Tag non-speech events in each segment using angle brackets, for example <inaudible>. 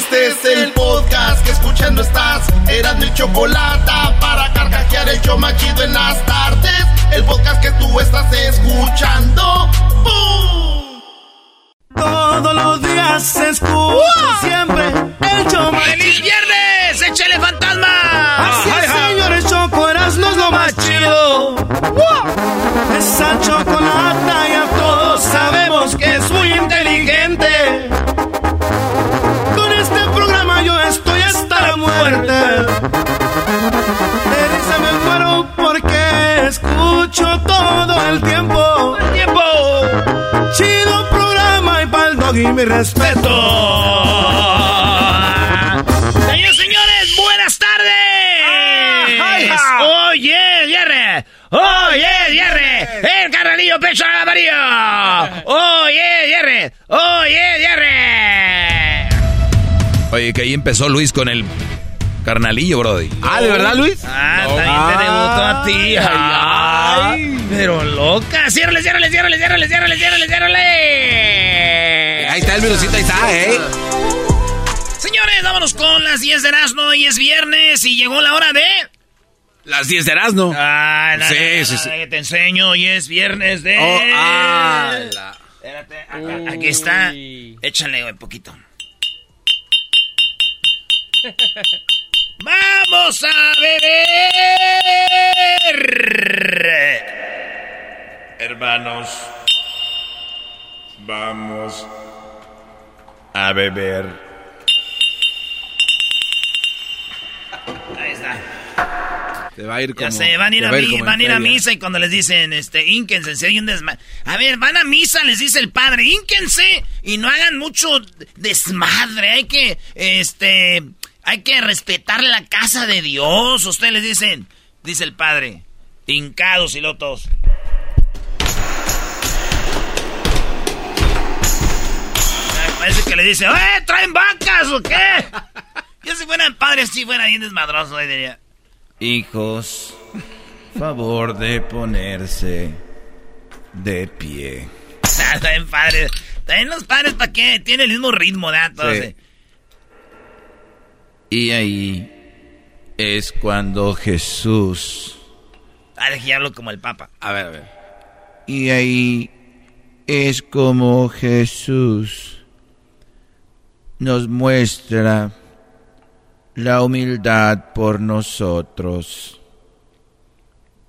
Este es el podcast que escuchando estás. Eran mi chocolate para carcajear el yo machido en las tardes. El podcast que tú estás escuchando. ¡Bum! Todos los días se escucha siempre el show más ¡Feliz viernes! ¡Échale escucho todo el tiempo. ¡El tiempo! Chido programa y pa'l doggy mi respeto. Señores, señores, buenas tardes. Oye, Jerry. Oye, Jerry. El carnalillo pecho al amarillo. Oye, Jerry. Oye, Jerry. Oye, que ahí empezó Luis con el carnalillo, Brody. Ah, ¿de verdad, Luis? Ah, también te debutó a ti. Ay, pero loca. Ciérrale, ciérrale, ciérrale, ciérrale, ciérrale, ciérrale, ciérrale. Ahí está el virusito, ahí está, ¿eh? Señores, vámonos con las 10 de Erasmo. Hoy es viernes y llegó la hora de... Las 10 de Erasmo. Ah, no, Sí, no, no, sí, no, sí. que te enseño. Hoy es viernes de... Oh, ah, la- Espérate, acá- aquí está. Échale, güey, poquito. <laughs> ¡Vamos a beber! Hermanos, vamos a beber. Ahí está. Te va a ir como... Ya sé, van a ir a, va mi- como en van a, ir a feria. misa y cuando les dicen, este, ínquense, si hay un desmadre. A ver, van a misa, les dice el padre, ínquense y no hagan mucho desmadre. Hay que, este, hay que respetar la casa de Dios. Ustedes les dicen, dice el padre, hincados y lotos. Parece que le dice, ¡eh, traen vacas o qué! <laughs> Yo si fuera el padre, si fuera bien desmadroso, diría. Hijos, favor de ponerse de pie. Ah, <laughs> Está bien padre. También los padres, ¿para qué? Tiene el mismo ritmo, ¿verdad? Todos, Sí. eh. Y ahí es cuando Jesús... Ah, ya hablo como el papa. A ver, a ver. Y ahí es como Jesús nos muestra la humildad por nosotros.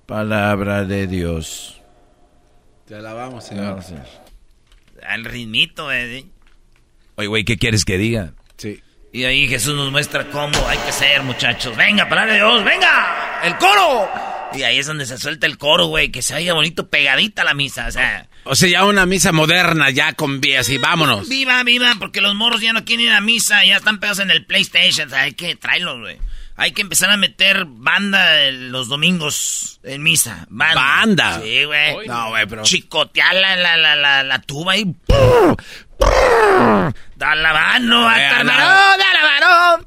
Palabra de Dios. Te alabamos, señor. Al ritmito, eh. Oye, güey, ¿qué quieres que diga? Sí. Y ahí Jesús nos muestra cómo hay que ser, muchachos. Venga, palabra de Dios, venga. El coro. Y ahí es donde se suelta el coro, güey. Que se oiga bonito pegadita la misa. O sea, O sea, ya una misa moderna, ya con vías y vámonos. viva, viva, porque los morros ya no quieren ir a misa. Ya están pegados en el PlayStation. O sea, hay que traerlos, güey. Hay que empezar a meter banda los domingos en misa. Banda. ¿Banda? Sí, güey. No, güey, pero... chicotear la, la, la, la, la tuba y... Da la mano, a Eh, Carmarón, da la mano.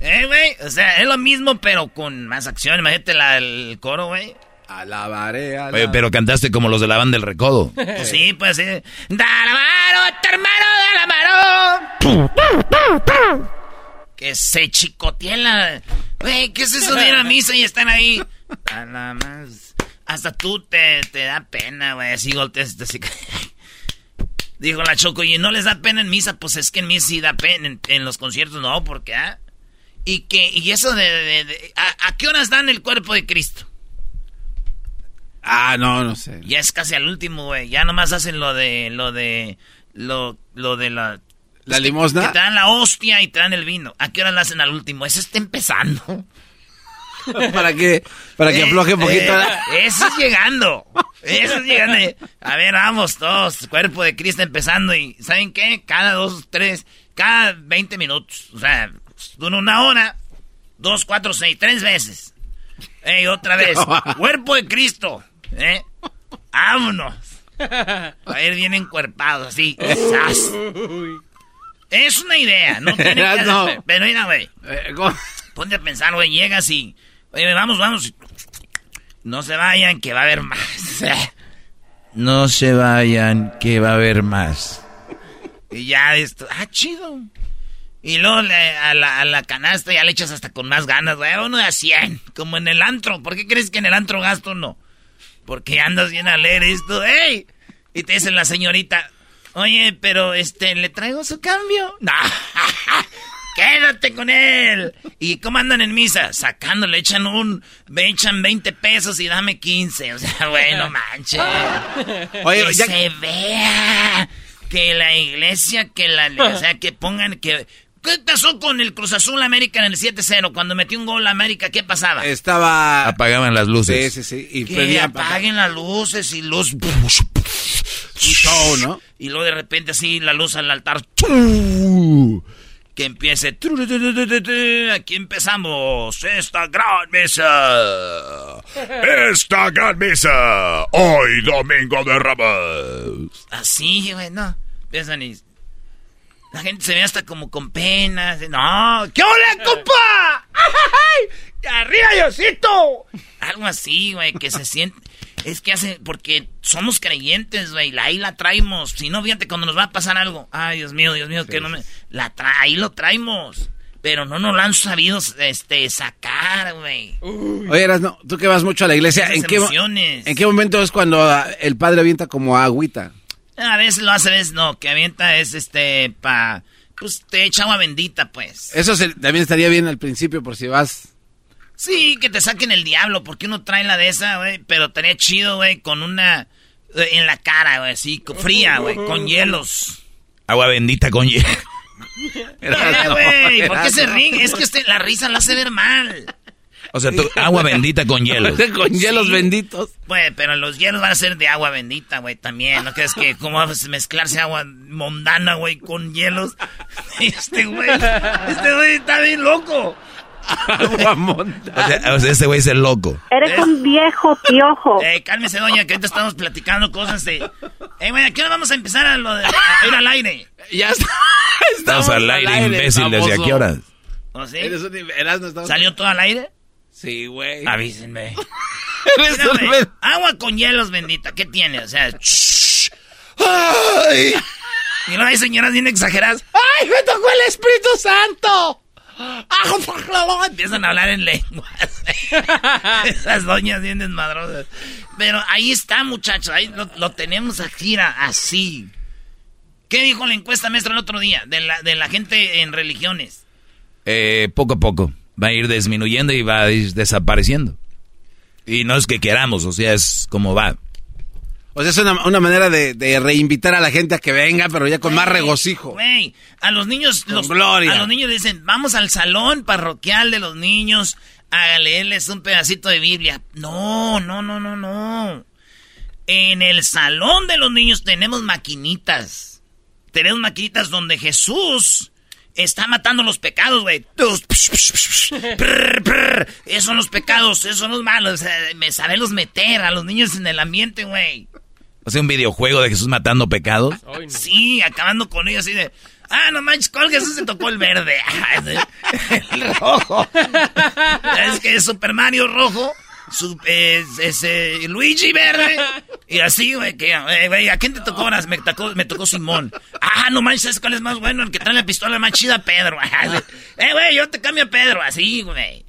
Eh, güey, o sea, es lo mismo, pero con más acción. Imagínate la, el coro, güey. Alabaré, alabaré. Oye, pero cantaste como los de la banda del recodo. <laughs> Pues sí, pues sí. Da la mano, tu hermano, da la mano. Que se chicotea la... Güey, ¿qué es eso de ir a misa y están ahí? Da la más... hasta tú te, te da pena, güey. Así golpeas, así. Dijo la Choco, y no les da pena en misa, pues es que en misa sí da pena, en, los conciertos no, porque, ¿ah? Y que, y eso de, ¿a, qué horas dan el cuerpo de Cristo? Ah, no, no sé. Ya es casi al último, güey. Ya nomás hacen lo de, lo de, lo, lo de la... ¿La limosna? Que, te dan la hostia y te dan el vino. ¿A qué hora la hacen al último? Eso está empezando. <laughs> para que para que afloje un poquito. Eh, eso es llegando. Eso es llegando. A ver, vamos todos, cuerpo de Cristo empezando y ¿saben qué? Cada dos, tres, cada 20 minutos. O sea, dura una hora, dos, cuatro, seis, tres veces. Ey, otra <laughs> vez. cuerpo de Cristo. ¿Eh? Vámonos. A ver, vienen encuerpados así. <laughs> Es una idea, no <laughs> tiene que Pero mira, güey. Eh, Ponte a pensar, güey, llegas y Oye, vamos, vamos. No se vayan, que va a haber más. <laughs> No se vayan, que va a haber más. Y ya esto, ah, chido. Y luego a, la, a, la, canasta ya le echas hasta con más ganas, güey. Uno de a 100, como en el antro. ¿Por qué crees que en el antro gasto no? Porque andas bien a leer esto, ¡ey! Y te dice la señorita, oye, pero este, ¿le traigo su cambio? No. <laughs> quédate con él. ¿Y cómo andan en misa? Sacándole, echan un, me echan 20 pesos y dame 15. O sea, bueno, manches. <laughs> Oye, que se vea que la iglesia, que la, o sea, que pongan, que, ¿Qué pasó con el Cruz Azul América en el 7-0? Cuando metió un gol a América, ¿qué pasaba? Estaba... Apagaban las luces. Sí, sí, sí. Y que apaguen las luces y luz... Y show, ¿no? Y luego de repente así la luz al altar que empiece. Aquí empezamos esta gran mesa. Esta gran mesa. Hoy domingo de Ramos. Así, güey, no. Empiezan y. La gente se ve hasta como con pena. No, ¿qué hola, <laughs> compa? ¡Ay! ¡Arriba, Diosito! Algo así, güey, que se siente. Es que hace, porque somos creyentes, güey, ahí la traemos. Si no, fíjate, cuando nos va a pasar algo, ay, Dios mío, Dios mío, que no me... La ahí lo traemos. Pero no nos lo han sabido este, sacar, güey. Oye, no, tú que vas mucho a la iglesia, ¿en qué, ¿en qué momento es cuando ah, el padre avienta como agüita? A veces lo hace, a veces no, que avienta es este, pa... Pues te echa agua bendita, pues. Eso también estaría bien al principio por si vas Sí, que te saquen el diablo, porque uno trae la de esa, güey, pero estaría chido, güey, con una eh, en la cara, güey, así, fría, güey, con hielos. Agua bendita con hielo. <laughs> güey, ¿por qué se ríen? Es que este, la risa la hace ver mal. O sea, agua bendita con <laughs> hielos. con hielos benditos. Güey, pero los hielos van a ser de agua bendita, güey, también. ¿No crees que cómo va a mezclarse agua mondana, güey, con hielos? <laughs> Este güey, este güey está bien loco. Agua O sea, este güey es el loco. Eres un viejo piojo. Eh, cálmese, doña, que ahorita estamos platicando cosas de... Eh, güey, ¿a qué hora vamos a empezar a, lo de, ir al aire? Ya está. Estamos, al aire, imbécil, ¿desde a qué horas? ¿O sí? ¿Salió todo al aire? Sí, güey. Avísenme. <laughs> agua con hielos, bendita, ¿qué tiene? O sea, ¡Ay! Y no hay señoras bien exageradas. ¡Ay, me tocó el Espíritu Santo! Empiezan a hablar en lenguas. <laughs> Esas doñas bien desmadrosas. Pero ahí está, muchachos. Ahí lo, tenemos aquí, así. ¿Qué dijo la encuesta maestra el otro día de la, de la gente en religiones? Eh, poco a poco. Va a ir disminuyendo y va a ir desapareciendo. Y no es que queramos, o sea, es como va. O sea, es una, manera de, reinvitar a la gente a que venga, pero ya con más regocijo. Güey, a los niños, los, gloria. a los niños dicen, vamos al salón parroquial de los niños a leerles un pedacito de Biblia. No, no, no, no, no. En el salón de los niños tenemos maquinitas. Tenemos maquinitas donde Jesús está matando los pecados, güey. <laughs> Esos son los pecados, esos son los malos. Me los meter a los niños en el ambiente, güey. O sea, un videojuego de Jesús matando pecados. Sí, acabando con ellos así de. Ah, no manches, ¿cuál Jesús se tocó el verde? <laughs> el rojo. <laughs> es que es Super Mario rojo. Su, ese Luigi verde. Y así, eh, güey, ¿a quién te tocó ahora? Me tocó, me tocó Simón. Ah, no manches, ¿sabes cuál es más bueno? El que trae la pistola más chida, Pedro. <laughs> eh, güey, yo te cambio a Pedro, así, güey.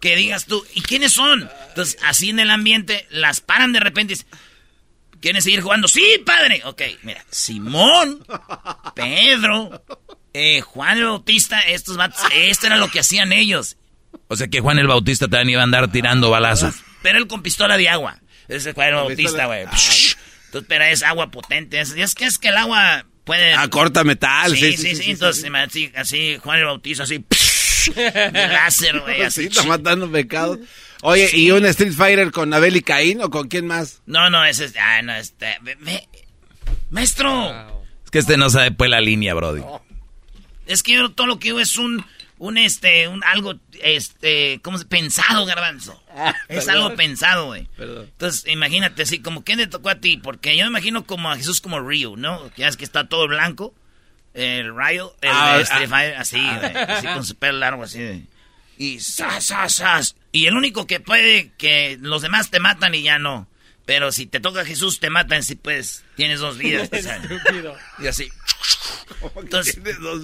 que digas tú, ¿y quiénes son? Entonces, así en el ambiente, las paran de repente y dicen, ¿quieren seguir jugando? Sí, padre. Ok, mira, Simón, Pedro, eh, Juan Bautista, estos vatos, esto era lo que hacían ellos. O sea que Juan el Bautista también iba a andar tirando balazos. Pero él con pistola de agua. Ese Juan el Bautista, güey. Entonces, pero es agua potente. Es, es que es que el agua puede... Ah, corta metal. Sí, sí, sí. entonces, así, así, Juan el Bautista, así... láser, güey. <laughs> Así. está matando pecados. Oye, ¿y un Street Fighter con Abel y Caín o con quién más? No, no, ese es... Ah, no, este... maestro. Es que este no sabe pues la línea, brody. Es que yo todo lo que digo es un un este, un algo, este, ¿cómo se Pensado, garbanzo. Ah, es algo pensado, güey. Entonces, imagínate así, como ¿qué le tocó a ti? Porque yo me imagino como a Jesús como Río, ¿no? Que es que está todo blanco. El Ryo, el ah, este, ah. así, güey. Así con su pelo largo, así. Y sas, sas, sas. Y el único que puede que los demás te matan y ya no. Pero si te toca Jesús, te matan si pues tienes dos vidas. <laughs> y así. Entonces,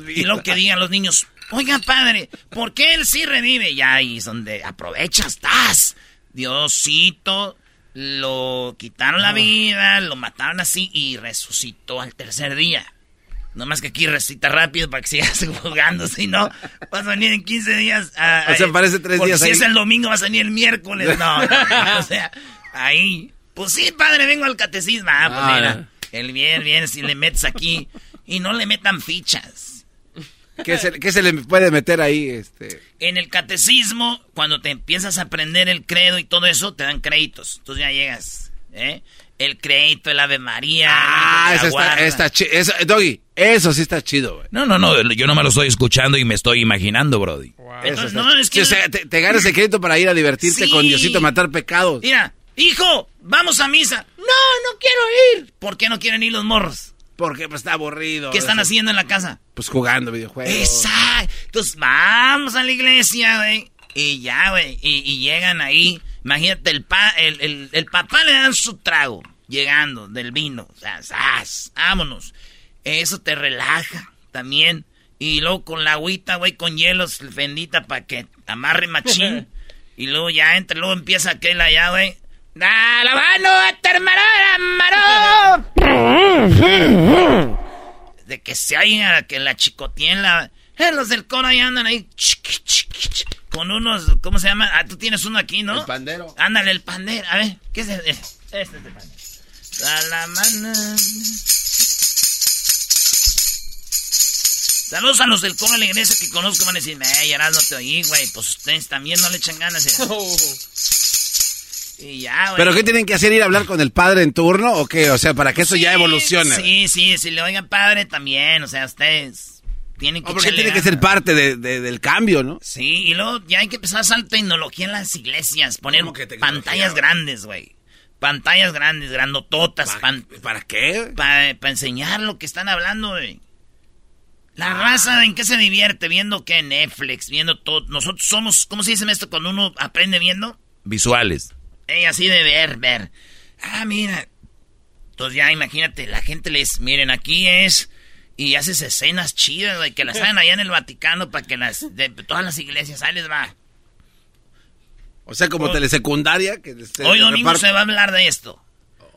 y lo que digan los niños, oiga padre, ¿por qué él sí revive? Ya ahí es donde aprovechas, estás. Diosito, lo quitaron la vida, lo mataron así y resucitó al tercer día. No más que aquí recita rápido para que sigas <laughs> jugando, si no, vas a venir en 15 días. o sea, parece tres días. Si es el domingo, vas a venir el miércoles. No, o sea, ahí. Pues sí, padre, vengo al catecismo. Ah, pues ah, mira, el bien, bien, si le metes aquí y no le metan fichas. ¿Qué se, le puede meter ahí? Este? En el catecismo, cuando te empiezas a aprender el credo y todo eso, te dan créditos. Entonces ya llegas, ¿eh? El crédito, el Ave María. Ah, eso está, chido. Doggy, eso sí está chido, güey. No, no, no, yo no me lo estoy escuchando y me estoy imaginando, Brody. Entonces, no, es que... o sea, te, ganas el crédito para ir a divertirte con Diosito, matar pecados. Mira, hijo, vamos a misa. No, no quiero ir. ¿Por qué no quieren ir los morros? Porque pues, está aburrido. ¿Qué están haciendo en la casa? Pues jugando videojuegos. Exacto. Entonces vamos a la iglesia, güey. Y ya, güey. Y, llegan ahí. Imagínate, el, pa, el, el, papá le dan su trago. Llegando del vino. O sea, vámonos. Eso te relaja también. Y luego con la agüita, güey, con hielos, fendita para que amarre machín. <laughs> y luego ya entra, luego empieza aquel allá, güey. ¡Da la mano a tu hermano! De que se oiga que la chicotien, la... Eh, los del coro ahí andan ahí con unos, ¿cómo se llama? Ah, tú tienes uno aquí, ¿no? El pandero. Ándale, el pandero. A ver, ¿qué es este? Este es el pandero. Da la mano. Saludos a los del coro de la iglesia que conozco. Van a decir, eh, ya no te oí, güey. Pues ustedes también no le echan ganas. ¿eh? <laughs> Y ya, ¿Pero qué tienen que hacer? ¿Ir a hablar con el padre en turno o qué? O sea, para que eso ya evolucione. Sí, sí, si le oigan padre también, o sea, ustedes tienen que... porque tiene que ser parte del cambio, ¿no? Sí, y luego ya hay que empezar a usar tecnología en las iglesias, poner pantallas grandes, güey. Pantallas grandes, grandototas. ¿Para, qué? Para enseñar lo que están hablando, güey. La raza, ¿en qué se divierte? Viendo qué Netflix, viendo todo. Nosotros somos, ¿cómo se dice esto cuando uno aprende viendo? Visuales. Ey, así de ver, ver. Ah, mira. Entonces ya imagínate, la gente les, miren, aquí es... Y haces escenas chidas, güey, que las hagan allá en el Vaticano para que las... De todas las iglesias, ahí les va. O sea, como telesecundaria. Que hoy domingo se va a hablar de esto.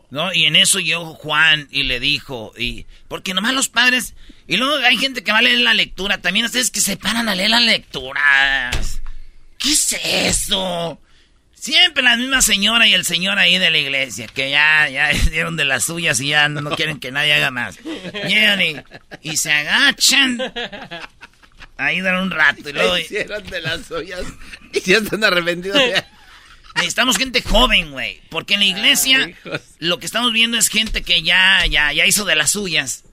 ¿No? Y en eso llegó Juan y le dijo, y porque nomás los padres, y luego hay gente que va a leer la lectura, también ustedes que se paran a leer las lecturas. ¿Qué es eso? Siempre la misma señora y el señor ahí de la iglesia, que ya, ya <laughs> dieron de las suyas y ya no, quieren que nadie haga más. Llegan y, se agachan. Ahí dan un rato y luego... <laughs> Hicieron de las suyas <laughs> y ya están arrepentidos. Necesitamos gente joven, güey. Porque en la iglesia lo que estamos viendo es gente que ya, ya, ya hizo de las suyas.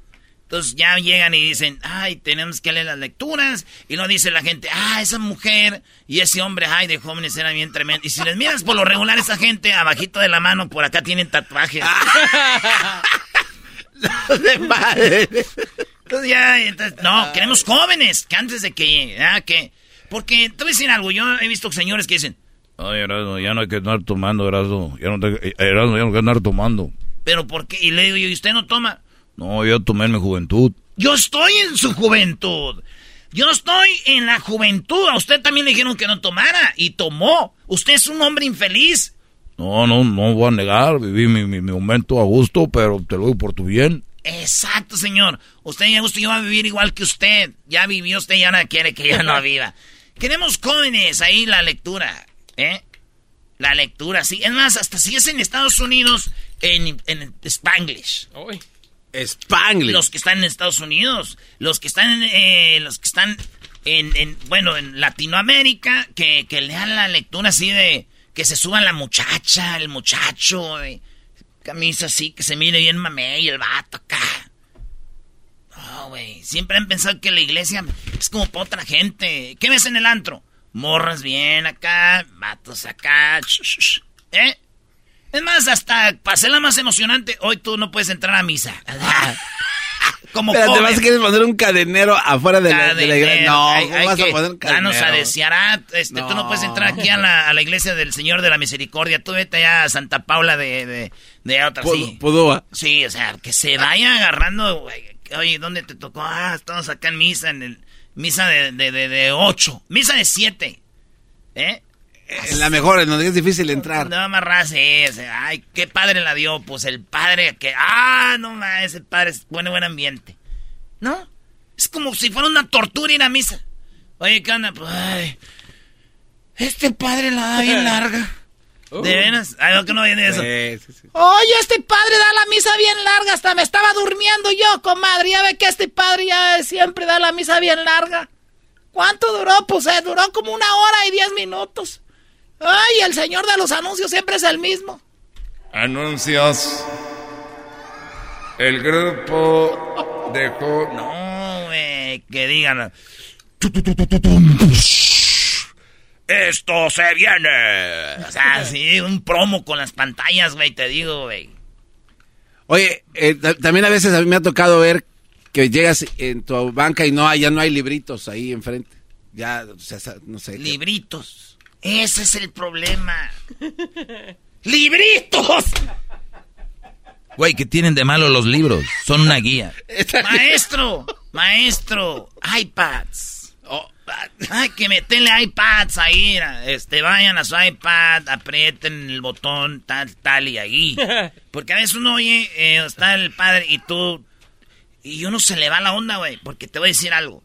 Entonces ya llegan y dicen, ay, tenemos que leer las lecturas. Y no dice la gente, ah, esa mujer y ese hombre, ay, de jóvenes eran bien tremendos. Y si les miras por lo regular, esa gente, abajito de la mano, por acá tienen tatuajes. <laughs> de madre. Entonces ya, no, queremos jóvenes, que antes de que, ah, que... Porque, te voy a decir algo, yo he visto señores que dicen, ay, Erasmo, ya no hay que andar tomando, Erasmo, ya no, te, Erasmo, ya no hay que andar tomando. Pero, ¿por qué? Y le digo, ¿y usted no toma? No, yo tomé en mi juventud. Yo estoy en su juventud. Yo estoy en la juventud. A usted también le dijeron que no tomara y tomó. Usted es un hombre infeliz. No, no, no voy a negar. Viví mi, mi, momento a gusto, pero te lo digo por tu bien. Exacto, señor. Usted ya gusto, yo voy a vivir igual que usted. Ya vivió usted y ahora quiere que yo no <laughs> viva. Queremos jóvenes ahí la lectura, ¿eh? La lectura, sí. Es más, hasta si es en Estados Unidos, en, en Spanglish. Los que están en Estados Unidos, los que están, eh, los que están en, bueno, en Latinoamérica, que, que lean la lectura así de que se suba la muchacha, el muchacho, camisa así, que se mire bien mamey, el vato acá. No, güey, siempre han pensado que la iglesia es como para otra gente. ¿Qué ves en el antro? Morras bien acá, vatos acá, ¿eh? Es más, hasta para la más emocionante, hoy tú no puedes entrar a misa. <laughs> Como Pero te vas a querer poner un cadenero afuera de, la, iglesia. No, ¿cómo vas a poner un cadenero? Danos a desear, ah, este, tú no puedes entrar aquí a la, a la, iglesia del Señor de la Misericordia. Tú vete allá a Santa Paula de, de, de otra, sí. Sí, o sea, que se vaya agarrando, Oye, ¿dónde te tocó? Ah, estamos acá en misa, en el misa de, de, de, de ocho. Misa de siete. ¿Eh? En la mejor, en donde es difícil entrar. No, más ese. Ay, qué padre la dio. Pues el padre que. Ah, no más, ese padre es buen, buen ambiente. ¿No? Es como si fuera una tortura ir a misa. Oye, ¿qué onda? Pues, ay, este padre la da bien larga. Uh. <laughs> ¿De veras? Ay, que no viene eso. Oye, este padre da la misa bien larga. Hasta me estaba durmiendo yo, comadre. Ya ve que este padre ya siempre da la misa bien larga. ¿Cuánto duró? Pues eh, duró como una hora y diez minutos. Ay, el señor de los anuncios siempre es el mismo. Anuncios. El grupo dejó. No, güey, que digan. Esto se viene. O sea, <laughs> sí, un promo con las pantallas, güey, te digo, güey. Oye, eh, también a veces a mí me ha tocado ver que llegas en tu banca y no hay, ya no hay libritos ahí enfrente. Ya, o sea, no sé. Libritos. Ese es el problema. ¡Libritos! Güey, ¿qué tienen de malo los libros? Son una guía. Maestro, maestro, iPads. Oh, hay que meterle iPads ahí. Este, vayan a su iPad, aprieten el botón, tal, tal y ahí. Porque a veces uno oye, eh, está el padre y tú. Y uno se le va la onda, güey. Porque te voy a decir algo.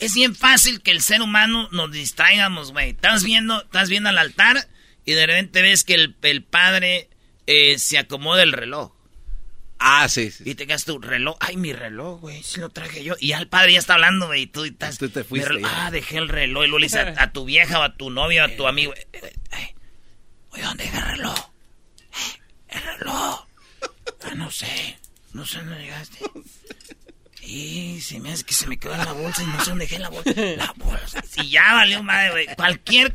Es bien fácil que el ser humano nos distraigamos, güey. Estás viendo, estás viendo al altar y de repente ves que el, padre eh, se acomoda el reloj. Ah, sí, sí. Y te quedas tu reloj. Ay, mi reloj, güey. Si lo traje yo. Y al padre ya está hablando, güey. Y tú, estás, tú te fuiste. Ah, dejé el reloj. Y luego le dices a, tu vieja o a tu novia o a tu amigo. Eh, eh, oye, ¿dónde dejé el reloj? el reloj. <laughs> Ah, no sé. No sé dónde llegaste. Y se me hace que se me quedó en la bolsa y no sé dónde dejé la bolsa. <laughs> La bolsa. Y ya valió madre, güey. Cualquier.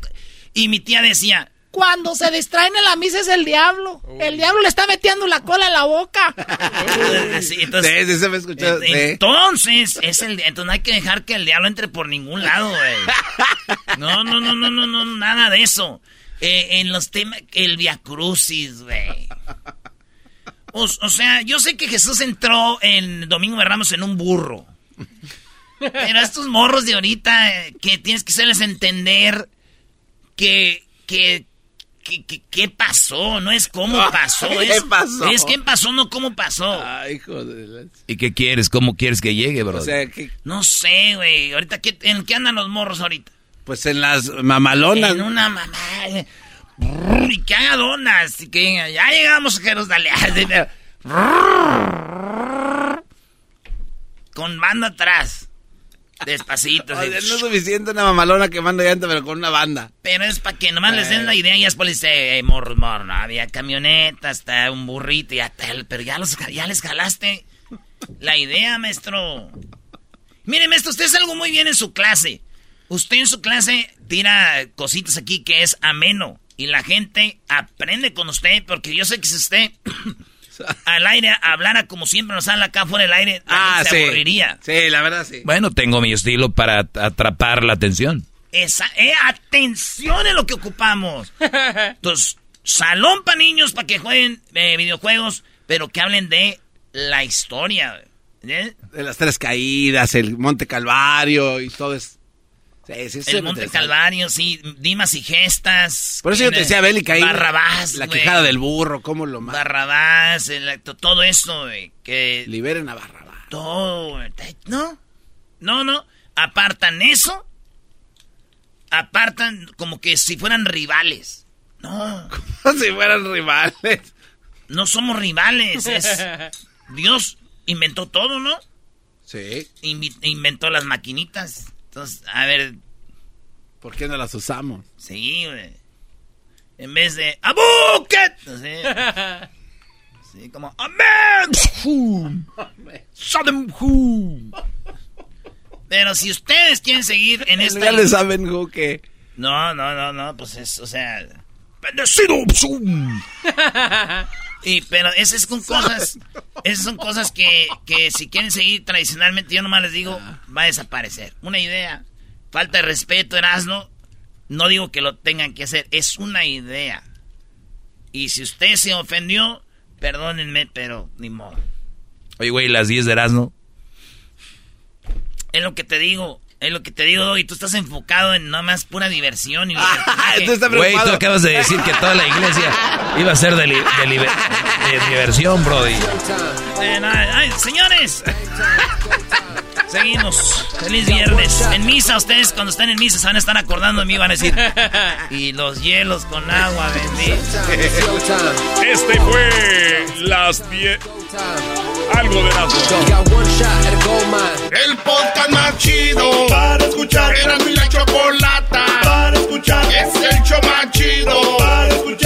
Y mi tía decía. Cuando se distraen en la misa es el diablo. El diablo le está metiendo la cola en la boca. sí, entonces, sí, se me escuchó, entonces, es el, entonces no hay que dejar que el diablo entre por ningún lado, güey. No, no, no, no, no, no, nada de eso. Eh, en los temas, el viacrucis, güey. O, sea, yo sé que Jesús entró en Domingo de Ramos en un burro. Pero estos morros de ahorita, que tienes que hacerles entender que, que, ¿Qué pasó? No es cómo <laughs> pasó. ¿Qué es, pasó? Es qué pasó, no cómo pasó. Ay, joder. ¿Y qué quieres? ¿Cómo quieres que llegue, bro? O sea, No sé, güey. Ahorita, ¿en qué andan los morros ahorita? Pues en las mamalonas. En una mamá y que haga donas, y que ya llegamos a. <laughs> Con banda atrás. Despacito. no es suficiente una mamalona que manda llanta, pero con una banda. Pero es para que nomás les den la idea y después les dice, morro, morro, no había camioneta, hasta un burrito y hasta el, pero ya, los, ya les jalaste la idea, maestro. Mire, maestro, usted es algo muy bien en su clase. Usted en su clase tira cositas aquí que es ameno. Y la gente aprende con usted, porque yo sé que si usted <coughs> al aire hablara como siempre nos habla acá fuera del aire, ah, se aburriría. Sí, la verdad sí. Bueno, tengo mi estilo para atrapar la atención. Esa, eh, atención es lo que ocupamos. Entonces, salón para niños para que jueguen eh, videojuegos, pero que hablen de la historia. ¿Eh? De las tres caídas, el Monte Calvario y todo es... Sí, sí, el Monte Calvario, sí, dimas y gestas. Por eso yo te decía, Bélica, ahí. Barrabás, La quejada del burro, cómo lo mata. Barrabás, el, todo eso, güey, que... Liberen a Barrabás. Todo, no, no, no, apartan eso, apartan como que si fueran rivales. No. Como <laughs> si fueran rivales. No somos rivales, es... <laughs> Dios inventó todo, ¿no? Sí. inventó las maquinitas. Entonces, a ver. ¿Por qué no las usamos? Sí, güey. En vez de ¡Abuket! Sí, <laughs> sí como ¡Amen! <laughs> Pero si ustedes quieren seguir en esta. Ya le saben, que. No, no, no, no, pues es, o sea. ¡Bendecido! <laughs> Y, pero esas son cosas, esas son cosas que, que si quieren seguir tradicionalmente, yo nomás les digo, va a desaparecer. Una idea, falta de respeto, Erasno, no digo que lo tengan que hacer, es una idea. Y si usted se ofendió, perdónenme, pero ni modo. Oye, güey, las 10 de Erasno. Es lo que te digo. Es lo que te digo, y tú estás enfocado en nada más pura diversión. Y Güey, tú acabas de decir que toda la iglesia iba a ser de, diversión, Brody. señores, seguimos. Feliz viernes. En misa, ustedes cuando estén en misa se van a estar acordando de mí, van a decir. Y los hielos con agua, bendito. Este fue las 10. Algo de la El podcast más chido para escuchar. Era mi la chocolata para escuchar. Es el show más chido para escuchar.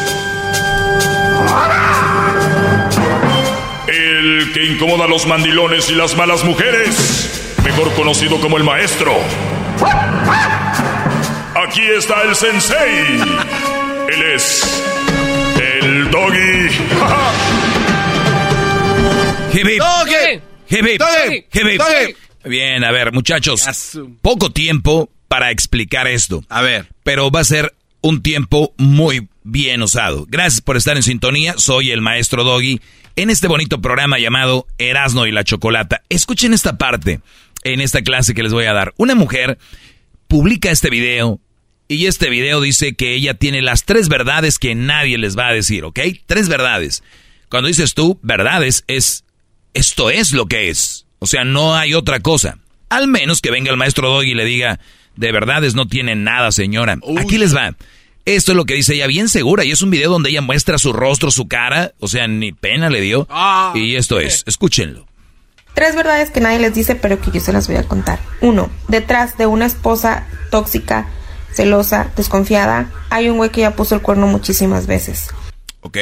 el que incomoda a los mandilones y las malas mujeres, mejor conocido como el maestro. Aquí está el sensei. Él es el doggy. <laughs> Doggy. Bien, a ver, muchachos. Poco tiempo para explicar esto. A ver. Pero va a ser un tiempo muy bien usado. Gracias por estar en sintonía. Soy el maestro Doggy en este bonito programa llamado Erasno y la Chocolata. Escuchen esta parte en esta clase que les voy a dar. Una mujer publica este video y este video dice que ella tiene las tres verdades que nadie les va a decir, ¿ok? Tres verdades. Cuando dices tú verdades es esto es lo que es. O sea, no hay otra cosa. Al menos que venga el maestro Doggy y le diga, de verdades no tiene nada, señora. Aquí les va. Esto es lo que dice ella, bien segura, y es un video donde ella muestra su rostro, su cara, o sea, ni pena le dio. Ah. y esto es, escúchenlo. Tres verdades que nadie les dice, pero que yo se las voy a contar. Uno, detrás de una esposa tóxica, celosa, desconfiada, hay un güey que ya puso el cuerno muchísimas veces. Ok,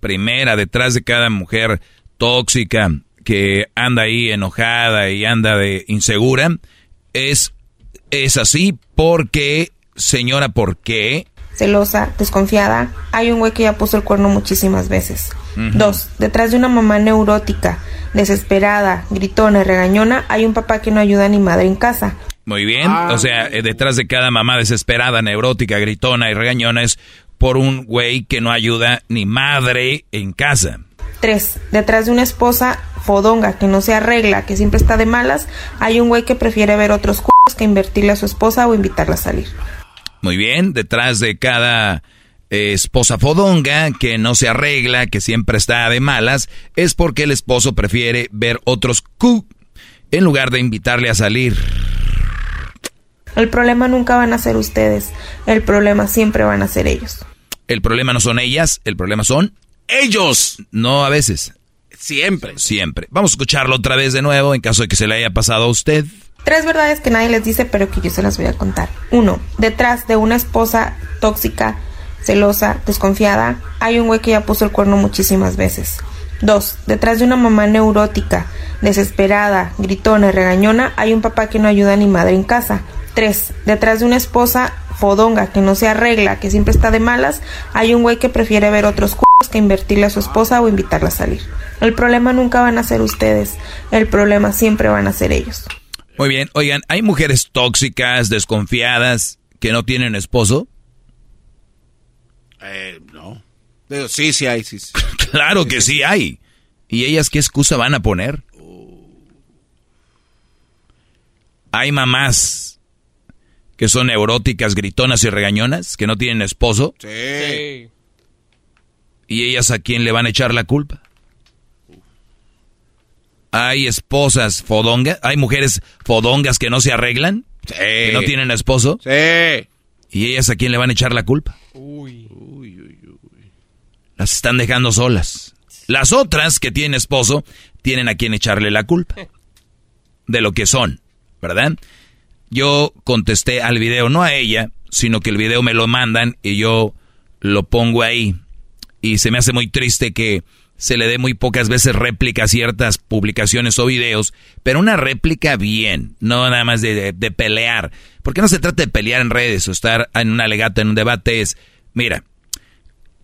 primera, detrás de cada mujer tóxica que anda ahí enojada y anda de insegura, es, es así porque, señora, ¿por qué? Celosa, desconfiada, hay un güey que ya puso el cuerno muchísimas veces. Dos, detrás de una mamá neurótica, desesperada, gritona y regañona, hay un papá que no ayuda ni madre en casa. Muy bien. O sea, eh, detrás de cada mamá desesperada, neurótica, gritona y regañona es por un güey que no ayuda ni madre en casa. Tres, detrás de una esposa fodonga que no se arregla, que siempre está de malas, hay un güey que prefiere ver otros culos que invertirle a su esposa o invitarla a salir. Muy bien. Detrás de cada eh, esposa fodonga que no se arregla, que siempre está de malas, es porque el esposo prefiere ver otros cu en lugar de invitarle a salir. El problema nunca van a ser ustedes, el problema siempre van a ser ellos. El problema no son ellas, el problema son ellos. No a veces. Siempre. Siempre. Vamos a escucharlo otra vez de nuevo en caso de que se le haya pasado a usted. Tres verdades que nadie les dice pero que yo se las voy a contar. Uno, detrás de una esposa tóxica, celosa, desconfiada, hay un güey que ya puso el cuerno muchísimas veces. Dos, detrás de una mamá neurótica, desesperada, gritona y regañona, hay un papá que no ayuda ni madre en casa. Tres, detrás de una esposa fodonga que no se arregla, que siempre está de malas, hay un güey que prefiere ver otros culos que invertirle a su esposa o invitarla a salir. El problema nunca van a ser ustedes, el problema siempre van a ser ellos. Muy bien. Oigan, ¿hay mujeres tóxicas, desconfiadas, que no tienen esposo? Eh, no. Sí, sí hay, sí. sí. <laughs> Claro que sí hay. ¿Y ellas qué excusa van a poner? Hay mamás que son neuróticas, gritonas y regañonas, que no tienen esposo. Sí. ¿Y ellas a quién le van a echar la culpa? Hay esposas fodongas, hay mujeres fodongas que no se arreglan, que no tienen esposo. Sí. ¿Y ellas a quién le van a echar la culpa? Las están dejando solas. Las otras que tienen esposo tienen a quien echarle la culpa de lo que son, ¿verdad? Yo contesté al video, no a ella, sino que el video me lo mandan y yo lo pongo ahí. Y se me hace muy triste que se le dé muy pocas veces réplica a ciertas publicaciones o videos, pero una réplica bien, no nada más de, de- pelear. Porque no se trata de pelear en redes o estar en una legata, en un debate, es, mira,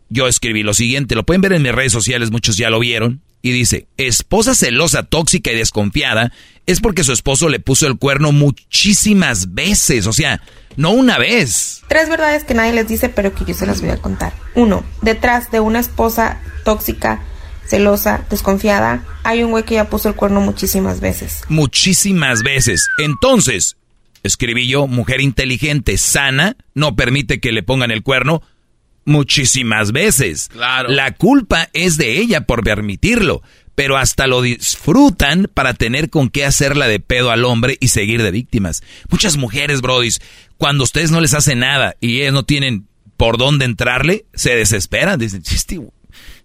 yo escribí lo siguiente, lo pueden ver en mis redes sociales, muchos ya lo vieron, y dice, esposa celosa, tóxica y desconfiada es porque su esposo le puso el cuerno muchísimas veces, o sea, no una vez. Tres verdades que nadie les dice pero que yo se las voy a contar. Uno, detrás de una esposa tóxica, celosa, desconfiada, hay un güey que ya puso el cuerno muchísimas veces. Muchísimas veces. Entonces, escribí yo, mujer inteligente, sana, no permite que le pongan el cuerno muchísimas veces. Claro. La culpa es de ella por permitirlo, pero hasta lo disfrutan para tener con qué hacerla de pedo al hombre y seguir de víctimas. Muchas mujeres, brodis, cuando ustedes no les hacen nada y ellas no tienen por dónde entrarle, se desesperan. Dicen, este,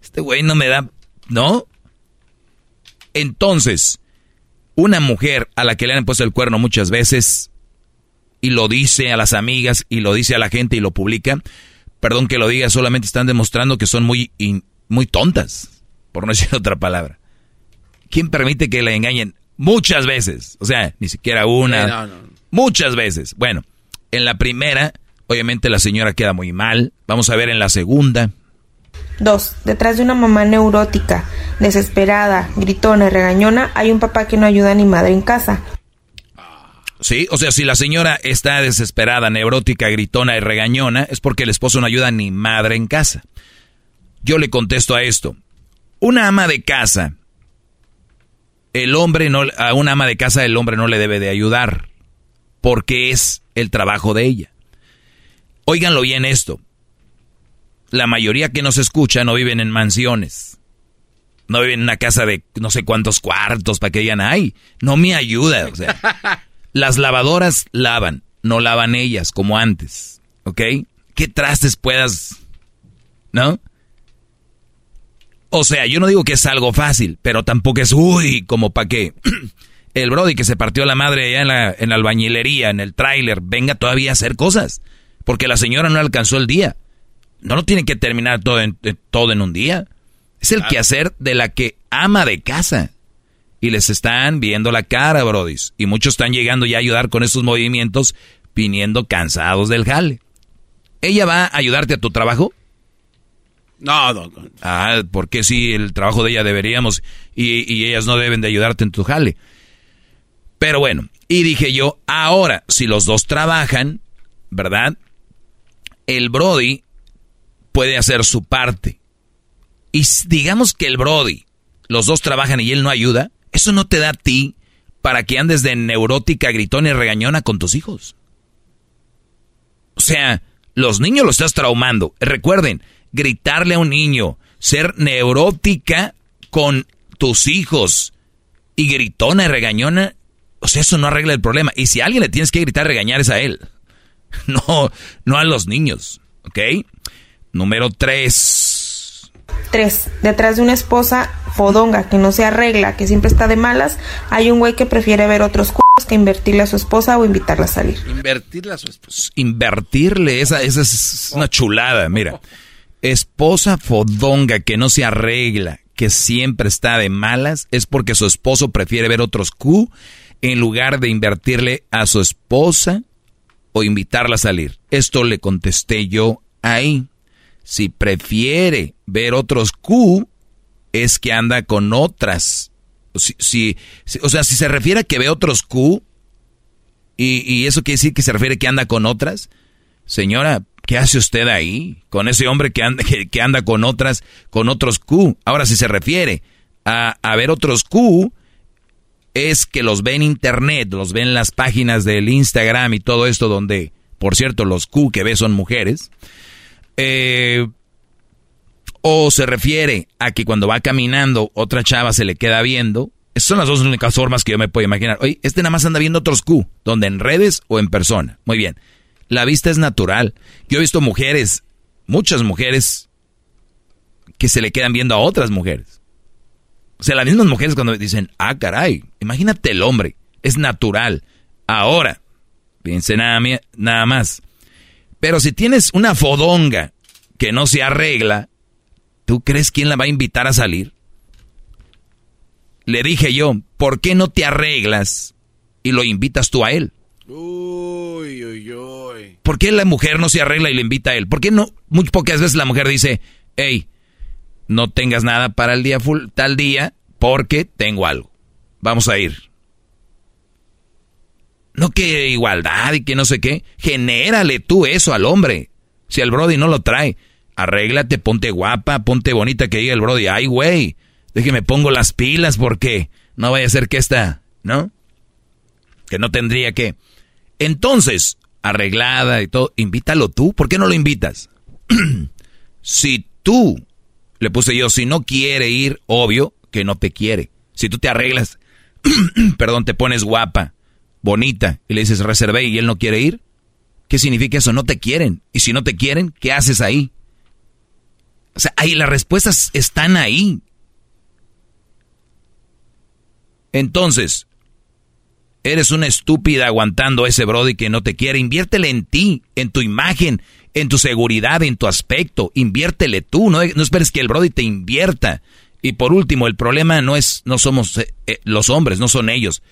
este güey no me da, ¿no? Entonces, una mujer a la que le han puesto el cuerno muchas veces y lo dice a las amigas y lo dice a la gente y lo publica, perdón que lo diga, solamente están demostrando que son muy, in- muy tontas, por no decir <laughs> otra palabra. ¿Quién permite que le engañen muchas veces? O sea, ni siquiera una, no, no. muchas veces. Bueno, en la primera, obviamente la señora queda muy mal. Vamos a ver en la segunda. Dos, detrás de una mamá neurótica, desesperada, gritona y regañona, hay un papá que no ayuda ni madre en casa. Sí, o sea, si la señora está desesperada, neurótica, gritona y regañona, es porque el esposo no ayuda ni madre en casa. Yo le contesto a esto. Una ama de casa, el hombre no, a una ama de casa el hombre no le debe de ayudar, porque es el trabajo de ella. Óiganlo bien esto. La mayoría que nos escucha no viven en mansiones. No viven en una casa de no sé cuántos cuartos para que digan, ay, no me ayuda. O sea, <laughs> las lavadoras lavan, no lavan ellas como antes, ¿ok? ¿Qué trastes puedas, no? O sea, yo no digo que es algo fácil, pero tampoco es, uy, como para qué. <clears throat> El Brody que se partió la madre allá en la, en la albañilería, en el tráiler, venga todavía a hacer cosas, porque la señora no alcanzó el día. No lo tiene que terminar todo en, eh, todo en un día. Es el quehacer de la que ama de casa y les están viendo la cara, brodis. Y muchos están llegando ya a ayudar con esos movimientos, viniendo cansados del jale. ¿Ella va a ayudarte a tu trabajo? No, no. Ah, porque si el trabajo de ella deberíamos y, y ellas no deben de ayudarte en tu jale. Pero bueno, y dije yo, ahora, si los dos trabajan, ¿verdad? El Brody puede hacer su parte. Y digamos que el Brody, los dos trabajan y él no ayuda, eso no te da a ti para que andes de neurótica, gritona y regañona con tus hijos. O sea, los niños los estás traumando. Recuerden, gritarle a un niño, ser neurótica con tus hijos y gritona y regañona, o sea, eso no arregla el problema. Y si a alguien le tienes que gritar, regañar es a él. <laughs> No, no a los niños. ¿Ok? Número tres. Tres. Detrás de una esposa fodonga que no se arregla, que siempre está de malas, hay un güey que prefiere ver otros culos que invertirle a su esposa o invitarla a salir. Invertirle a su esposa. Invertirle, esa, esa es una chulada. Mira, esposa fodonga que no se arregla, que siempre está de malas, es porque su esposo prefiere ver otros Q en lugar de invertirle a su esposa o invitarla a salir. Esto le contesté yo ahí. Si prefiere ver otros Q, es que anda con otras. Si, o sea, si se refiere a que ve otros Q, y, y eso quiere decir que se refiere a que anda con otras, señora, ¿Qué hace usted ahí? Con ese hombre que anda, que, anda con otras, con otros Q. Ahora, si se refiere a, a, ver otros Q, es que los ve en internet, los ve en las páginas del Instagram y todo esto, donde, por cierto, los Q que ve son mujeres. Eh, o se refiere a que cuando va caminando, otra chava se le queda viendo. Esas son las dos únicas formas que yo me puedo imaginar. Oye, este nada más anda viendo otros Q, donde en redes o en persona. Muy bien. La vista es natural. Yo he visto mujeres, muchas mujeres, que se le quedan viendo a otras mujeres. O sea, las mismas mujeres cuando dicen, ah, caray, imagínate el hombre, es natural. Ahora, piense nada, nada más. Pero si tienes una fodonga que no se arregla, ¿tú crees quién la va a invitar a salir? Le dije yo, ¿por qué no te arreglas y lo invitas tú a él? Uy, uy, uy. ¿Por qué la mujer no se arregla y le invita a él? ¿Por qué no? Muy pocas veces la mujer dice, hey, no tengas nada para el día full, tal día porque tengo algo. Vamos a ir. No que igualdad y que no sé qué. Genérale tú eso al hombre. Si el Brody no lo trae, arréglate, ponte guapa, ponte bonita que diga el Brody. Ay, güey, déjeme pongo las pilas porque no vaya a ser que esta, ¿no? Que no tendría que. Entonces, arreglada y todo, invítalo tú. ¿Por qué no lo invitas? <clears throat> si tú, le puse yo, si no quiere ir, obvio que no te quiere. Si tú te arreglas, <clears throat> perdón, te pones guapa, bonita, y le dices reservé y él no quiere ir, ¿qué significa eso? No te quieren. Y si no te quieren, ¿qué haces ahí? O sea, ahí las respuestas están ahí. Entonces, Eres una estúpida aguantando a ese Brody que no te quiere. Inviértele en ti, en tu imagen, en tu seguridad, en tu aspecto. Inviértele tú, no, no esperes que el Brody te invierta. Y por último, el problema no es, no somos eh, eh, los hombres, no son ellos.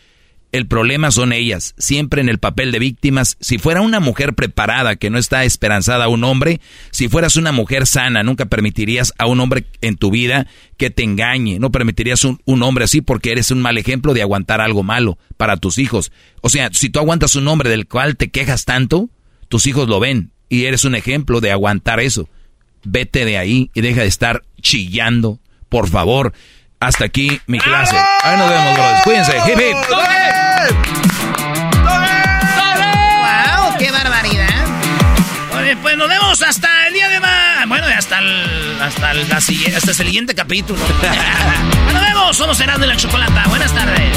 El problema son ellas, siempre en el papel de víctimas. Si fuera una mujer preparada que no está esperanzada a un hombre, si fueras una mujer sana, nunca permitirías a un hombre en tu vida que te engañe. No permitirías un, hombre así porque eres un mal ejemplo de aguantar algo malo para tus hijos. O sea, si tú aguantas un hombre del cual te quejas tanto, tus hijos lo ven y eres un ejemplo de aguantar eso. Vete de ahí y deja de estar chillando, por favor. Hasta aquí mi clase. Ahí nos vemos, brothers. Cuídense. Hip, hip. ¡Wow! ¡Qué barbaridad! Oye, pues nos vemos hasta el día de más. Bueno, hasta el, hasta el, hasta el siguiente capítulo. <laughs> nos vemos. Somos Herando y la Chocolata. Buenas tardes.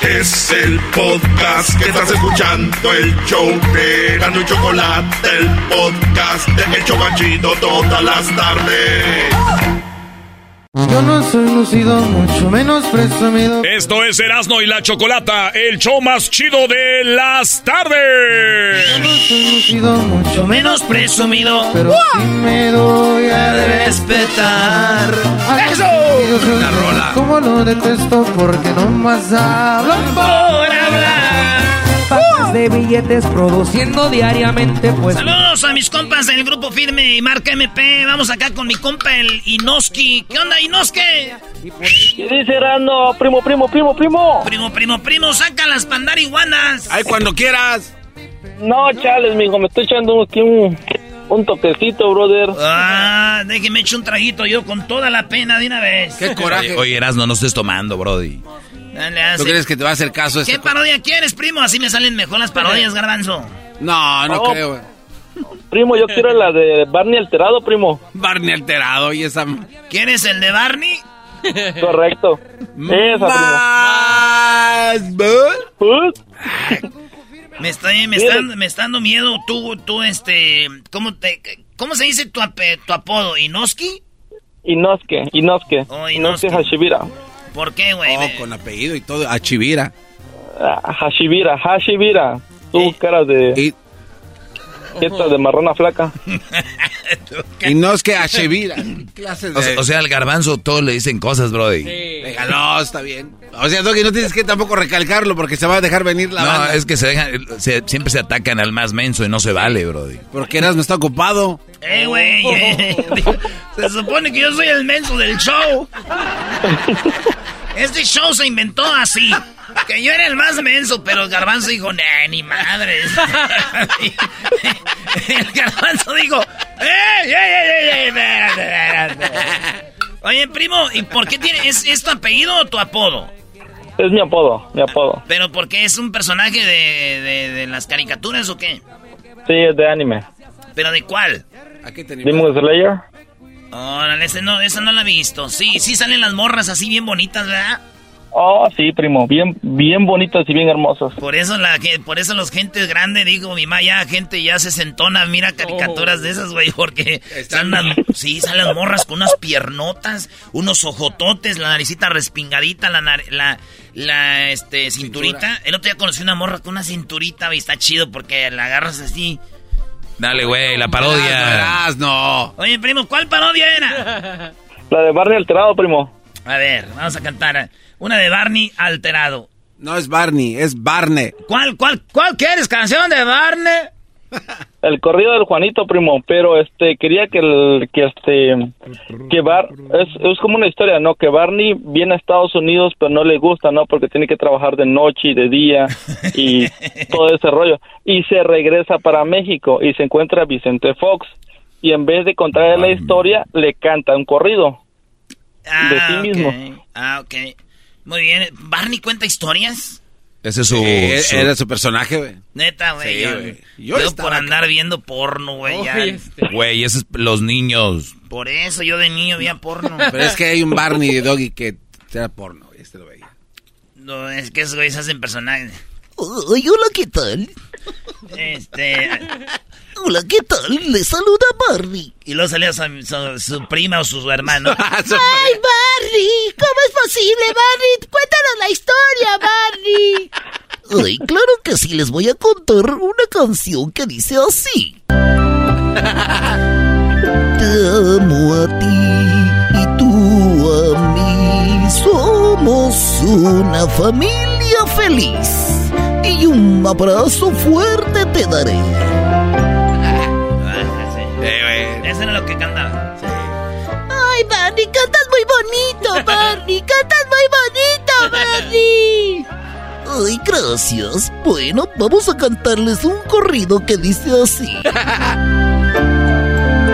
Es el podcast que estás escuchando, el show de y Chocolate, el podcast de El Chobachito todas las tardes. Yo no soy lucido, mucho menos presumido. Esto es Erasmo y la Chocolata, el show más chido de las tardes. Yo no soy lucido, mucho menos presumido. Pero sí me doy a respetar. ¡Eso! Una rola. Como lo detesto porque no más hablan por hablar. De billetes produciendo diariamente pues... Saludos a mis compas del Grupo Firme y Marca MP. Vamos acá con mi compa el Inoski. ¿Qué onda, Inoski? ¿Qué dice Erasno? Primo, primo, primo, primo. Primo, primo, primo, saca las pandarihuanas. Ay, cuando quieras. No, chales, mijo, me estoy echando aquí un, un toquecito, brother. Ah, déjeme echar un traguito yo con toda la pena de una vez. Qué coraje. Oye, oye, Erasno, no estés tomando, Brody. Dale, hace. ¿Tú crees que te va a hacer caso ¿Qué este? parodia quieres, primo? Así me salen mejor las parodias, garbanzo. No, no Oh. creo. Primo, yo quiero la de Barney alterado, primo. Barney alterado y esa... ¿Quieres el de Barney? Correcto. Esa, Más... primo. Me está, me está, me está dando miedo tú, tú, este, ¿cómo te, cómo se dice tu, ape- tu apodo? ¿Inoski? Inosuke, Inosuke. Oh, Inosuke Inosuke. Hashibira. ¿Por qué, güey? Oh, con apellido y todo. A Chivira. Ah, Hashibira, Hashibira. Tu cara de... Y, Esta de marrona flaca. y no es que a Chivira. Clases O, o sea, al garbanzo todos le dicen cosas, Brody. No, está bien. O sea, Doggy, no tienes que tampoco recalcarlo porque se va a dejar venir la No, banda. es que se dejan, se- siempre se atacan al más menso y no se vale, Brody. Porque Eras no está ocupado. Eh, güey. eh. <laughs> Se supone que yo soy el menso del show. <laughs> Este show se inventó así. Que yo era el más menso, pero el garbanzo dijo, nah, ni madres. <laughs> el garbanzo dijo, ¡eh, ey, ey, ey, ey, espérate, espérate". Oye, primo, ¿y por qué tiene, es, es tu apellido o tu apodo? Es mi apodo, mi apodo. ¿Pero porque es un personaje de, de, de las caricaturas o qué? Sí, es de anime. ¿Pero de cuál? Aquí tenemos. Demon Slayer. Órale, ese no, esa no la he visto. Sí, sí salen las morras así bien bonitas, ¿verdad? Oh, sí, primo. Bien, bien bonitas y bien hermosas. Por eso la que, por eso los gentes grandes, digo, mi mamá ya gente ya se sentona, mira caricaturas de esas, güey, porque están las, <laughs> sí, salen las morras con unas piernotas, unos ojototes, la naricita respingadita, la nar- la, la este cinturita. El otro día conocí una morra con una cinturita y está chido porque la agarras así. Dale, güey, la parodia. No. Oye, primo, ¿cuál parodia era? <laughs> La de Barney alterado, primo. A ver, vamos a cantar una de Barney alterado. No es Barney, es Barney. ¿Cuál, cuál, cuál quieres? ¿Canción de Barney? <laughs> El corrido del Juanito, primo, pero este quería que el que este que Bar es, es como una historia, ¿no? Que Barney viene a Estados Unidos, pero no le gusta, ¿no? Porque tiene que trabajar de noche y de día y <laughs> todo ese rollo y se regresa para México y se encuentra a Vicente Fox y en vez de contarle la historia le canta un corrido de sí ok. mismo. Ah, ok. Muy bien. ¿Barney cuenta historias? Ese es su... Eh, su- Era su personaje, güey. Neta, güey. Sí, yo güey. Yo por acá. andar viendo porno, güey. Oye, este. Güey, ese es los niños. Por eso yo de niño veía porno. Pero es que hay un Barney de Doggy que era porno, güey. Este lo veía. No, es que esos güeyes hacen personajes. Ay, hola, ¿qué tal? Este. Hola, ¿qué tal? Le saluda Barney. Y luego salía su, su- su prima o su hermano. <laughs> ¡Ay, Barney! ¿Cómo es posible, Barney? Cuéntanos la historia, Barney. Ay, claro que sí, les voy a contar una canción que dice así. Te amo a ti y tú a mí. Somos una familia feliz. Y un abrazo fuerte te daré. Barney, cantas muy bonito, <laughs> Barney. Cantas muy bonito, Barney. Ay, gracias. Bueno, vamos a cantarles un corrido que dice así.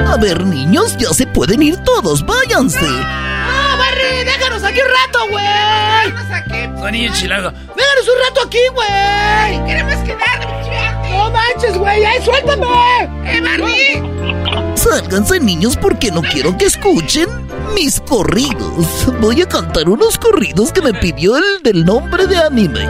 A ver, niños, ya se pueden ir todos, váyanse. ¡No, Barney! ¡Déjanos aquí un rato, güey! ¡Déjanos aquí! Soy niño chilango. ¡Déjanos un rato aquí, güey! ¡Queremos quedarnos, ¡No manches, güey! ¡Ay, suéltame! ¡Eh, Barney! Sálganse, niños, porque no quiero que escuchen mis corridos. Voy a cantar unos corridos que me pidió el del nombre de Animate.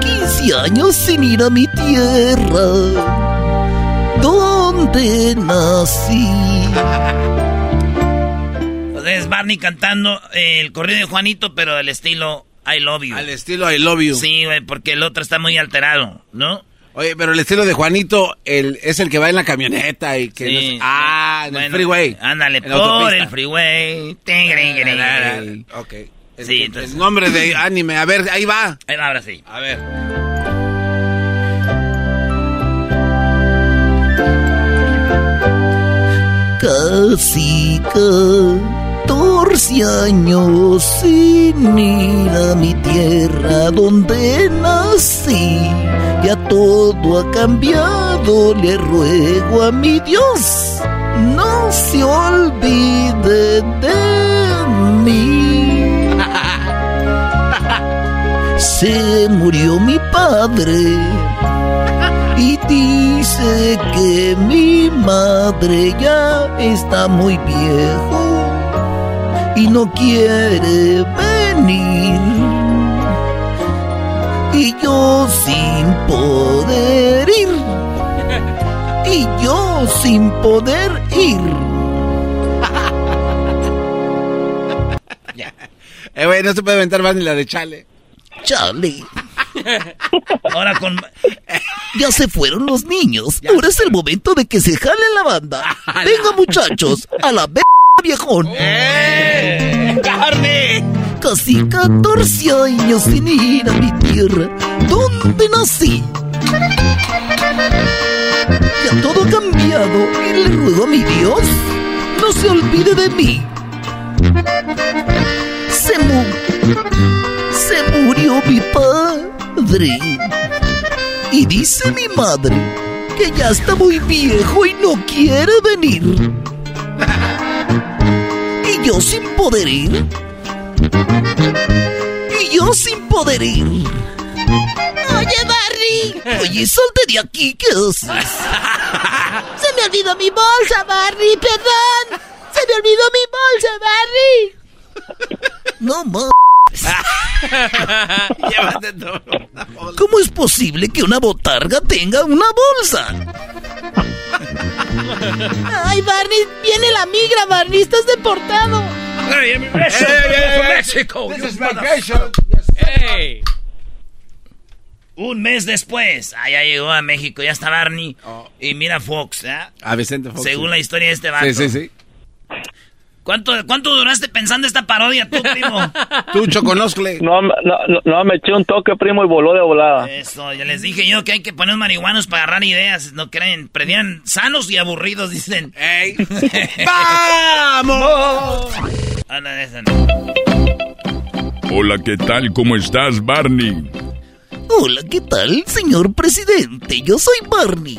15 años sin ir a mi tierra, donde nací. Entonces Barney cantando el corrido de Juanito, pero al estilo I love you. Al estilo I love you. Sí, güey, porque el otro está muy alterado, ¿no? Oye, pero el estilo de Juanito el, es el que va en la camioneta y que... Sí. no sé- ah, en el Bueno, freeway. Ándale, por autopista. el freeway. Ok. Sí, entonces. El nombre de anime. A ver, ahí va. Ahí va, ahora sí. A ver. Casi catorce años sin ir a mi tierra donde nací. Ya todo ha cambiado, le ruego a mi Dios, no se olvide de mí. <laughs> Se murió mi padre y dice que mi madre ya está muy viejo y no quiere venir. Y yo sin poder ir. Y yo sin poder ir. <laughs> Eh, güey, no se puede aventar más ni la de Chale. Chale. <laughs> Ahora con. Ya se fueron los niños. Ahora es el momento de que se jale la banda. <laughs> Venga, muchachos, a la b viejón. ¡Carne! Casi 14 años sin ir a mi tierra, donde nací. Ya todo ha cambiado y le ruego a mi Dios, no se olvide de mí. Se, mu se murió mi padre. Y dice mi madre que ya está muy viejo y no quiere venir. Y yo sin poder ir. Y yo sin poder ir. Oye, Barry. Oye, salte de aquí, ¿qué haces? Se me olvidó mi bolsa, Barry, perdón. Se me olvidó mi bolsa, Barry. No más. <laughs> Llévate todo. ¿Cómo es posible que una botarga tenga una bolsa? Ay, Barney, viene la migra, Barney, estás deportado. México. Un mes después, ah, ya llegó a México, ya está Barney. Y mira Fox, ¿eh? A Vicente Fox. Según sí. la historia de este vato. Sí, sí, sí. ¿Cuánto, ¿Cuánto duraste pensando esta parodia tú, primo? <laughs> Tú, Choconoscle. No, no, no, no, me eché un toque, primo, y voló de volada. Eso, ya les dije yo que hay que poner marihuanos para agarrar ideas. No creen, prendían sanos y aburridos, dicen. ¡Ey! <laughs> ¡Vamos! Ah, no, esa no. Hola, ¿qué tal? ¿Cómo estás, Barney? Hola, ¿qué tal, señor presidente? Yo soy Barney.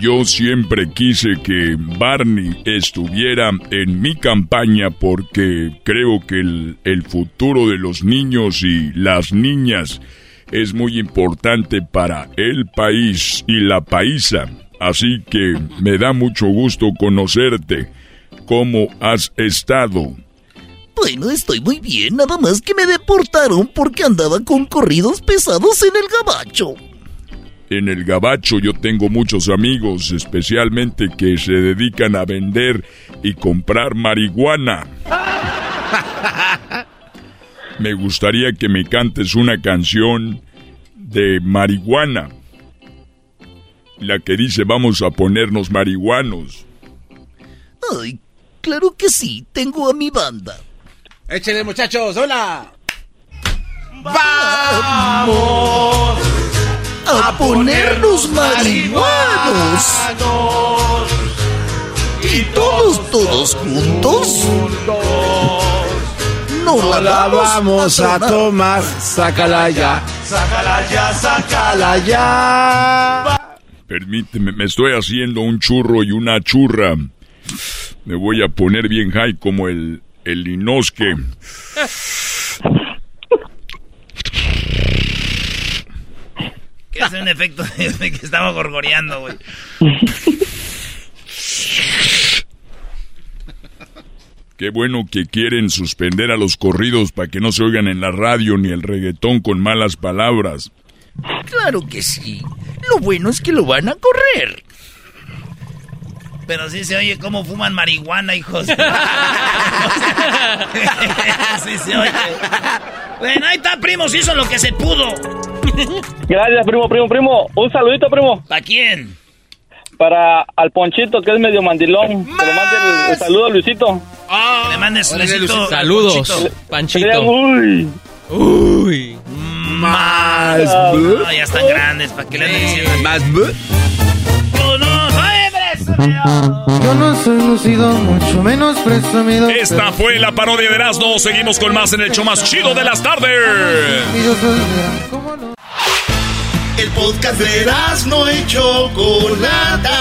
Yo siempre quise que Barney estuviera en mi campaña porque creo que el, futuro de los niños y las niñas es muy importante para el país y la paisa. Así que me da mucho gusto conocerte. ¿Cómo has estado? Bueno, estoy muy bien, nada más que me deportaron porque andaba con corridos pesados en el gabacho. En el gabacho yo tengo muchos amigos, especialmente que se dedican a vender y comprar marihuana. <laughs> Me gustaría que me cantes una canción de marihuana. La que dice vamos a ponernos marihuanos. Ay, claro que sí, tengo a mi banda. Échale, muchachos, hola. ¡Vamos! A ponernos marihuanos. Y todos, todos juntos. No la, vamos a tomar. Sácala ya. Sácala ya, Sácala ya. Permíteme, me estoy haciendo un churro y una churra. Me voy a poner bien high como el, el linosque. <laughs> Que hace un efecto de que estamos gorgoreando, güey. Qué bueno que quieren suspender a los corridos para que no se oigan en la radio ni el reggaetón con malas palabras. Claro que sí. Lo bueno es que lo van a correr. Pero sí se oye cómo fuman marihuana, hijos. <laughs> <laughs> sí se oye. Bueno, ahí está, primo, se hizo lo que se pudo. Gracias, primo, primo, primo. Un saludito, primo. ¿Para quién? Para al Ponchito, que es medio mandilón. Que le mande el, el saludo a Luisito. Que le mandes un besito. al Saludos. Panchito. Uy. Uy. Más. No, ya están grandes, ¿para qué le andan diciendo? Más. Yo no. Yo no soy lucido, mucho menos presumido. Esta fue la parodia de Erasmo. Seguimos con más en el show más chido de las tardes. El podcast de no y Chocolata.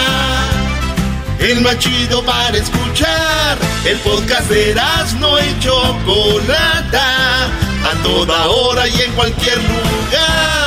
El más chido para escuchar. El podcast de no y Chocolata. A toda hora y en cualquier lugar.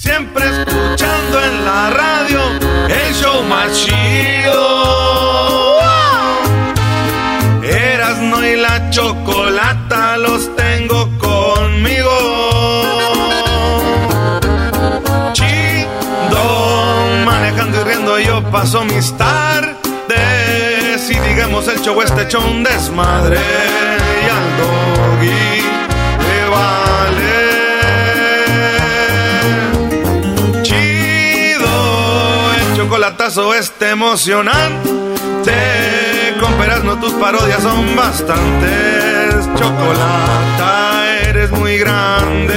Siempre escuchando en la radio el show más chido. Erasno y la chocolata los tengo conmigo. Chido, manejando y riendo yo paso mis tardes. Y digamos el show este hecho un desmadre. Este emocionante. Con no tus parodias son bastantes. Chocolata, eres muy grande.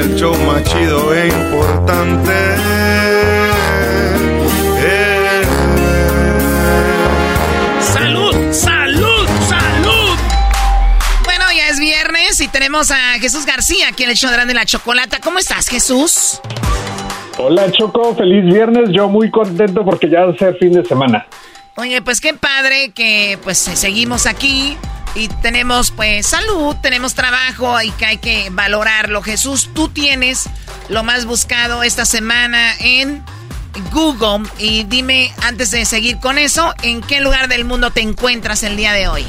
El show más chido e importante. ¡Salud! ¡Salud! ¡Salud! Bueno, ya es viernes y tenemos a Jesús García aquí en el show de Grande la Chocolata. ¿Cómo estás, Jesús? Hola Choco, feliz viernes. Yo muy contento porque ya va a ser fin de semana. Oye, pues qué padre que pues seguimos aquí y tenemos pues salud, tenemos trabajo y que hay que valorarlo. Jesús, tú tienes lo más buscado esta semana en Google y dime antes de seguir con eso, ¿en qué lugar del mundo te encuentras el día de hoy?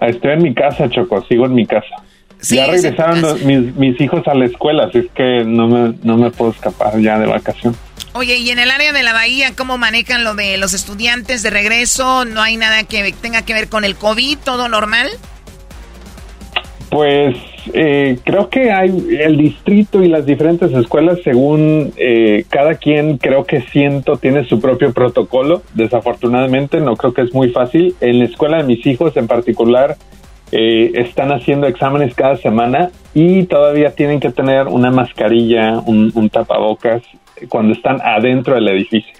Estoy en mi casa, Choco, sigo en mi casa. Sí, ya regresaron los- mis, mis hijos a la escuela, así es que no me, no me puedo escapar ya de vacación. Oye, y en el área de la bahía, ¿cómo manejan lo de los estudiantes de regreso? ¿No hay nada que tenga que ver con el COVID? ¿Todo normal? Pues eh, creo que hay el distrito y las diferentes escuelas, según eh, cada quien, creo que siento, tiene su propio protocolo. Desafortunadamente, no creo que es muy fácil. En la escuela de mis hijos en particular, eh, están haciendo exámenes cada semana y todavía tienen que tener una mascarilla, un, tapabocas cuando están adentro del edificio.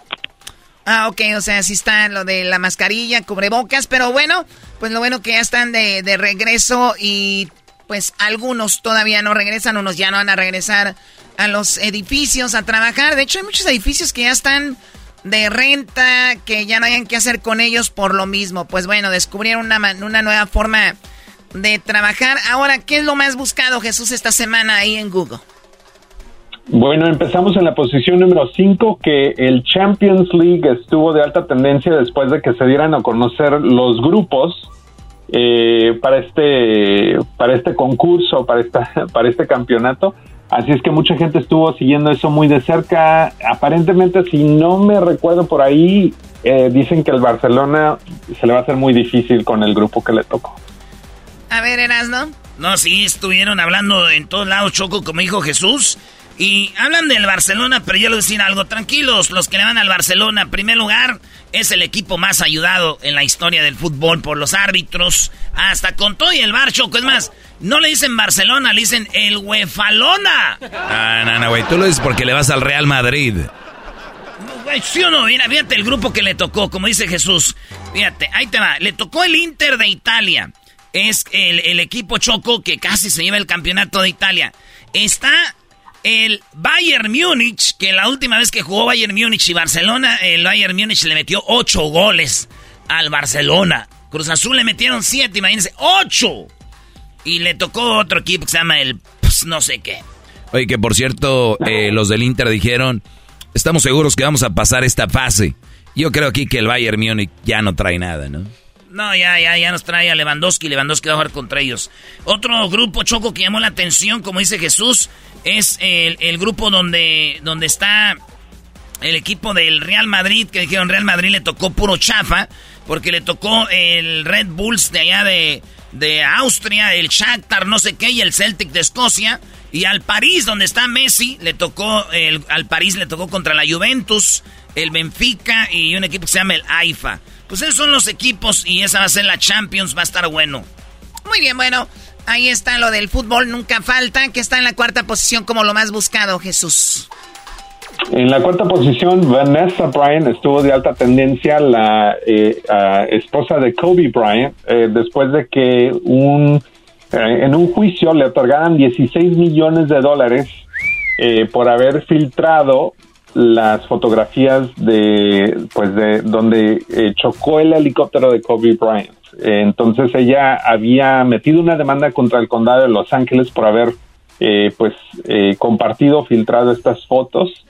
Ah, ok, o sea, sí está lo de la mascarilla, cubrebocas, pero bueno, pues lo bueno que ya están de, regreso y pues algunos todavía no regresan, unos ya no van a regresar a los edificios a trabajar. De hecho, hay muchos edificios que ya están de renta, que ya no hayan qué hacer con ellos por lo mismo. Pues bueno, descubrieron una, una nueva forma de trabajar. Ahora, ¿qué es lo más buscado, Jesús, esta semana ahí en Google? Bueno, empezamos en la posición número 5, que el Champions League estuvo de alta tendencia después de que se dieran a conocer los grupos eh, para este para este concurso, para esta <laughs> para este campeonato. Así es que mucha gente estuvo siguiendo eso muy de cerca. Aparentemente, si no me recuerdo por ahí, eh, dicen que el Barcelona se le va a hacer muy difícil con el grupo que le tocó. A ver, Erasno. No, sí, estuvieron hablando en todos lados, Choco, como dijo Jesús. Y hablan del Barcelona, pero yo les voy a decir algo. Tranquilos, los que le van al Barcelona, en primer lugar, es el equipo más ayudado en la historia del fútbol por los árbitros. Hasta con todo y el bar, Choco. Es más, no le dicen Barcelona, le dicen el Huefalona. Ah, no, no, güey. Tú lo dices porque le vas al Real Madrid. ¿Sí o no? Mira, fíjate el grupo que le tocó, como dice Jesús. Fíjate, ahí te va. Le tocó el Inter de Italia. Es el, el equipo Choco que casi se lleva el campeonato de Italia. Está el Bayern Múnich, que la última vez que jugó Bayern Múnich y Barcelona, el Bayern Múnich le metió ocho goles al Barcelona. Cruz Azul le metieron siete, imagínense, ocho. Y le tocó otro equipo que se llama el pues, no sé qué. Oye, que por cierto, eh, los del Inter dijeron, estamos seguros que vamos a pasar esta fase. Yo creo aquí que el Bayern Múnich ya no trae nada, ¿no? No, ya, ya, ya nos trae a Lewandowski. Lewandowski va a jugar contra ellos. Otro grupo choco que llamó la atención, como dice Jesús, es el, grupo donde, donde está el equipo del Real Madrid, que dijeron Real Madrid le tocó puro chafa, porque le tocó el Red Bulls de allá de, de Austria, el Shakhtar, no sé qué, y el Celtic de Escocia. Y al París, donde está Messi, le tocó, el, al París le tocó contra la Juventus, el Benfica y un equipo que se llama el AIFA. Pues esos son los equipos y esa va a ser la Champions, va a estar bueno. Muy bien, bueno, ahí está lo del fútbol, nunca falta, que está en la cuarta posición como lo más buscado, Jesús. En la cuarta posición, Vanessa Bryant estuvo de alta tendencia, la eh, esposa de Kobe Bryant, eh, después de que un, eh, en un juicio le otorgaran 16 millones de dólares por haber filtrado las fotografías de pues de donde eh, chocó el helicóptero de Kobe Bryant. Eh, entonces ella había metido una demanda contra el condado de Los Ángeles por haber eh, pues compartido, filtrado estas fotos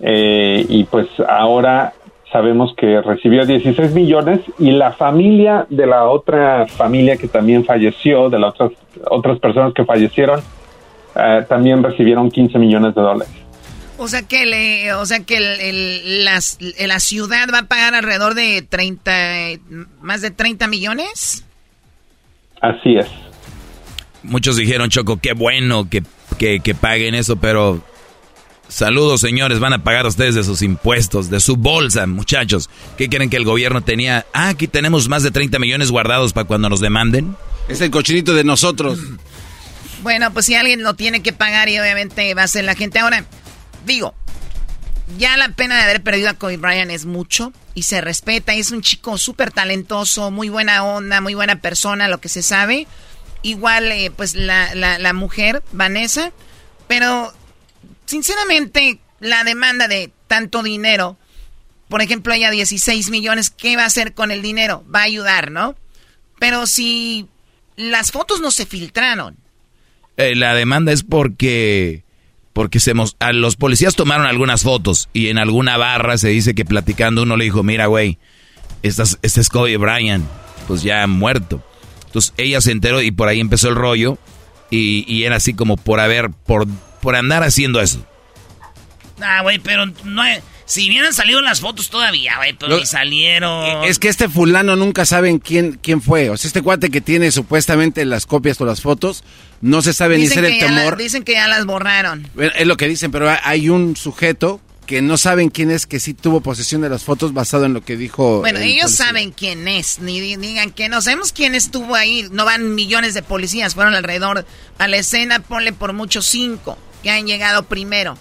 y pues ahora sabemos que recibió 16 millones y la familia de la otra familia que también falleció, de las otras otras personas que fallecieron, también recibieron 15 millones de dólares. O sea que, le, o sea que el, la ciudad va a pagar alrededor de 30, más de 30 millones. Así es. Muchos dijeron, Choco, qué bueno que, que, paguen eso, pero saludos señores, van a pagar ustedes de sus impuestos, de su bolsa, muchachos. ¿Qué quieren que el gobierno tenía? Ah, aquí tenemos más de 30 millones guardados para cuando nos demanden. Es el cochinito de nosotros. Bueno, pues si alguien lo tiene que pagar y obviamente va a ser la gente. Ahora, digo, ya la pena de haber perdido a Kobe Bryant es mucho y se respeta. Es un chico súper talentoso, muy buena onda, muy buena persona, lo que se sabe. Igual, eh, pues la, la, mujer, Vanessa. Pero, sinceramente, la demanda de tanto dinero, por ejemplo, ella 16 millones, ¿qué va a hacer con el dinero? Va a ayudar, ¿no? Pero si las fotos no se filtraron. Eh, la demanda es porque porque se los policías tomaron algunas fotos y en alguna barra se dice que platicando uno le dijo, mira, güey, este es Kobe Bryant, pues ya muerto. Entonces ella se enteró y por ahí empezó el rollo y, era así como por haber, por, por andar haciendo eso. Ah, güey, pero no si hubieran salido las fotos todavía, güey, pero ni salieron. Eh, es que este fulano nunca saben quién, quién fue. O sea, este cuate que tiene supuestamente las copias o las fotos, no se sabe ni ser el temor. dicen que ya las borraron. Es lo que dicen, pero hay un sujeto que no saben quién es, que sí tuvo posesión de las fotos basado en lo que dijo. Bueno, ellos saben quién es, ni digan que no sabemos quién estuvo ahí. No van millones de policías, fueron alrededor a la escena, ponle por mucho cinco que han llegado primero.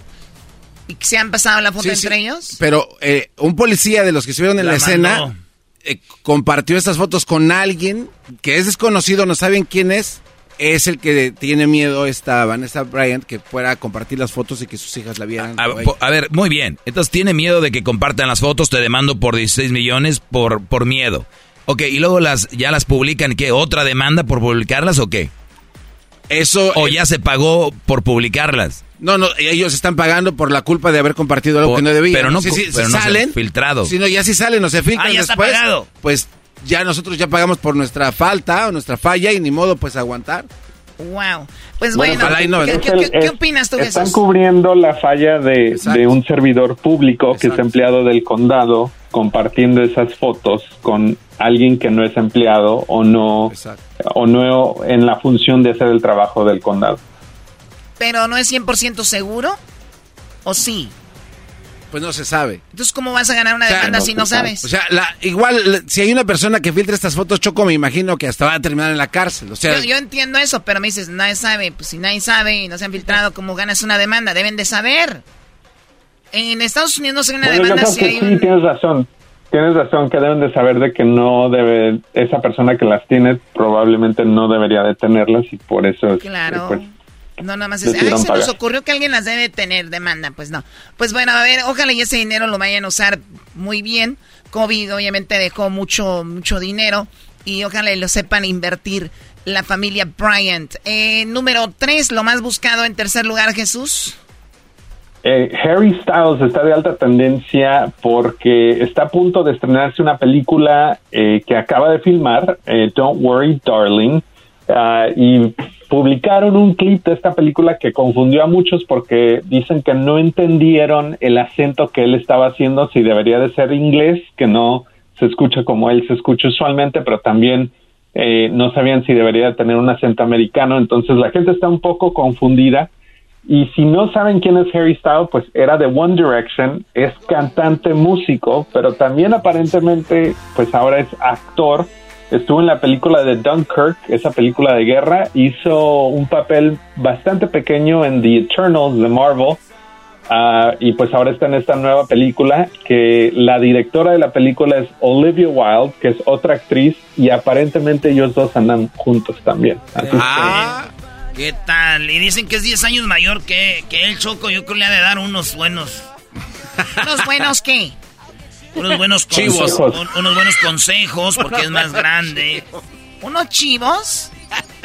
¿Y se han pasado la foto entre ellos? Pero eh, un policía de los que estuvieron en la, escena eh, compartió estas fotos con alguien que es desconocido, no saben quién es. Es el que tiene miedo esta Vanessa Bryant que pueda compartir las fotos y que sus hijas la vieran. A, ver, muy bien. Entonces tiene miedo de que compartan las fotos, te demando por 16 millones por, por miedo. Ok, y luego las ya las publican, ¿qué? ¿Otra demanda por publicarlas o qué? Eso. ¿O ya se pagó por publicarlas? No, no, ellos están pagando por la culpa de haber compartido algo que no debían. Pero no, si, salen, filtrado. Si no, ya si salen o se filtran ah, ya después, está pagado. pues ya nosotros ya pagamos por nuestra falta o nuestra falla y ni modo pues aguantar. Wow. Pues bueno, ¿qué, opinas tú de Están cubriendo la falla de, un servidor público que es empleado del condado compartiendo esas fotos con alguien que no es empleado o no o no en la función de hacer el trabajo del condado pero no es 100% seguro. ¿O sí? Pues no se sabe. Entonces, ¿cómo vas a ganar una demanda si no sabes? O sea, la, igual, si hay una persona que filtra estas fotos, Choco, me imagino que hasta va a terminar en la cárcel. O sea, yo, entiendo eso, pero me dices, nadie sabe. Pues si nadie sabe y no se han filtrado, ¿cómo ganas una demanda? Deben de saber. En Estados Unidos no se una bueno, demanda yo creo que sí, tienes razón. Tienes razón que deben de saber de que no debe, esa persona que las tiene probablemente no debería de tenerlas y por eso... Claro. Pues, no, nada más es, ay, se nos ocurrió que alguien las debe tener, demanda, pues no. Pues bueno, a ver, ojalá y ese dinero lo vayan a usar muy bien. COVID obviamente dejó mucho, mucho dinero y ojalá lo sepan invertir la familia Bryant. Eh, número tres, lo más buscado en tercer lugar, Jesús. Eh, Harry Styles está de alta tendencia porque está a punto de estrenarse una película eh, que acaba de filmar, eh, Don't Worry Darling, ah, y publicaron un clip de esta película que confundió a muchos porque dicen que no entendieron el acento que él estaba haciendo, si debería de ser inglés, que no se escucha como él se escucha usualmente, pero también no sabían si debería tener un acento americano, entonces la gente está un poco confundida y si no saben quién es Harry Styles, pues era de One Direction, es cantante, músico, pero también aparentemente, pues ahora es actor. Estuvo en la película de Dunkirk, esa película de guerra, hizo un papel bastante pequeño en The Eternals de Marvel. Uh, y pues ahora está en esta nueva película que la directora de la película es Olivia Wilde, que es otra actriz, y aparentemente ellos dos andan juntos también. ah, ¿Qué tal? Y dicen que es 10 años mayor que, que el Choco. Yo creo que le ha de dar unos buenos. ¿Unos buenos qué? Unos buenos consejos. unos buenos consejos porque es más grande. <laughs> ¿Unos chivos?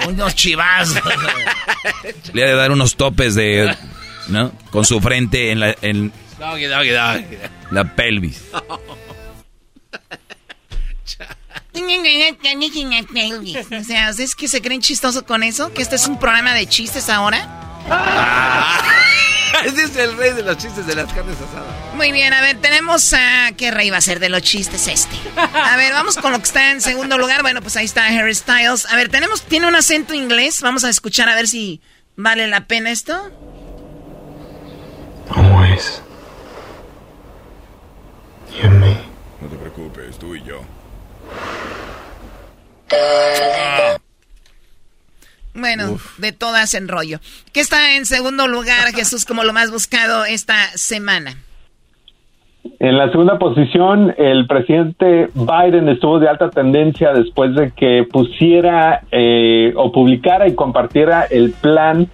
Unos chivazos. <laughs> Le ha de dar unos topes de. ¿No? Con su frente en la. En la pelvis. O sea, ¿ustedes que se creen chistoso con eso? ¿Que este es un programa de chistes ahora? <laughs> Ese es el rey de los chistes de las carnes asadas. Muy bien, a ver, tenemos a... ¿Qué rey va a ser de los chistes este? A ver, vamos con lo que está en segundo lugar. Bueno, pues ahí está Harry Styles. A ver, tenemos... Tiene un acento inglés. Vamos a escuchar a ver si vale la pena esto. Always. You and me. No te preocupes, tú y yo. Bueno, de todas en rollo. ¿Qué está en segundo lugar, Jesús, como lo más buscado esta semana? En la segunda posición, el presidente Biden estuvo de alta tendencia después de que pusiera eh, o publicara y compartiera el plan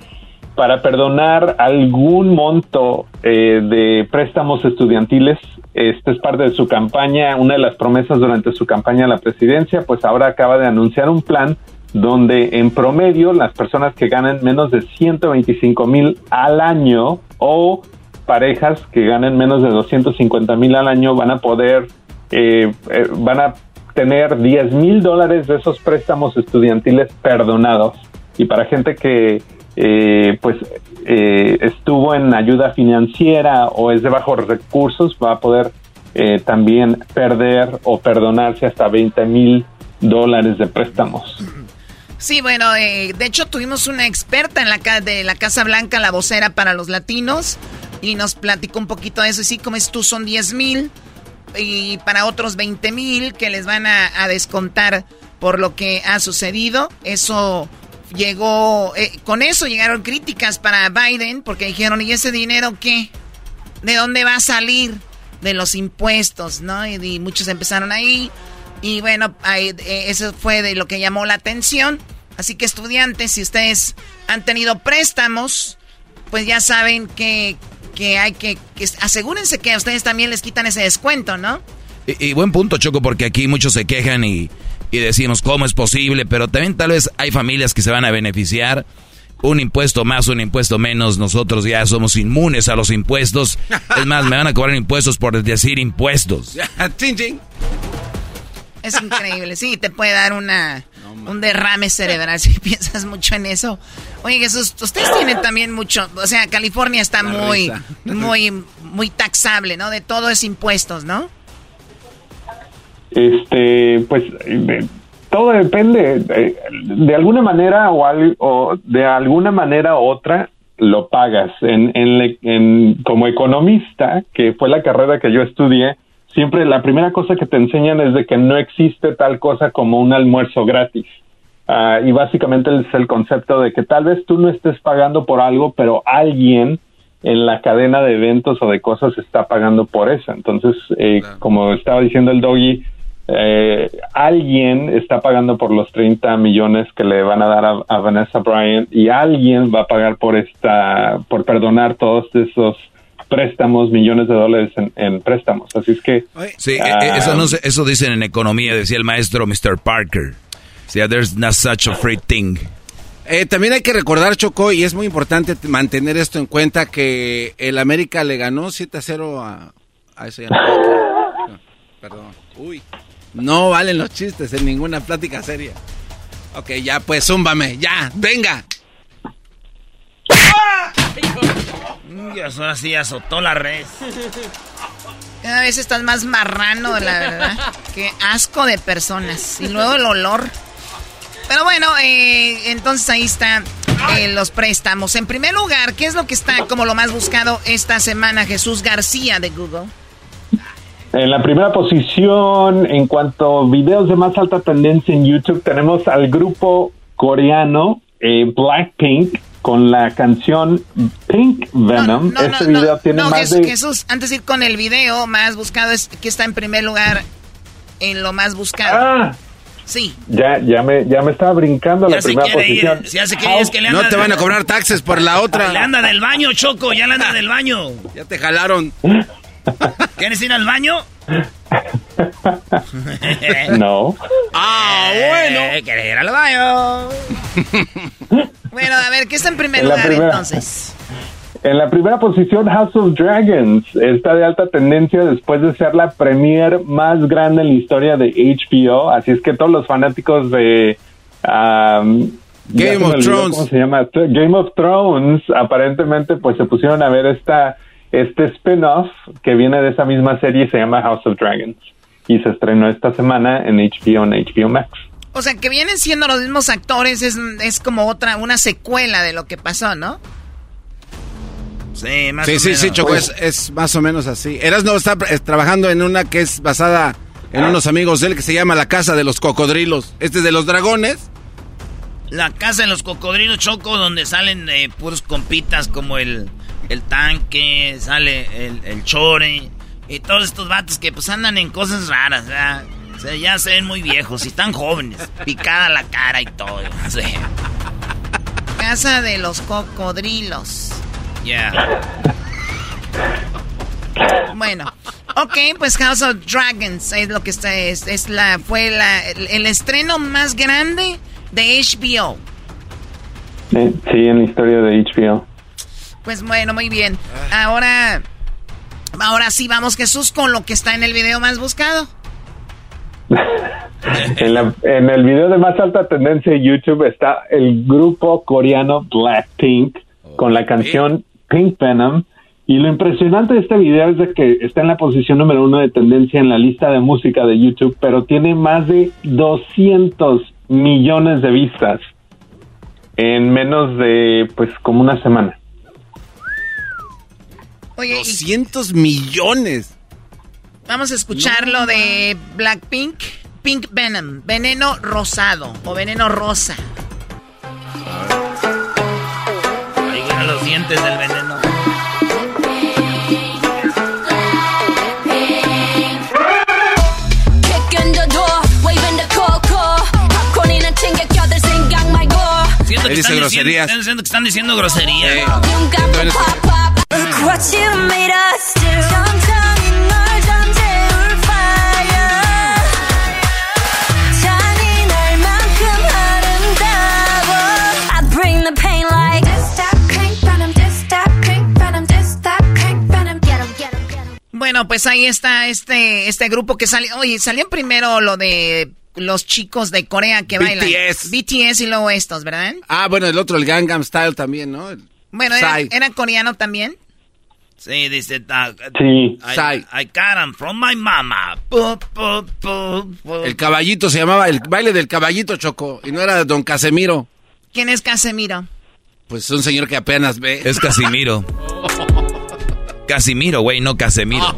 para perdonar algún monto eh, de préstamos estudiantiles. Este es parte de su campaña, una de las promesas durante su campaña a la presidencia, pues ahora acaba de anunciar un plan donde en promedio las personas que ganan menos de 125 mil al año o parejas que ganen menos de 250 mil al año van a poder, eh, eh, van a tener 10 mil dólares de esos préstamos estudiantiles perdonados. Y para gente que eh, pues eh, estuvo en ayuda financiera o es de bajos recursos, va a poder eh, también perder o perdonarse hasta 20 mil dólares de préstamos. Sí, bueno, de hecho tuvimos una experta en la de la Casa Blanca, la vocera para los latinos, y nos platicó un poquito de eso. Y sí, como es tú, son 10 mil y para otros 20 mil que les van a descontar por lo que ha sucedido. Eso llegó, eh, con eso llegaron críticas para Biden porque dijeron, ¿y ese dinero qué? ¿De dónde va a salir? De los impuestos, ¿no? Y, muchos empezaron ahí. Y bueno, eh, eso fue de lo que llamó la atención. Así que estudiantes, si ustedes han tenido préstamos, pues ya saben que, que hay que, asegúrense que a ustedes también les quitan ese descuento, ¿no? y buen punto, Choco, porque aquí muchos se quejan y y decimos cómo es posible, pero también tal vez hay familias que se van a beneficiar. Un impuesto más, un impuesto menos, nosotros ya somos inmunes a los impuestos. <laughs> Es más, me van a cobrar impuestos por decir impuestos. <laughs> Es increíble, sí, te puede dar una, un derrame cerebral <laughs> si piensas mucho en eso. Oye, Jesús, ustedes tienen también mucho, o sea, California está muy, <laughs> muy, muy taxable, ¿no? De todo es impuestos, ¿no? Este, pues todo depende. De, alguna manera o, o, de alguna manera u otra lo pagas. En, en, como economista, que fue la carrera que yo estudié, siempre la primera cosa que te enseñan es de que no existe tal cosa como un almuerzo gratis. Ah, y básicamente es el concepto de que tal vez tú no estés pagando por algo, pero alguien en la cadena de eventos o de cosas está pagando por eso. Entonces, eh, como estaba diciendo el doggy, eh, alguien está pagando por los 30 millones que le van a dar a, Vanessa Bryant y alguien va a pagar por esta, por perdonar todos esos préstamos, millones de dólares en, préstamos. Así es que... Sí, e, e, eso, no eso dicen en economía, decía el maestro Mr. Parker. Sí, there's not such a free thing. Eh, también hay que recordar, Choco, y es muy importante mantener esto en cuenta, que el América le ganó 7 a 0 a... a eso ya no, perdón. Uy. No valen los chistes en ninguna plática seria. Ok, ya pues, zúmbame, ya, venga. Dios, ahora sí azotó la red. Cada vez estás más marrano, la verdad. Qué asco de personas. Y luego el olor. Pero bueno, eh, entonces ahí están eh, los préstamos. En primer lugar, ¿qué es lo que está como lo más buscado esta semana? Jesús García de Google. En la primera posición, en cuanto a videos de más alta tendencia en YouTube, tenemos al grupo coreano eh, Blackpink con la canción Pink Venom. este video tiene más Jesús, Jesús, antes de ir con el video, más buscado es que está en primer lugar en lo más buscado. Ah. Sí. Ya, ya me, ya me estaba brincando la primera posición. no te van a cobrar taxes por la otra. Le anda del baño, Choco, ya le anda del baño. <laughs> Ya te jalaron. <laughs> ¿Quieres ir al baño? <laughs> no. Ah, bueno. Eh, ¿Quieres ir al baño? Bueno, a ver, ¿qué está en primer lugar entonces? En la primera posición, House of Dragons está de alta tendencia después de ser la premier más grande en la historia de HBO. Así es que todos los fanáticos de Game of Thrones, ¿cómo se llama? Game of Thrones, aparentemente, pues se pusieron a ver esta este spin-off que viene de esa misma serie se llama House of Dragons y se estrenó esta semana en HBO, en HBO Max. O sea, que vienen siendo los mismos actores, es, es como otra, una secuela de lo que pasó, ¿no? Sí, más sí, o sí, menos. Sí, Choco, es, es, más o menos así. Eras no está trabajando en una que es basada en unos amigos de él que se llama La Casa de los Cocodrilos. Este es de los dragones. La Casa de los Cocodrilos Choco, donde salen eh, puros compitas como el el tanque, sale el, chore y todos estos vatos que pues andan en cosas raras, O sea, ya se ven muy viejos y están jóvenes, picada la cara y todo. Casa de los cocodrilos. Ya. Bueno, ok, pues House of Dragons es lo que está, es, es la, fue la, el, estreno más grande de HBO. Sí, en la historia de HBO. Pues bueno, muy bien. Ahora, ahora sí vamos Jesús con lo que está en el video más buscado. <laughs> en, el video de más alta tendencia de YouTube está el grupo coreano Blackpink con la canción Pink Venom. Y lo impresionante de este video es de que está en la posición número uno de tendencia en la lista de música de YouTube, pero tiene más de 200 millones de vistas en menos de, pues, como una semana. Oye, 200 millones. Vamos a escuchar lo de Blackpink. Pink Venom, veneno rosado o veneno rosa. Ahí vienen los dientes del veneno. Siento que, están groserías. Diciendo, que están diciendo groserías. Bueno, pues ahí está este, este grupo que salió. Oye, salían primero lo de los chicos de Corea que bailan. BTS. BTS y luego estos, ¿verdad? Ah, bueno, el otro, el Gangnam Style también, ¿no? Bueno, ¿era, ¿era coreano también? Sí, dice. sí. I, I, got him from my mama. el caballito se llamaba, el baile del caballito Choco, y no era don Casemiro. ¿Quién es Casemiro? Pues un señor que apenas ve. Es Casimiro. <laughs> Casimiro, güey, no Casemiro.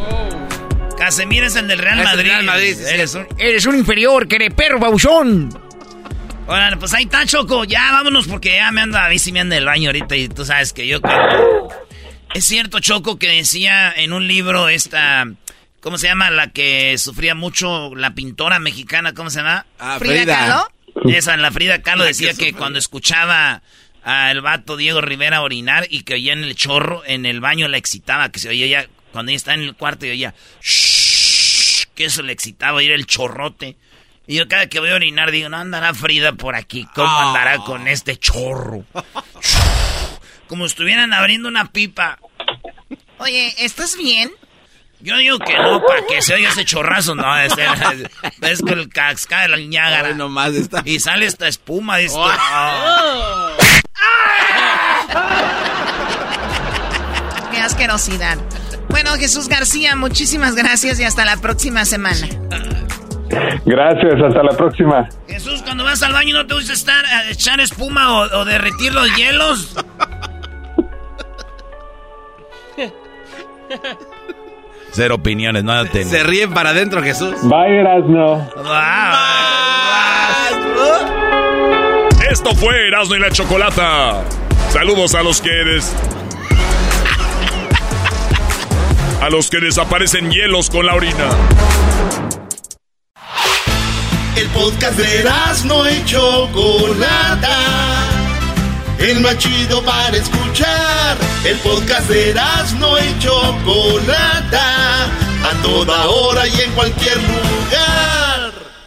Casemiro es el del Real Madrid. Real Madrid. Eres, un, eres un inferior, que eres perro, babuchón. Bueno, pues ahí está, Choco. Ya vámonos porque ya me anda, a mí sí me anda el baño ahorita y tú sabes que yo Es cierto, Choco, que decía en un libro esta... ¿Cómo se llama? La que sufría mucho, la pintora mexicana, ¿cómo se llama? Ah, Frida, Kahlo. Esa, la Frida Kahlo decía que, cuando escuchaba al vato Diego Rivera orinar y que oía en el chorro, en el baño la excitaba, que se oía ya, cuando ella estaba en el cuarto y oía, shh, que eso le excitaba, oír el chorrote. Y yo cada que voy a orinar digo, no andará Frida por aquí, ¿cómo ah. andará con este chorro? Como estuvieran abriendo una pipa. Oye, ¿estás bien? Yo digo que no, para que se oiga ese chorrazo, no, es, es, que el cascada de la ñágara. está. Y sale esta espuma, de esto. <laughs> Qué asquerosidad. Bueno, Jesús García, muchísimas gracias y hasta la próxima semana. Gracias, hasta la próxima. Jesús, cuando vas al baño no te gusta estar a echar espuma o, o derretir los hielos. Cero opiniones, no tengo. Se ríen para adentro, Jesús. Bye, Erasno. Esto fue Erasno y la Chocolata. Saludos a los que eres. A los que desaparecen hielos con la orina. El podcast de Erasno y Chocolata el más chido para escuchar. El podcast de Erasmo y Chocolata, a toda hora y en cualquier lugar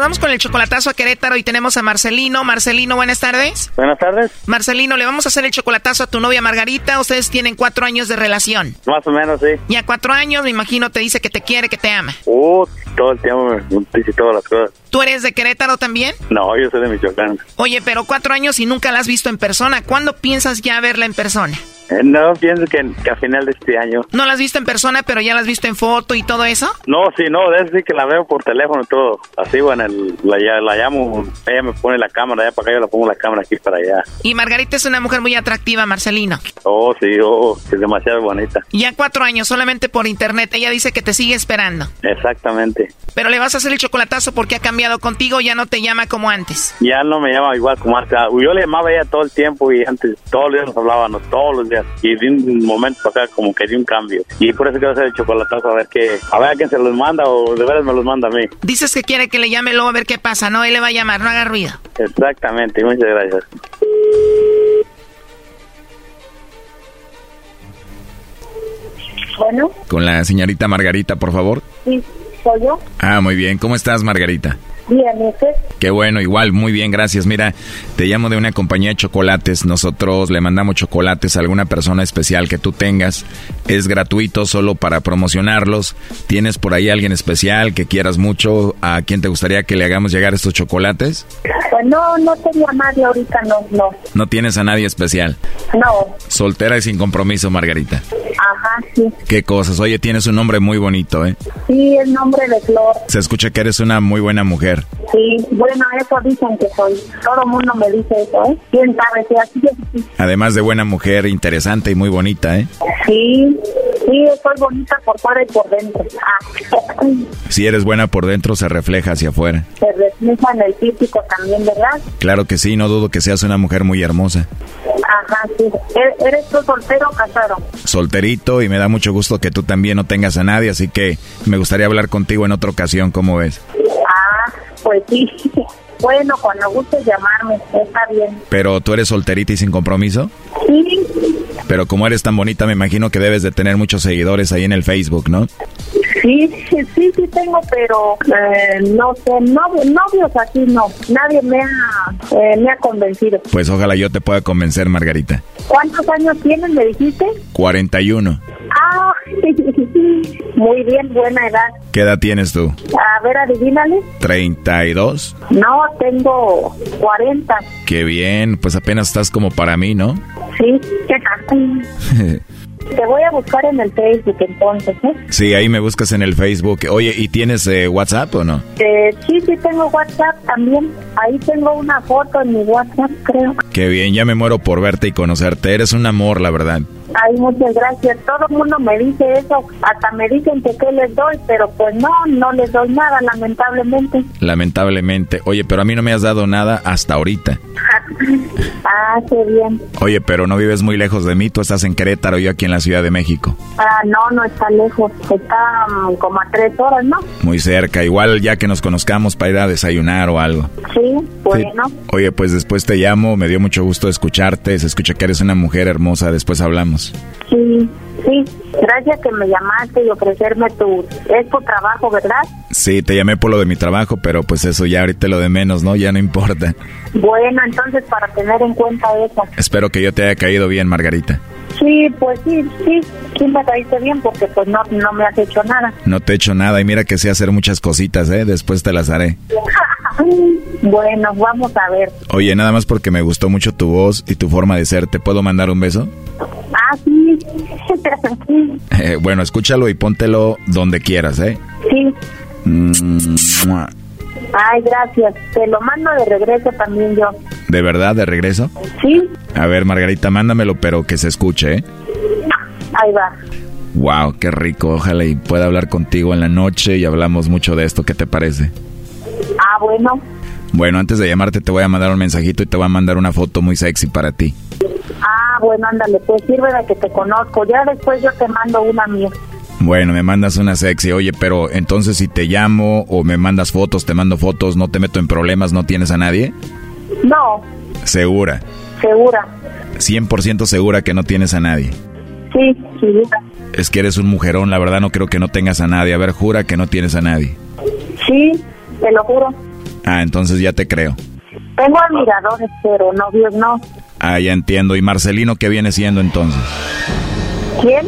nos vamos con el chocolatazo a Querétaro y tenemos a Marcelino. Marcelino, buenas tardes. Buenas tardes. Marcelino, le vamos a hacer el chocolatazo a tu novia Margarita. Ustedes tienen cuatro años de relación. Más o menos, sí. Y a cuatro años, me imagino, te dice que te quiere, que te ama. Uh, todo el tiempo me dice todas las cosas. ¿Tú eres de Querétaro también? No, yo soy de Michoacán. Oye, pero cuatro años y nunca la has visto en persona. ¿Cuándo piensas ya verla en persona? Eh, no, pienso que, a final de este año. ¿No la has visto en persona, pero ya la has visto en foto y todo eso? No, sí, no, es decir que la veo por teléfono y todo. Así, bueno, la, la llamo, ella me pone la cámara allá para acá, yo la pongo la cámara aquí para allá. Y Margarita es una mujer muy atractiva, Marcelino. Oh, sí, oh, es demasiado bonita. Ya cuatro años, solamente por internet. Ella dice que te sigue esperando. Exactamente. Pero le vas a hacer el chocolatazo porque ha cambiado contigo, ya no te llama como antes. Ya no me llama igual como antes. Yo le llamaba a ella todo el tiempo y antes todos los días nos hablábamos, todos los días. Y de un momento acá como que di un cambio. Y por eso quiero hacer el chocolatazo a ver qué, a ver a quién se los manda o de veras me los manda a mí. Dices que quiere que le llame luego a ver qué pasa, ¿no? Él le va a llamar, no haga ruido. Exactamente, muchas gracias. Bueno. Con la señorita Margarita, por favor. Sí, soy yo. Ah, muy bien. ¿Cómo estás, Margarita? Bien, Qué bueno, igual, muy bien, gracias. Mira, te llamo de una compañía de chocolates. Nosotros le mandamos chocolates a alguna persona especial que tú tengas. Es gratuito solo para promocionarlos. ¿Tienes por ahí alguien especial que quieras mucho? ¿A quién te gustaría que le hagamos llegar estos chocolates? Pues no, no tengo a nadie ahorita, no, no. ¿No tienes a nadie especial? No. Soltera y sin compromiso, Margarita. Ajá, sí. Qué cosas. Oye, tienes un nombre muy bonito, ¿eh? Sí, el nombre de Flor. Se escucha que eres una muy buena mujer. Sí, bueno, eso dicen que soy. Todo el mundo me dice eso, ¿eh? ¿Quién sabe si así es? Además de buena mujer, interesante y muy bonita, ¿eh? Sí, sí, soy bonita por fuera y por dentro. Ah. Si eres buena por dentro, se refleja hacia afuera. Se refleja en el físico también, ¿verdad? Claro que sí, no dudo que seas una mujer muy hermosa. Ajá, sí. ¿E-, ¿Eres tú soltero o casado? Solterito y me da mucho gusto que tú también no tengas a nadie, así que me gustaría hablar contigo en otra ocasión, ¿cómo ves? Ah, pues sí. <laughs> Bueno, cuando gustes llamarme, está bien. ¿Pero tú eres solterita y sin compromiso? Sí. Pero como eres tan bonita, me imagino que debes de tener muchos seguidores ahí en el Facebook, ¿no? Sí, sí, sí, tengo, pero eh, no sé, novios así no. Nadie me ha, eh, me ha convencido. Pues ojalá yo te pueda convencer, Margarita. ¿Cuántos años tienes, me dijiste? 41. Ah, <laughs> muy bien, buena edad. ¿Qué edad tienes tú? A ver, adivínale. 32. No, tengo 40. Qué bien, pues apenas estás como para mí, ¿no? Sí, <laughs> Te voy a buscar en el Facebook entonces, ¿eh? Sí, ahí me buscas en el Facebook. Oye, ¿y tienes eh, WhatsApp o no? Eh, sí, sí tengo WhatsApp también. Ahí tengo una foto en mi WhatsApp, creo. Qué bien, ya me muero por verte y conocerte. Eres un amor, la verdad. Ay, muchas gracias. Todo el mundo me dice eso. Hasta me dicen que qué les doy, pero pues no, no les doy nada, lamentablemente. Lamentablemente. Oye, pero a mí no me has dado nada hasta ahorita. Ah, qué bien. Oye, pero no vives muy lejos de mí. Tú estás en Querétaro, yo aquí en la Ciudad de México. Ah, no, no está lejos. Está mm, como a tres horas, ¿no? Muy cerca. Igual ya que nos conozcamos para ir a desayunar o algo. Sí, bueno. Oye, pues después te llamo. Me dio mucho gusto escucharte. Se escucha que eres una mujer hermosa. Después hablamos. Sí, sí. Gracias que me llamaste y ofrecerme tu... Es tu trabajo, ¿verdad? Sí, te llamé por lo de mi trabajo, pero pues eso ya ahorita lo de menos, ¿no? Ya no importa. Bueno, entonces para tener en cuenta eso. Espero que yo te haya caído bien, Margarita. Sí, pues sí, sí, sí me caíste bien porque pues no, no me has hecho nada. No te he hecho nada y mira que sé hacer muchas cositas, ¿eh? Después te las haré. <laughs> bueno, vamos a ver. Oye, nada más porque me gustó mucho tu voz y tu forma de ser, ¿te puedo mandar un beso? Ah, sí. <laughs> Eh, bueno, escúchalo y póntelo donde quieras, ¿eh? Sí. Mm, Ay, gracias. Te lo mando de regreso también yo. ¿De verdad, de regreso? Sí. A ver, Margarita, mándamelo, pero que se escuche, ¿eh? Ahí va. Wow, qué rico. Ojalá y pueda hablar contigo en la noche y hablamos mucho de esto. ¿Qué te parece? Ah, bueno. Bueno, antes de llamarte te voy a mandar un mensajito y te voy a mandar una foto muy sexy para ti. Ah, bueno, ándale, pues sirve de que te conozco. Ya después yo te mando una mía. Bueno, me mandas una sexy. Oye, pero entonces si te llamo o me mandas fotos, te mando fotos, no te meto en problemas, ¿no tienes a nadie? No. ¿Segura? Segura. 100% segura que no tienes a nadie. Sí, segura. Es que eres un mujerón, la verdad no creo que no tengas a nadie. A ver, jura que no tienes a nadie. Sí, te lo juro. Ah, entonces ya te creo. Tengo admiradores, pero novios no. Ah, ya entiendo. ¿Y Marcelino qué viene siendo entonces? ¿Quién?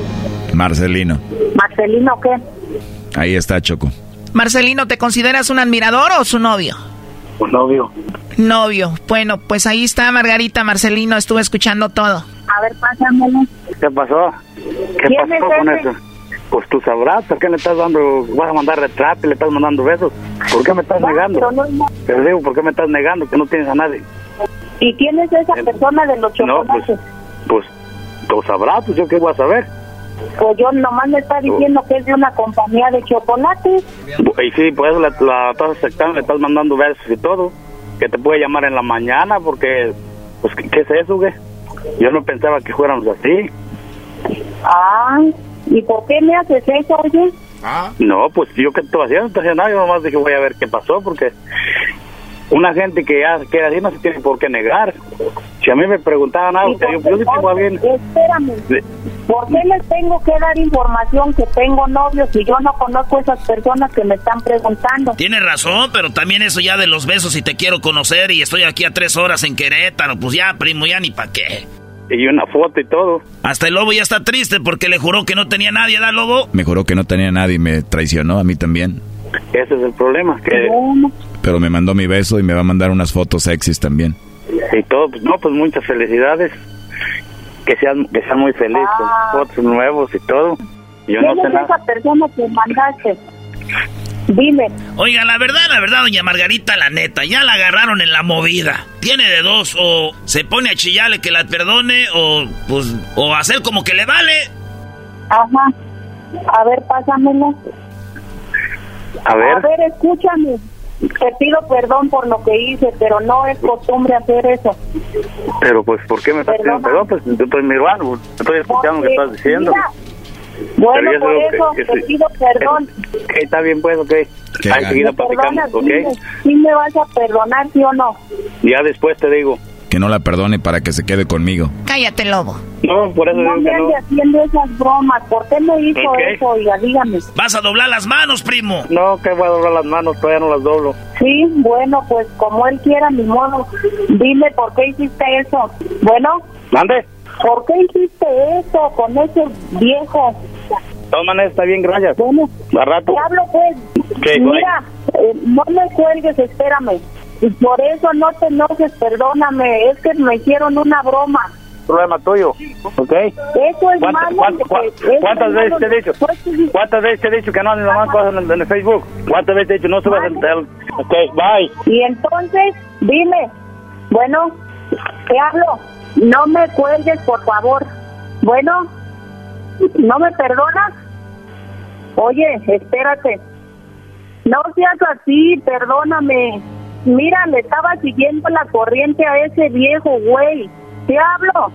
Marcelino. ¿Marcelino qué? Ahí está, Choco. Marcelino, ¿te consideras un admirador o su novio? Un novio. Novio. Bueno, pues ahí está Margarita, Marcelino, estuve escuchando todo. A ver, pásamelo. ¿Qué pasó? ¿Qué ¿Quién pasó es con ese? eso? Pues tú sabrás, ¿por qué le estás dando, vas a mandar retrato y le estás mandando besos? ¿Por qué me estás negando? pero no- no. Pero digo, ¿por qué me estás negando que no tienes a nadie? ¿Y quién es esa persona de los No, pues, chocolates? pues tú sabrás, pues yo qué voy a saber. Pues yo nomás me está diciendo que es de una compañía de chocolates. Y sí, pues la, la estás aceptando, le estás mandando besos y todo. Que te puede llamar en la mañana porque, pues, ¿qué, qué es eso, güey? Yo no pensaba que fuéramos así. Ay, ¿y por qué me haces eso, oye? No, pues yo qué estoy haciendo, no estoy haciendo nada, yo nomás dije voy a ver qué pasó porque una gente que ya queda así no se tiene por qué negar. Si a mí me preguntaban algo, ¿Y que yo, yo sí tengo a alguien. Espérame, ¿por qué les tengo que dar información que tengo novios si yo no conozco a esas personas que me están preguntando? Tienes razón, pero también eso ya de los besos y te quiero conocer y estoy aquí a tres horas en Querétaro, pues ya, primo, ya ni pa' qué. Y una foto y todo. Hasta el lobo ya está triste porque le juró que no tenía nadie, ¿da, lobo? Me juró que no tenía nadie y me traicionó a mí también. Ese es el problema, que Pero me mandó mi beso y me va a mandar unas fotos sexys también. y todo, pues no, pues muchas felicidades. Que sean, que sean muy felices, Ah. fotos nuevos y todo. Yo ¿Quién no sé es nada. esa persona que mandaste? Dime. Oiga, la verdad, la verdad, doña Margarita, la neta, ya la agarraron en la movida. Tiene de dos, o se pone a chillarle que la perdone, o pues, o hacer como que le vale. Ajá. A ver, pásamelo. A ver. A ver, escúchame. Te pido perdón por lo que hice, pero no es costumbre hacer eso. Pero pues, ¿por qué me estás pidiendo perdón? Pues yo estoy mi hermano, estoy escuchando lo que estás diciendo. Mira, bueno, Pero por eso que- te pido perdón. Está bien pues, ok. Que Ahí seguida platicamos, ok. ¿Sí me vas a perdonar, sí o no? Ya después te digo. que no la perdone para que se quede conmigo. Cállate, lobo. No, por eso no digo que no. haciendo esas bromas. ¿Por qué me hizo eso? Oiga, dígame. Vas a doblar las manos, primo. No, que voy a doblar las manos, todavía no las doblo. Sí, bueno, pues como él quiera, mi modo. Dime por qué hiciste eso. Bueno. ¿Mande? ¿Por qué hiciste eso con ese viejo? De todas maneras, está bien, gracias. Bueno, a rato. Te hablo, pues. ¿Qué, Mira, eh, no me cuelgues, espérame. Y por eso no te enojes, perdóname. Es que me hicieron una broma. Problema tuyo, ¿ok? Eso es malo. ¿Cuántas veces te he dicho? ¿Cuántas veces te he dicho que no haces más cosas en, el Facebook? ¿Cuántas veces te he dicho no subas el... Ok, bye. Y entonces, dime. Bueno, te hablo. No me cuelgues, por favor. Bueno, ¿no me perdonas? Oye, espérate. No seas así, perdóname. Mira, le estaba siguiendo la corriente a ese viejo güey. ¿Te hablo?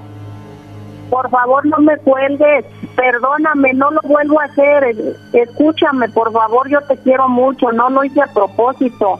Por favor, no me cuelgues. Perdóname, no lo vuelvo a hacer. Escúchame, por favor, yo te quiero mucho. No lo hice a propósito.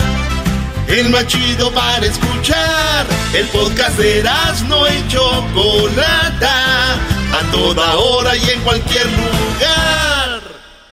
el más chido para escuchar. El podcast de no y Chocolata, a toda hora y en cualquier lugar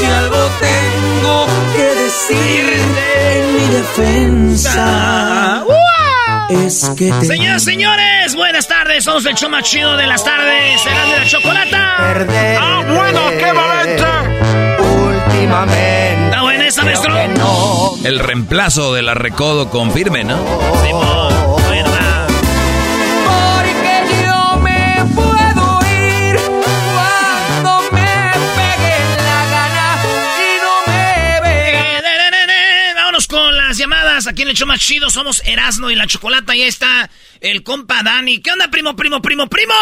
Si algo tengo que decir en mi defensa. Es que te Señoras, señores, buenas tardes. Somos el show más chido de las tardes. Será de la chocolata. ¡Ah, bueno! ¡Qué momento! Últimamente. ¿Está buena esa, maestro? El reemplazo de la recodo confirme, ¿no? Sí, llamadas aquí en el show más chido. Somos Erasno y la Chocolata. Y ahí está el compa Dani. ¿Qué onda, primo, primo, primo, primo?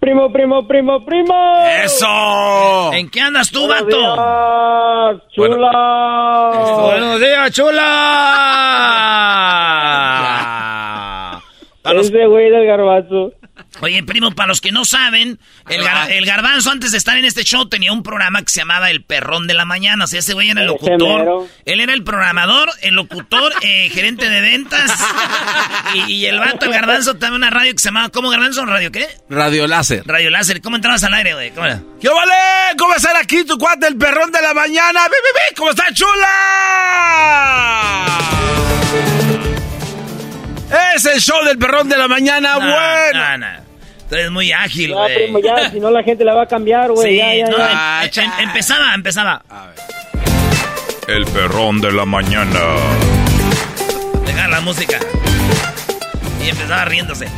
Primo, primo, primo, primo. ¡Eso! ¿En qué andas tú, Buenos vato? Días, chula. Buenos días, chula. <laughs> Ese güey del garbazo. Oye, primo, para los que no saben, el, el, garbanzo antes de estar en este show tenía un programa que se llamaba El Perrón de la Mañana. O sea, ese güey era el locutor. Él era el programador, el locutor, <laughs> eh, gerente de ventas. Y, el vato, el garbanzo, también una radio que se llamaba, ¿cómo garbanzo? ¿Radio qué? Radio Láser. Radio Láser. ¿Cómo entrabas al aire, güey? ¿Cómo era? ¿Qué vale? ¿Cómo están aquí tu cuate, el Perrón de la Mañana? ¡Bi, bi, cómo está chula? Es el show del Perrón de la Mañana, bueno. Es muy ágil, güey. Ya, primo, ya, si no la gente la va a cambiar, güey. Sí, ya, ya, no, ya. Em, em, empezaba, empezaba. A ver. El perrón de la mañana. Deja la música. Y empezaba riéndose. <laughs>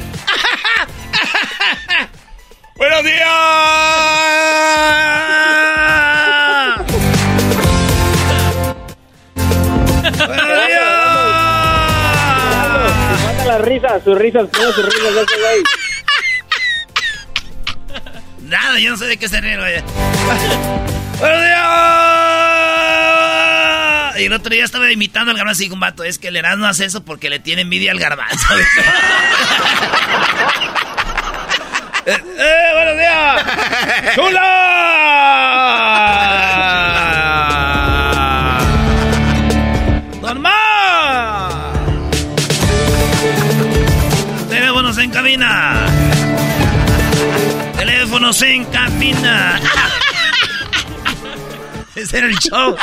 ¡Buenos días! <laughs> ¡Buenos días! Manda las risas, sus risas, sus risas ese güey. Nada, yo no sé de qué se ríe, güey. <laughs> ¡Buenos días! Y el otro día estaba imitando al garbanzo y un vato, es que el Erasmo hace eso porque le tiene envidia al garbanzo. <laughs> eh, ¡Eh, buenos días! <laughs> ¡Chula! En cabina. <laughs> Ese era el show.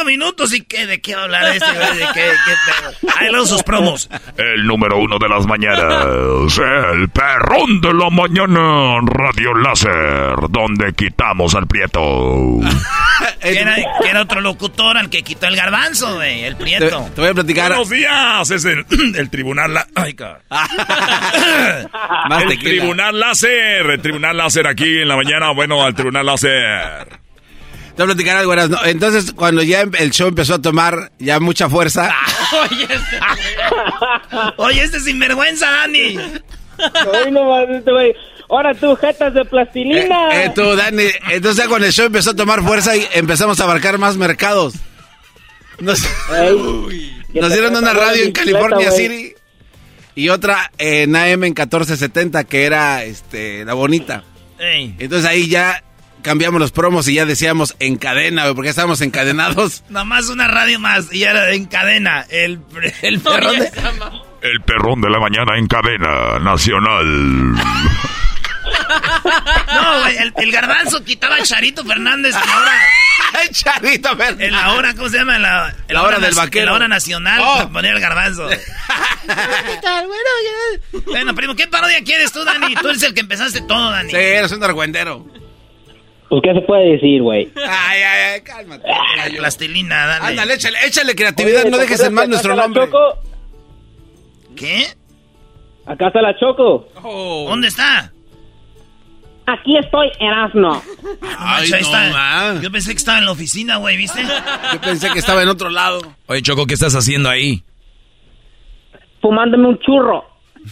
Cinco minutos y qué, de qué hablar este güey, de qué, qué Ahí los sus promos. El número uno de las mañanas, el perrón de la mañana, Radio Láser, donde quitamos al prieto. <laughs> que, era, que, era, otro locutor al que quitó el garbanzo, güey, el prieto. Te, voy a platicar. Buenos días, es el, <clears throat> el tribunal. La... Ay, <laughs> el tribunal láser, el tribunal láser aquí en la mañana, bueno, al tribunal láser. Te voy a platicar algo, no. Entonces, cuando ya el show empezó a tomar ya mucha fuerza. <laughs> Oye, este, Oye, este sinvergüenza, Dani. Hoy no este güey. Ahora tú, jetas de plastilina. Eh, eh, tú, Dani. Entonces, cuando el show empezó a tomar fuerza y empezamos a abarcar más mercados. Nos, nos dieron una radio en California City y otra en AM en 1470, que era este la bonita. Entonces ahí ya cambiamos los promos y ya decíamos en cadena, porque estábamos encadenados. <laughs> Nomás una radio más y era en cadena. El, el perrón de... El perrón de la mañana en cadena nacional. No, güey, el, garbanzo quitaba a Charito Fernández en la hora. Charito Fernández. En la hora, ¿cómo se llama? En la, la, hora, del vaquero. En la hora nacional oh. para poner el garbanzo. <laughs> bueno, primo, ¿qué parodia quieres tú, Dani? Tú eres el que empezaste todo, Dani. Sí, eres un argüendero. Pues, ¿qué se puede decir, güey? Ay, ay, ay, cálmate. Ay, plastilina, dale. Ándale, échale, échale creatividad, no dejes en mal nuestro nombre. Choco? ¿Qué? Acá está la Choco. Oh. ¿Dónde está? Aquí estoy, Erasno. Ay, no, está. Yo pensé que estaba en la oficina, güey, ¿viste? Yo pensé que estaba en otro lado. Oye, Choco, ¿qué estás haciendo ahí? Fumándome un churro.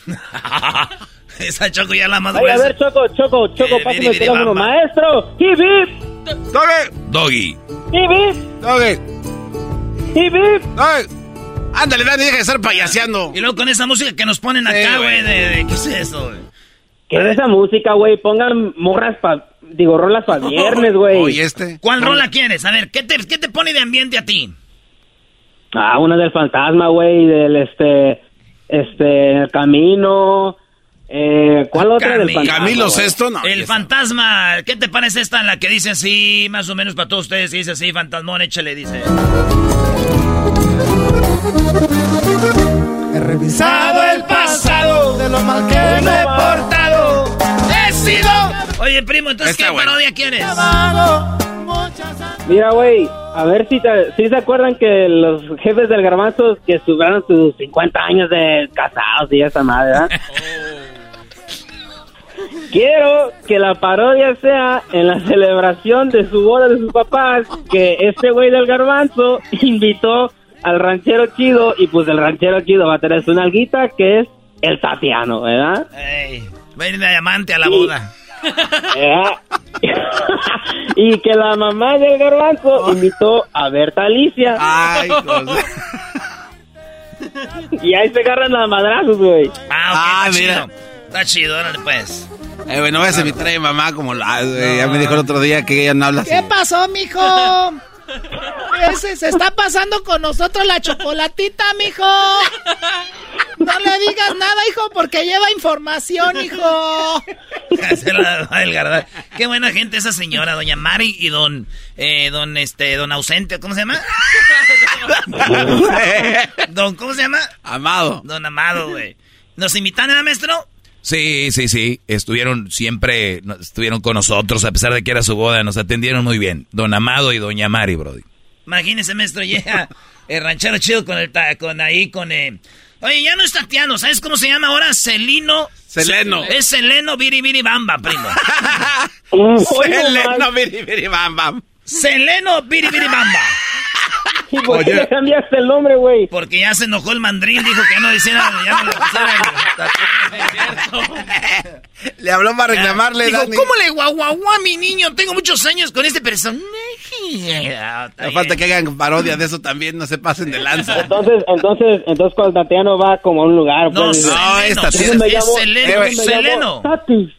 <laughs> <laughs> Esa Choco ya la más Ay, a ver, Choco, Choco, Choco, eh, pásame el teléfono. Maestro, hip hip. Doggy. Doggy. Hip hip. Doggy. Hip hip. Doggy. Ándale, Dani, deja de estar payaseando. Y luego con esa música que nos ponen acá, güey, de, de, ¿qué es eso, güey? ¿Qué es esa música, güey? Pongan morras pa... Digo, rolas para <laughs> viernes, güey. Oye, este. ¿Cuál rola quieres? A ver, ¿qué te, ¿qué te pone de ambiente a ti? Ah, una del fantasma, güey, del este... Este, el camino... Eh, ¿Cuál otra del fantasma? Camilo Sesto, no. El fantasma, ¿qué te parece esta en la que dice así, más o menos para todos ustedes? Dice así, fantasmón, échale, dice. He revisado el pasado de lo mal que me he portado. He sido. Oye, primo, entonces, ¿qué parodia quieres? Mira, güey, a ver si, si se acuerdan que los jefes del garbanzo que subieron sus 50 años de casados y esa madre, ¿verdad? <laughs> Quiero que la parodia sea en la celebración de su boda de sus papás, que este güey del garbanzo <laughs> invitó al ranchero chido y pues el ranchero chido va a tener su nalguita que es el Tatiano, ¿verdad? Ey, va a ir de diamante a la boda. <laughs> y que la mamá del garbanzo invitó a Berta Alicia. Ay, <laughs> y ahí se agarran las madrazos, güey. Ah, ah mira. Está chido, órale pues. Eh, bueno, voy a mi trae mamá como la... ya me dijo el otro día que ella no habla ¿Qué pasó, mijo? Ese se está pasando con nosotros la chocolatita, mijo. No le digas nada, hijo, porque lleva información, hijo. Qué buena gente esa señora, doña Mari y don, eh, don, este, don ausente, ¿cómo se llama? <laughs> don, ¿cómo se llama? Amado. Don Amado, güey. ¿Nos invitan, ¿eh, maestro? Sí, sí, sí. Estuvieron siempre, estuvieron con nosotros, a pesar de que era su boda, nos atendieron muy bien. Don Amado y Doña Mari, Brody. Imagínese, maestro, llega <laughs> el ranchero chido con el con ahí, con eh. Oye, ya no es Tatiano, ¿sabes cómo se llama ahora? Celino. Seleno. Es Seleno Biribiri Bamba, primo. <laughs> Seleno Biribiri Bamba. Seleno Biribiri Bamba. <laughs> ¿Y por qué le cambiaste el nombre, güey? Porque ya se enojó el mandrín, dijo que no hiciera, ya no le Le habló para reclamarle, Dijo, ¿cómo le guaguaguá a mi niño? Tengo muchos años con este personaje. Me falta que hagan parodia de eso también, no se pasen de lanza. Entonces, entonces, entonces cuando Tatiano va como a un lugar, no, pues, no, esta es, es Seleno. Seleno. Tati.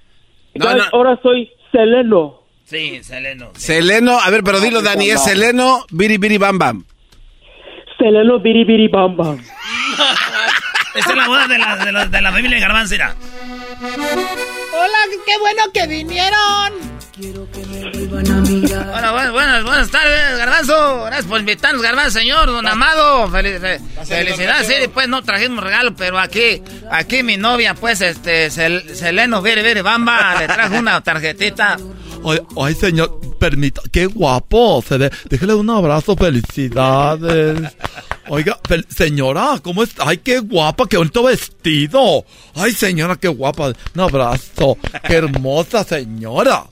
No, no. Ahora soy Seleno. Sí, Seleno. Seleno, a ver, pero dilo, Dani, es Seleno, Biri Biri Bam Bam. Seleno, Biri Biri Bam Bam. Esta <laughs> es la boda de la, de la, de la familia Garbancera. Hola, qué bueno que vinieron. Quiero que me vuelvan a Hola, buenas, buenas, buenas tardes, Garbanzo. Gracias por invitarnos, Garbanzo, señor, don Amado. felicidades, sí, pues no trajimos regalo, pero aquí, aquí mi novia, pues, este, Seleno Vere Vere Bamba, le trajo una tarjetita. Ay, ay, señor, permita, qué guapo se ve. Déjele un abrazo, felicidades. Oiga, señora, ¿cómo está? Ay, qué guapa, qué bonito vestido. Ay, señora, qué guapa. Un abrazo. Qué hermosa señora.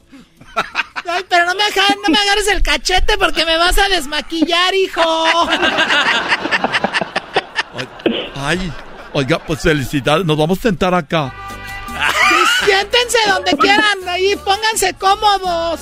Ay, pero no me, no me agarres el cachete porque me vas a desmaquillar, hijo. Ay, oiga, pues felicidades. Nos vamos a sentar acá. Siéntense donde quieran, ahí pónganse cómodos.